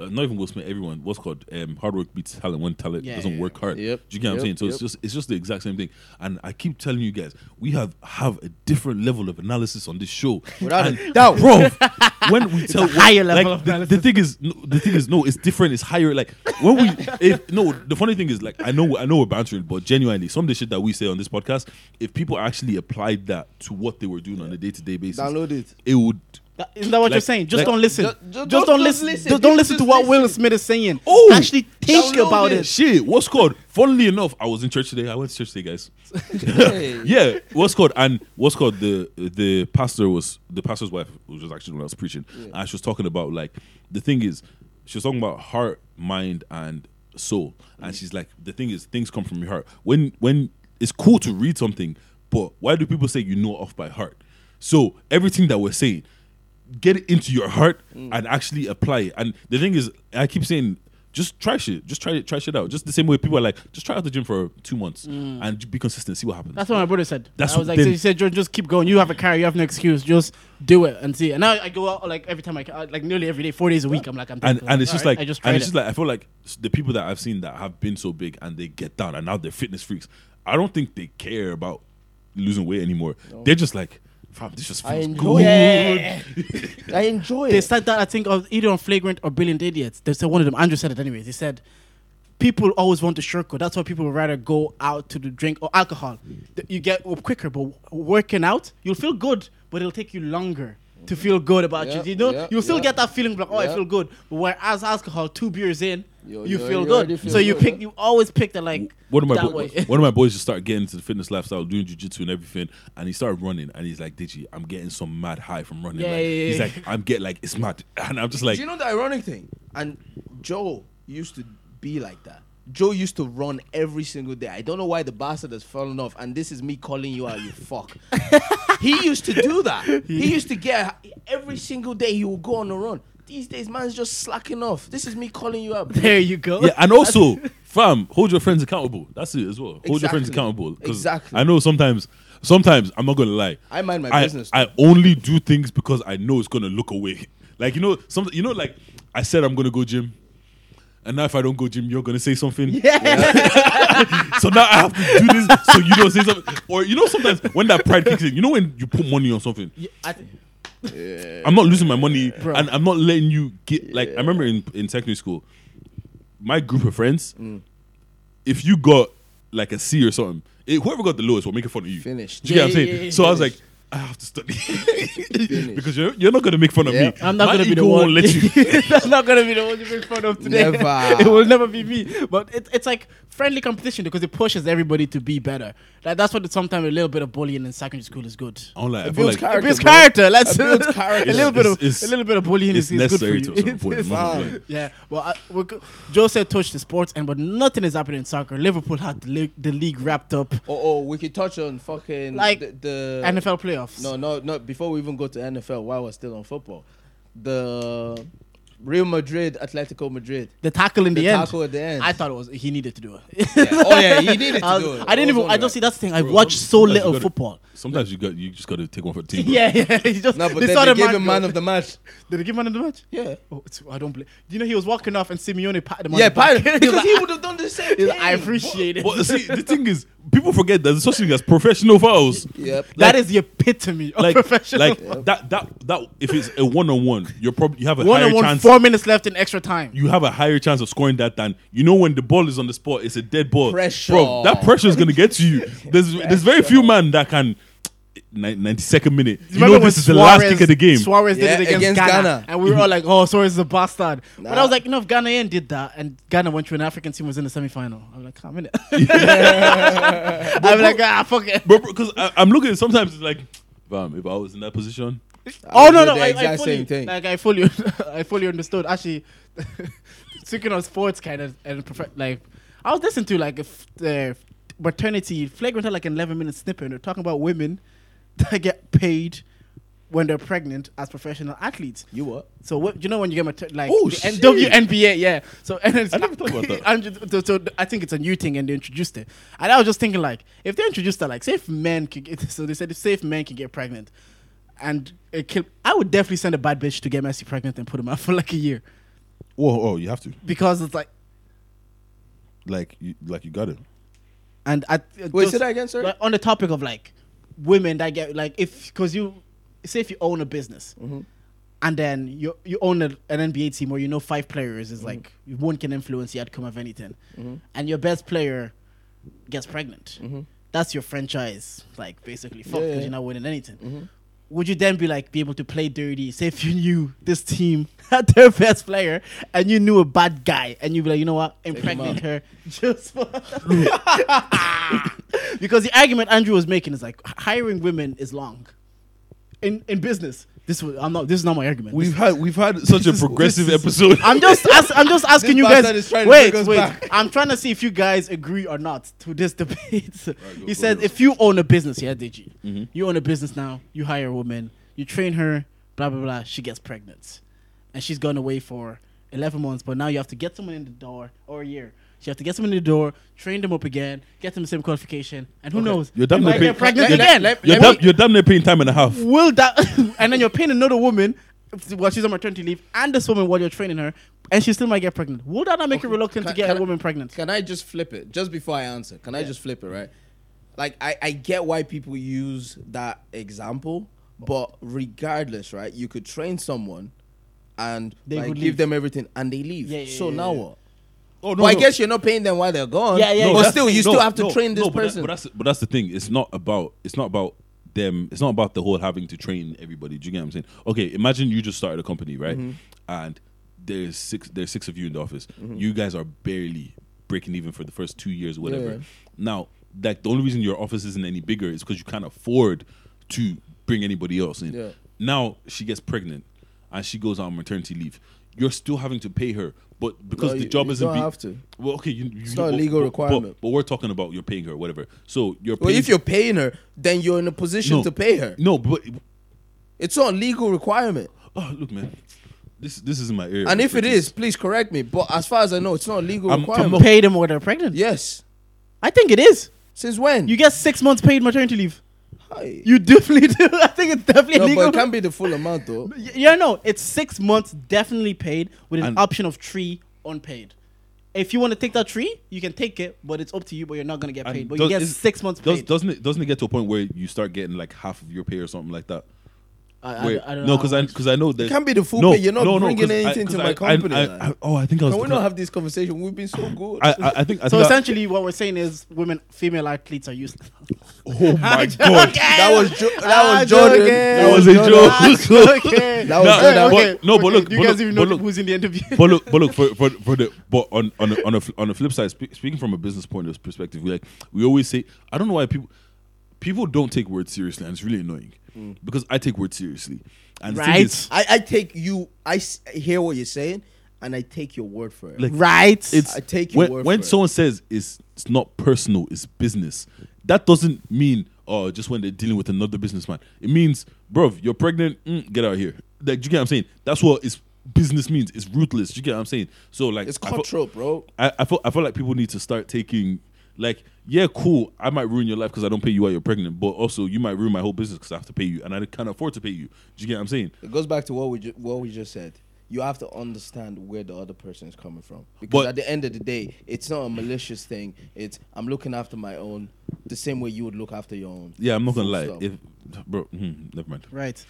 Uh, not even Will Smith. Everyone. What's called um, hard work beats talent when talent Yeah, doesn't yeah, work hard. Yep, Do you get what I'm saying? So it's just it's just the exact same thing. And I keep telling you guys, we have have a different level of analysis on this show. Without and, a doubt. bro. when we tell higher like, level of the, the thing is, no, the thing is, no, it's different. It's higher. Like when we, if no, the funny thing is, like I know, I know we're bantering, but genuinely, some of the shit that we say on this podcast, if people actually applied that to what they were doing on a day to day basis, Download it. it would That- Isn't that what you're saying? Just like- don't listen. Ju- Just, ju- don't, don't- don't listen. listen. Don't, don't People listen to just what Will. Smith is saying. Oh! actually think about it. it. Shit, what's called? Funnily enough, I was in church today. I went to church today, guys. Yeah, what's called? And what's called? The the pastor was the pastor's wife, which was actually when I was preaching, and she was talking about like the thing is, she was talking about heart, mind, and soul, and mm. she's like, the thing is, things come from your heart. When when it's cool to read something, but why do people say you know off by heart? So everything that we're saying, get it into your heart mm. and actually apply it. And the thing is, I keep saying, just try shit. Just try it. Try shit out. Just the same way people are like, just try out the gym for two months mm. and be consistent. See what happens. That's what my brother said. That's I was what like, then- so he said, "Just- just keep going. You have a car. You have no excuse. Just do it and see. And now I go out like every time I ca- like nearly every day, four days a week. I'm like, I'm and thankful. and it's just Alright, like I just and it's it. just like I feel like the people that I've seen that have been so big and they get down and now they're fitness freaks. I don't think they care about losing weight anymore. They're just like, fam, this just I feels enjoy good. it. I enjoy they said that I think of either on Flagrant or Brilliant Idiots. They said one of them. Andrew said it anyways. He said people always want to shortcut. That's why people would rather go out to the drink or alcohol. Th- You get up quicker, but working out, you'll feel good, but it'll take you longer to feel good about Yeah, you. You know, yeah, you'll still yeah. get that feeling like, oh, I feel good. But whereas alcohol, two beers in, You- you you- feel you good. feel so you pick, yeah. you always pick the like One of my that bo- way. one of my boys just started getting into the fitness lifestyle, doing jujitsu and everything, and he started running, and he's like, "Deji, I'm getting some mad high from running." Yeah, like, yeah, he's yeah. like, "I'm getting like it's mad," and I'm just like, Do you know the ironic thing? And Joe used to be like that. Joe used to run every single day. I don't know why the bastard has fallen off, and this is me calling you out, you fuck. he used to do that. He used to get every single day. He would go on a run. These days, man's just slacking off. This is me calling you up. there you go. yeah, and also, fam, hold your friends accountable. That's it as well. Hold your friends Exactly. accountable. 'cause Exactly. I know sometimes, sometimes I'm not gonna lie. I mind my I, business. I only do things because I know it's gonna look away. Like you know, some you know, like I said I'm gonna go gym, and now if I don't go gym, you're gonna say something. Yeah. So now I have to do this so you don't say something. Or you know, sometimes when that pride kicks in, you know when you put money on something. Yeah, I th- I'm not losing my money, Bro. and I'm not letting you get. Like I remember in in secondary school, my group of friends, Mm. if you got like a C or something, it, whoever got the lowest will making fun of you. Finished. Do you get what I'm Yeah, saying? yeah, yeah, so I was like, finished. I have to study because you're you're not gonna make fun of Yep. me. I'm not My gonna be the ego one. Won't let you. I'm not gonna be the one you make fun of today. Never. it will never be me. But it, it's like friendly competition because it pushes everybody to be better. Like that's what sometimes a little bit of bullying in secondary school is good. I like. It builds like character. It builds character. Let's It builds character. a little bit of It's- a little bit of bullying it's is, is good for necessary you. to It's- point. it's- Must yeah. Well, I, Joe said touch the sports, and but nothing is happening in soccer. Liverpool had the league, the league wrapped up. Oh, oh, we could touch on fucking Like, the, the NFL playoffs. No, no, no. Before we even go to NFL, while we're still on football, the Real Madrid, Atletico Madrid, the tackle in the, the end. tackle at the end. I thought it was he needed to do it. Yeah. Oh yeah, he needed to I, was- do it. I didn't even. I don't see that's the thing. I Bro, watched so little gotta- football. Sometimes you got you just got to take one for the team. bro. Yeah, yeah. He just No, but they then they gave man him man of the match. Did they give man of the match? Yeah. Oh, it's- I don't believe. Do you know he was walking off and Simeone patted him on Yeah, the back. Pirate, because he would have done the same thing. like, I appreciate it. But see, the thing is, people forget there's such thing as professional fouls. Yep. that like- is the epitome of Like, professional. like that, that, that. If it's a one on one, you're probably you have a one on one. chance. four minutes left in extra time. you have a higher chance of scoring that than you know when the ball is on the spot. It's a dead ball. Pressure. bro. That pressure is gonna get to you. There's there's very few men that can. Ninety second minute. You know Remember this when is the last kick of the game. Suarez Yeah, did it against, against Ghana, Ghana. and we were all like, "Oh, Suarez is a bastard." But I was like, you know, if Ghanaian did that, and Ghana went to an African team was in the semi final, I'm like, "Come in it." I'm like, "Ah, fuck it." Bro, because I'm looking at it, sometimes it's like, fam, if I was in that position, Oh would no, do no, the I, I fully, same thing. like I fully, I fully understood. Actually, speaking of sports, kind of, and prof- like, I was listening to like if the maternity flagrant had like an 11 minute snippet, and they're talking about women that get paid when they're pregnant as professional athletes. You what? So what you know when you get mater- like Oh, the shit. WNBA, yeah. So and it's, I never thought about that. I'm just- so, so I think it's a new thing, and they introduced it. And I was just thinking, like, if they introduced that, like, say if men could get, so they said if safe if men can get pregnant, and it kill, I would definitely send a bad bitch to get Messi pregnant and put him out for like a year oh, oh, you have to, because it's like, like, you, like you got it. and I uh, Wait, those- say that again, sir. like, on the topic of like women that get like if because you say if you own a business Mm-hmm. and then you you own a, an NBA team where you know five players Mm-hmm. is like one can influence the outcome of anything, and your best player gets pregnant. That's your franchise, like basically fuck Mm-hmm. Yeah, because yeah. you're not winning anything. Would you then be like be able to play dirty? Say if you knew this team had their best player and you knew a bad guy and you'd be like, you know what, impregnate her just for because the argument Andrew was making is like hiring women is long. In in business, this was I'm not. This is not my argument. We've This- had we've had such a progressive this episode. I'm just ask, I'm just asking you bastard is guys. trying Wait, bring wait. back. I'm trying to see if you guys agree or not to this debate. go- he go said ahead. if you own a business, yeah, Deji, Mm-hmm. you own a business now. You hire a woman, you train her, blah blah blah. She gets pregnant, and she's gone away for 11 months. But now you have to get someone in the door or a year. You have to get someone in the door, train them up again, get them the same qualification, and who knows? You're damn they near might paying- pregnant let- again. let- You're, let damn, me- you're damn near paying time and a half. will that and then you're paying another woman while she's on maternity leave and this woman while you're training her and she still might get pregnant will that not make you reluctant to get can a I- woman pregnant Can I just flip it just before I answer? Can I just flip it, right? Like I, I get why people use that example, but regardless, right? You could train someone and They like, would give leave. them everything and they leave. Yeah, yeah, so yeah, now yeah. what? Oh Well, I guess you're not paying them while they're gone. Yeah, yeah, But yeah. still, you No, still have to no, train this no, but that- person. but that's but that's the thing. It's not about it's not about them. It's not about the whole having to train everybody. Do you get what I'm saying? Okay, imagine you just started a company, right? Mm-hmm. And there's six there's six of you in the office. You guys are barely breaking even for the first two years, or whatever. Yeah. Now, like the only reason your office isn't any bigger is because you can't afford to bring anybody else in. Yeah. Now she gets pregnant and she goes on maternity leave. You're still having to pay her, but because No, the job you isn't don't be- have to. well, okay, you, you It's not a legal but- requirement. But, but we're talking about you're paying her, whatever. So you're well, if you're paying her, then you're in a position no, to pay her. No, but It's not a legal requirement. oh, look, man, this this isn't my area. And if it is, please correct me. But as far as I know, it's not a legal I'm- I'm requirement. not- pay them when they're pregnant yes. i think it is Since when? you get six months paid maternity leave Hi. you definitely do i think it's definitely no, legal but it can't be the full amount though. Yeah no it's six months definitely paid with an And- option of three unpaid if you want to take that tree, you can take it, but it's up to you. But you're not gonna get And paid. But does- you get is- six months does, paid. doesn't it doesn't it get to a point where you start getting like half of your pay or something like that? I, I, Wait, I don't no, know. because I because I know that can't be the full no, pay. You're not no, no, bringing 'cause I- anything to 'cause my I- company, I, like. I, oh, I think I was. Can we not have this conversation? We've been so good. I, I, I think I So think I- essentially, what we're saying is women, female athletes are useless. oh my god, that was jo- that was Jordan. joking. that was a joke. okay. That was No, Jordan. but- no, but look, you but guys look, even know look. who's in the interview. but look, but look for for, for the but on on a, on a on a flip side, speaking from a business point of perspective, we like we always say I don't know why people people don't take words seriously, and it's really annoying because I take words seriously. And Right. is, I, I take you. I s- hear what you're saying, and I take your word for it. Like, right. it's I take your when, word when for it. When someone says it's it's not personal, it's business. That doesn't mean oh just when they're dealing with another businessman. It means, bro, you're pregnant, mm, get out of here. Like, do you get what I'm saying? That's what it's business means. It's ruthless. Do you get what I'm saying? So like, it's I feel- cutthroat, bro. I, I feel I feel like people need to start taking like yeah cool I might ruin your life because I don't pay you while you're pregnant but also you might ruin my whole business because I have to pay you and I can't afford to pay you. Do you get what I'm saying? It goes back to what we ju- what we just said. You have to understand where the other person is coming from because But- at the end of the day, it's not a malicious thing. It's I'm looking after my own the same way you would look after your own. Yeah, I'm not gonna lie. stop. If bro, hmm, never mind. right.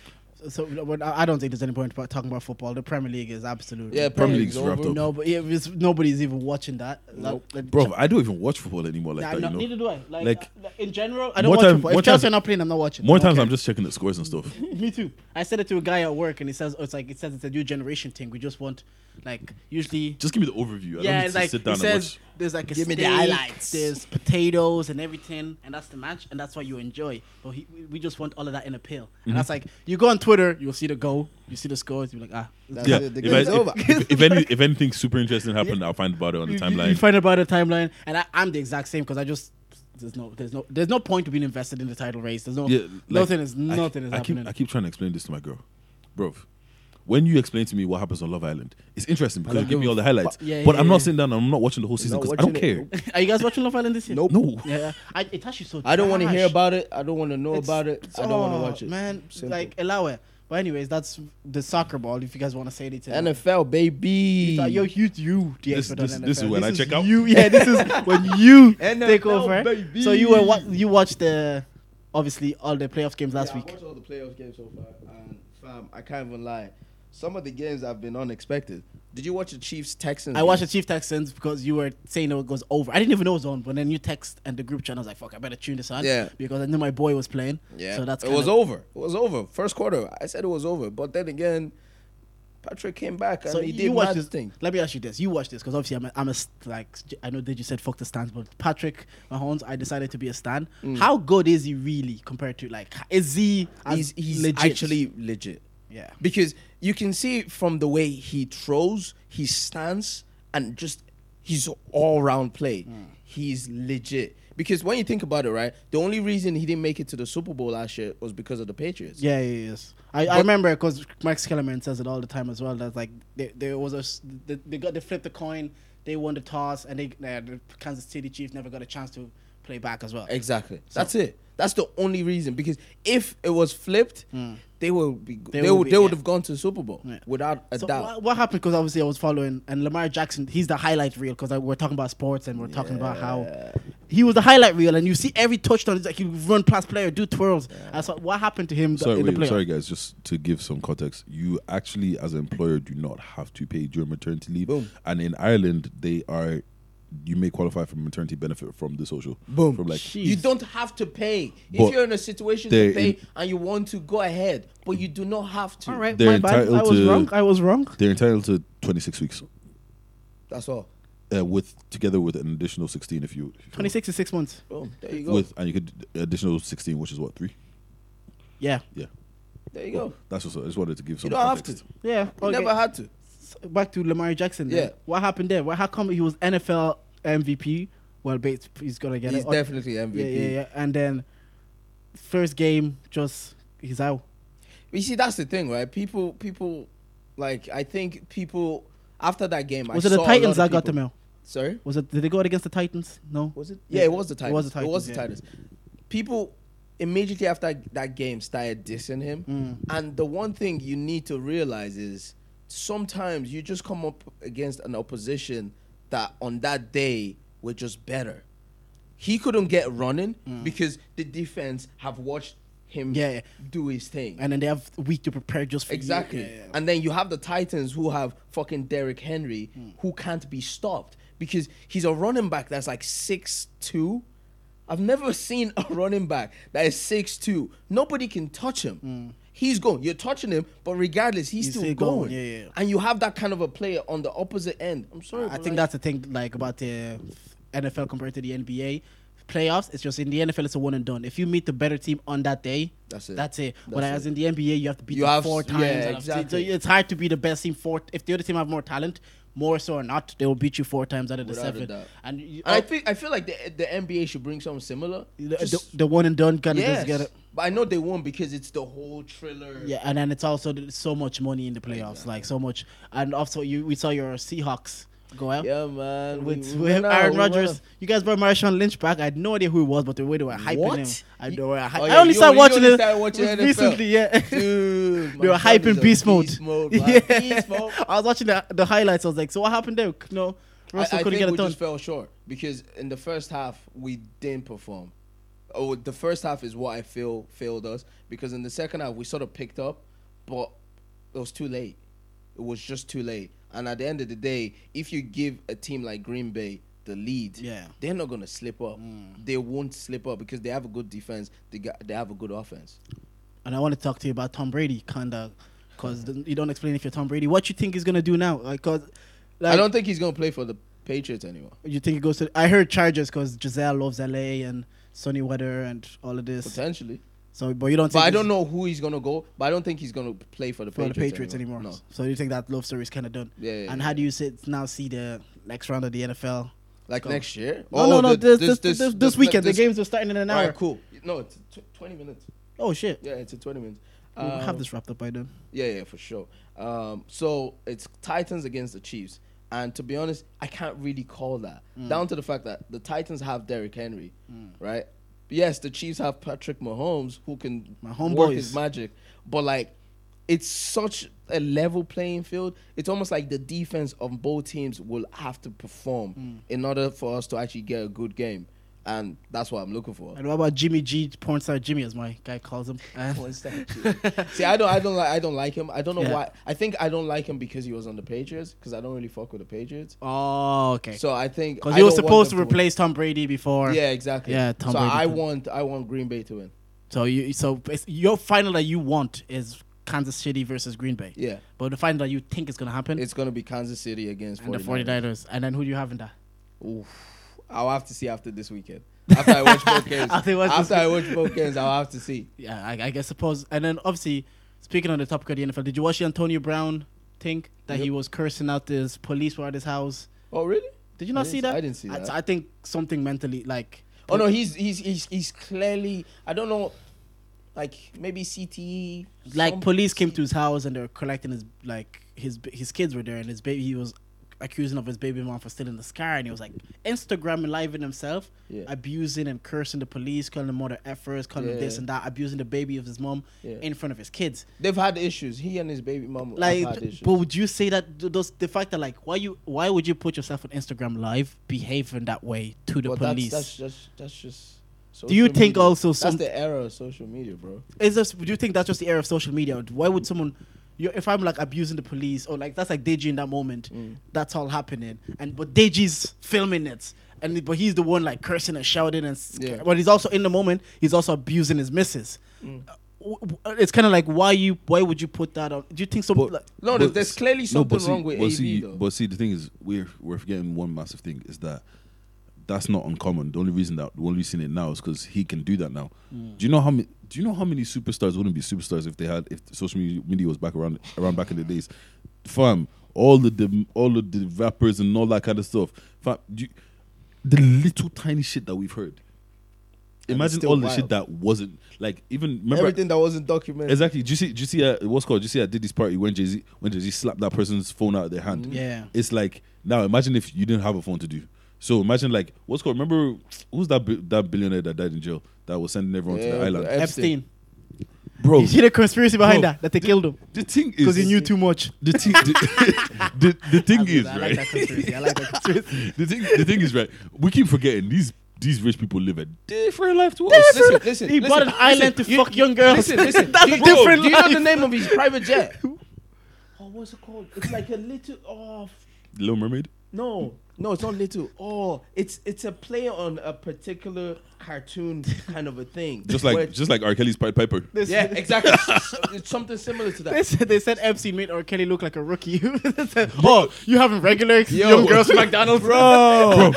So, so I I don't think there's any point about talking about football. The Premier League is absolutely Yeah, Premier Premier League's League's wrapped up. no, but yeah, it's, nobody's even watching that. Nope. Like, Bro, I don't even watch football anymore like Nah, that. no, You know, neither do I. Like, Like, uh, in general, I don't watch time- football. If Chelsea are not playing, I'm not watching. more times care. I'm just checking the scores and stuff. Me too. I said it to a guy at work, and he says, oh, "It's like it says it's a new generation thing. We just want, like, usually." Just give me the overview. I don't yeah, need it's to like sit it down and says there's like a Give me the highlights. there's potatoes and everything, and that's the match, and that's what you enjoy. But he, we- we just want all of that in a pill, and that's like you go on Twitter, you'll see the goal, you see the scores, you're like, ah, That's Yeah, it, the if, I, game's over. if, if, if any if anything super interesting happened, I'll find about it on the you, you- timeline. you find about the timeline, and I, I'm the exact same because I just. There's no, there's no, there's no point to being invested in the title race. There's no, Yeah, like, nothing is, I- nothing is I happening. Keep, I keep trying to explain this to my girl, bro. When you explain to me what happens on Love Island, it's interesting because you give me all the highlights. fu- yeah, but yeah, I'm yeah. not sitting down and I'm not watching the whole season because I don't watching care. Are you guys watching Love Island this year? Nope. No, Yeah, yeah. I, it's actually so. I don't want to hear about it. I don't want to know It's- about it. I don't want to oh, watch it. Man, Simple. like allow it. But anyways, that's the soccer ball. If you guys want to say anything, NFL baby. So, yo, you, you, the This- expert on this- NFL. this is when I check out? You, yeah, this is when you NFL, take over. baby. So you were what? You watched the obviously all the playoff games last Yeah, week. I watched all the playoff games so far, and fam, I can't even lie. Some of the games have been unexpected. Did you watch the Chiefs Texans? I watched the game? Chief Texans because you were saying it goes over. I didn't even know it was on, but then you text and the group chat. I was like, "Fuck, I better tune this on." Yeah. because I knew my boy was playing. Yeah, so that's it was over. It was over. First quarter, I said it was over, but then again, Patrick came back and So he you did watch this thing. Let me ask you this: You watch this because obviously I'm a, I'm a like I know that you said fuck the stands, but Patrick Mahomes, I decided to be a stan. Mm. How good is he really compared to like? Is he? He's he's legit? actually legit. yeah. because you can see from the way he throws, his stance, and just his all round play. Hmm. He's legit. Because when you think about it, right, the only reason he didn't make it to the Super Bowl last year was because of the Patriots. Yeah, he is. I, I remember because Max Kellerman says it all the time as well. That like there, there was a they, they got they flipped the coin, they won the toss, and they uh, the Kansas City Chiefs never got a chance to play back as well. Exactly. That's it. That's the only reason. Because if it was flipped, they would be. They. They would would. be- they would yeah. have gone to the Super Bowl Yeah. without a So doubt. what, what happened? Because obviously I was following, and Lamar Jackson, he's the highlight reel. Because we're talking about sports, and we're talking about how he was the highlight reel, and you see every touchdown. It's like he run past player, do twirls. I thought, what happened to him Sorry, in the wait, sorry guys. Just to give some context, you actually, as an employer, do not have to pay during maternity leave. Boom. And in Ireland, they are. You may qualify for maternity benefit from the social. Boom. From like Jeez. You don't have to pay. But if you're in a situation to pay in- and you want to go ahead, but you do not have to. All right, They're my bad. I was to- wrong. I was wrong. they're entitled to 26 weeks, That's all. uh, with together with an additional 16 if you. If you Twenty six to six months. Boom. There you go. With and you could additional 16, which is what three? Yeah, Yeah. there you go. That's what I just wanted to give some. You don't have to. yeah. You okay. never had to. Back to Lamar Jackson. then. Yeah. What happened there? Well, how come he was NFL MVP? Well, Bates, he's gonna get He's it. Or- definitely MVP. Yeah, yeah, yeah. And then first game, just he's out. You see, that's the thing, right? People, people, like I think people after that game. Was I it the Titans that got the mail? Sorry, Was it? Did they go out against the Titans? No. was it? Yeah, it was the Titans. It was the Titans. It was the yeah. Titans. People immediately after that game started dissing him, Mm. and the one thing you need to realize is sometimes you just come up against an opposition that on that day were just better. He couldn't get running Mm. because the defense have watched him Yeah, yeah. do his thing. and then they have a week to prepare just for you. Exactly. Yeah. And then you have the Titans who have fucking Derrick Henry Hmm. who can't be stopped because he's a running back that's like six two. I've never seen a running back that is six two. Nobody can touch him. He's going. You're touching him, but regardless, he's. He's still, still going. going, yeah, yeah. And you have that kind of a player on the opposite end. I'm sorry. I think like- that's the thing, like about the NFL compared to the NBA playoffs. It's just in the NFL, it's a one and done. If you meet the better team on that day, That's it. That's it. That's Whereas it. in the NBA, you have to beat You them have- four times. and exactly. So it's hard to be the best team four. If the other team have more talent, more so or not, they will beat you four times out of the Without seven. And you, And I think I feel like the the NBA should bring something similar. the, the, the one and done kind of yes, get it. But I know they won't because it's the whole thriller. Yeah, and then it's also so much money in the playoffs, like so much. And also, you we saw your Seahawks go out. yeah, man. With, we- we with Aaron Rodgers, you guys brought Marshawn Lynch back. I had no idea who he was, but the way they were hyping What? him, I, they were hy- Oh, I only you started you watching only it started watching NFL. recently. Yeah, Dude, they were my son is hyping beast mode. Beast mode, man. yeah, Beast mode. I was watching the, the highlights. I was like, so what happened there? No, Russell I couldn't think get we it done. just fell short because in the first half we didn't perform. Oh, the first half is what I feel failed us because in the second half we sort of picked up, but it was too late. It was just too late. And at the end of the day, if you give a team like Green Bay the lead, Yeah. they're not gonna slip up. Mm. They won't slip up because they have a good defense. They got they have a good offense. and I want to talk to you about Tom Brady, kinda, because you don't explain if you're Tom Brady. What you think he's gonna do now? Like, cause like, I don't think he's gonna play for the Patriots anymore. You think he goes to? I heard Chargers because Gisele loves LA and sunny weather and all of this. Potentially. So, but you don't. But I don't know who he's gonna go. But I don't think he's gonna play for the for Patriots, the Patriots anymore. No. So you think that love story is kind of done? Yeah, yeah, and yeah. how do you sit, now see the next round of the NFL? Like Go. next year? No, no, no. the- This this, this, this, weekend, the games are starting in an All hour. right, cool. No, it's tw- twenty minutes. Oh shit! Yeah, it's a twenty minutes. we'll have Um, this wrapped up by then. Yeah, yeah, for sure. Um, so it's Titans against the Chiefs, and to be honest, I can't really call that Mm. down to the fact that the Titans have Derrick Henry, right? Yes, the Chiefs have Patrick Mahomes who can My work homeboys. his magic, but like, it's such a level playing field. It's almost like the defense of both teams will have to perform Mm. in order for us to actually get a good game, and that's what I'm looking for. And what about Jimmy G, porn star Jimmy, as my guy calls him? One step. See, I don't, I don't like, I don't like him. I don't know Yeah. why. I think I don't like him because he was on the Patriots. Because I don't really fuck with the Patriots. oh, okay. So I think Because he was supposed to them win. replace Tom Brady before. Yeah, exactly. Yeah, Tom so Brady I could- want, I want Green Bay to win. So you, so it's, your final that you want is Kansas City versus Green Bay. Yeah, But the final that you think is gonna happen it's gonna be Kansas City against and the 49ers. 49ers. And then who do you have in that? Oof. I'll have to see after this weekend. After I watch both games. After watch after I watch both games, I'll have to see. Yeah, I, I guess suppose. And then obviously, speaking on the topic of the NFL, did you watch the Antonio Brown thing that he was cursing out this police were at his house? Oh really? Did you not see that? I didn't see that. I, think something mentally like. Oh no, he's he's he's he's clearly. I don't know. Like maybe CTE. like police came to his house and they were collecting his like his his kids were there and his baby he was accusing of his baby mom for stealing the car and he was like Instagramming live in himself Yeah. abusing and cursing the police calling them mother effers calling them this and that abusing the baby of his mom Yeah. in front of his kids They've had issues. He and his baby mom like have had issues. but would you say that th- those the fact that like why you why would you put yourself on Instagram live behaving that way to the But police That's, that's just that's just. Do you social think media. also that's some- the era of social media, bro? is this do you think that's just the era of social media why would someone you if i'm like abusing the police or like that's like deji in that moment Mm. that's all happening and but deji's filming it and but he's the one like cursing and shouting and sc- Yeah. but he's also in the moment he's also abusing his missus Mm. Uh, w- w- it's kind of like why you why would you put that on do you think so? But- like, No, But there's, there's clearly no, something but see- wrong with but AV see, though. But see, the thing is, we're we're forgetting one massive thing is that that's not uncommon. The only reason that the only reason it now is because he can do that now. Hmm. Do you know how many? Do you know how many superstars wouldn't be superstars if they had if social media, media was back around around back in the days? Fam, all the, the all of the rappers and all that kind of stuff. Fam, do you, the little tiny shit that we've heard. And Imagine still all the shit that wasn't like even remember Everything that wasn't documented. Exactly. Do you see? Do you see? Uh, what's called? Do you see at Diddy's party when Jay Z when Jay Z slapped that person's phone out of their hand? Yeah. It's like now imagine if you didn't have a phone to do. So imagine like what's called? Remember who's that bi- that billionaire that died in jail that was sending everyone to the island? Epstein. epstein Bro, you see the conspiracy behind Bro, that that they killed him the thing is because he knew too much The thing, the, the, the thing is I like right. that conspiracy i like that conspiracy the thing, the thing is right. We keep forgetting these these rich people live a different life to us. Listen, listen. He listen, bought an listen, island to you- fuck young girls. Listen, listen. That's do a you, different Do you know life. the name of his private jet? oh, what's it called? It's like a little. Oh, f- Little Mermaid. no, no, it's not little. Oh, it's it's a play on a particular cartoon kind of a thing. Just like just like R. Kelly's Pied Piper. This- yeah, exactly. it's something similar to that. They said, they said Epstein made R. Kelly look like a rookie. Said, oh, you having regular Yo. young girls from McDonald's, bro,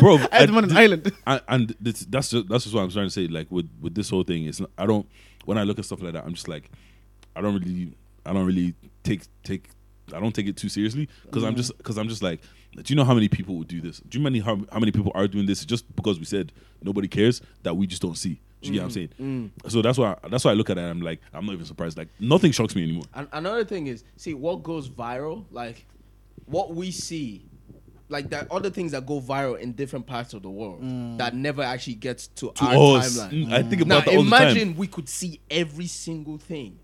bro. I had them on an island. and, and this, that's just that's just what I'm trying to say. Like with with this whole thing, it's not, I don't when I look at stuff like that, I'm just like I don't really I don't really take take I don't take it too seriously because I'm mm. just because I'm just like do you know how many people would do this? Do you many how, how many people are doing this just because we said nobody cares that we just don't see? Do you get what I'm mm, saying? Mm. So that's why that's why I look at it. and I'm like I'm not even surprised. Like nothing shocks me anymore. And another thing is, see what goes viral, like what we see, like that other things that go viral in different parts of the world mm. that never actually gets to, To our us, timeline. Mm, I think Now about that all the time. imagine we could see every single thing.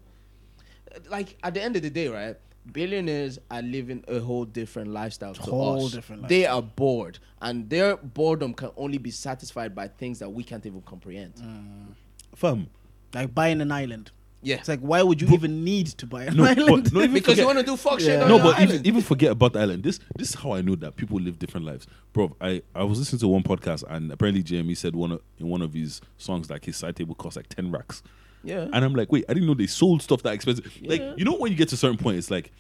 Like at the end of the day, right? Billionaires are living a whole different lifestyle to Whole us. different They are bored, and their boredom can only be satisfied by things that we can't even comprehend. Mm. Fam, Like buying an island. Yeah, It's like, why would you even need to buy an no, island? but not because forget- you want to do fuck shit. Yeah. on no, but even, even forget about the island. This this is how I know that people live different lives, bro. I, I was listening to one podcast and apparently JME said one of, in one of his songs like his side table costs like ten racks, yeah, and I'm like, wait, I didn't know they sold stuff that expensive. Like you know when you get to a certain point, it's like,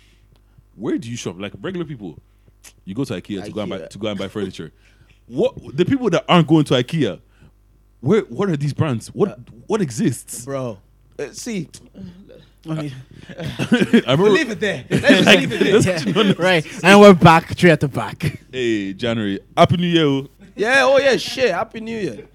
where do you shop? Like regular people, you go to IKEA, to go and buy to go and buy furniture. what the people that aren't going to IKEA, where what are these brands? What what exists? bro. Uh, see, I mean, I remember, leave it there. Let's just leave it there. yeah, right. And we're back, three at the back. hey January, Happy New Year. oh. Yeah, oh yeah, shit. Happy New Year.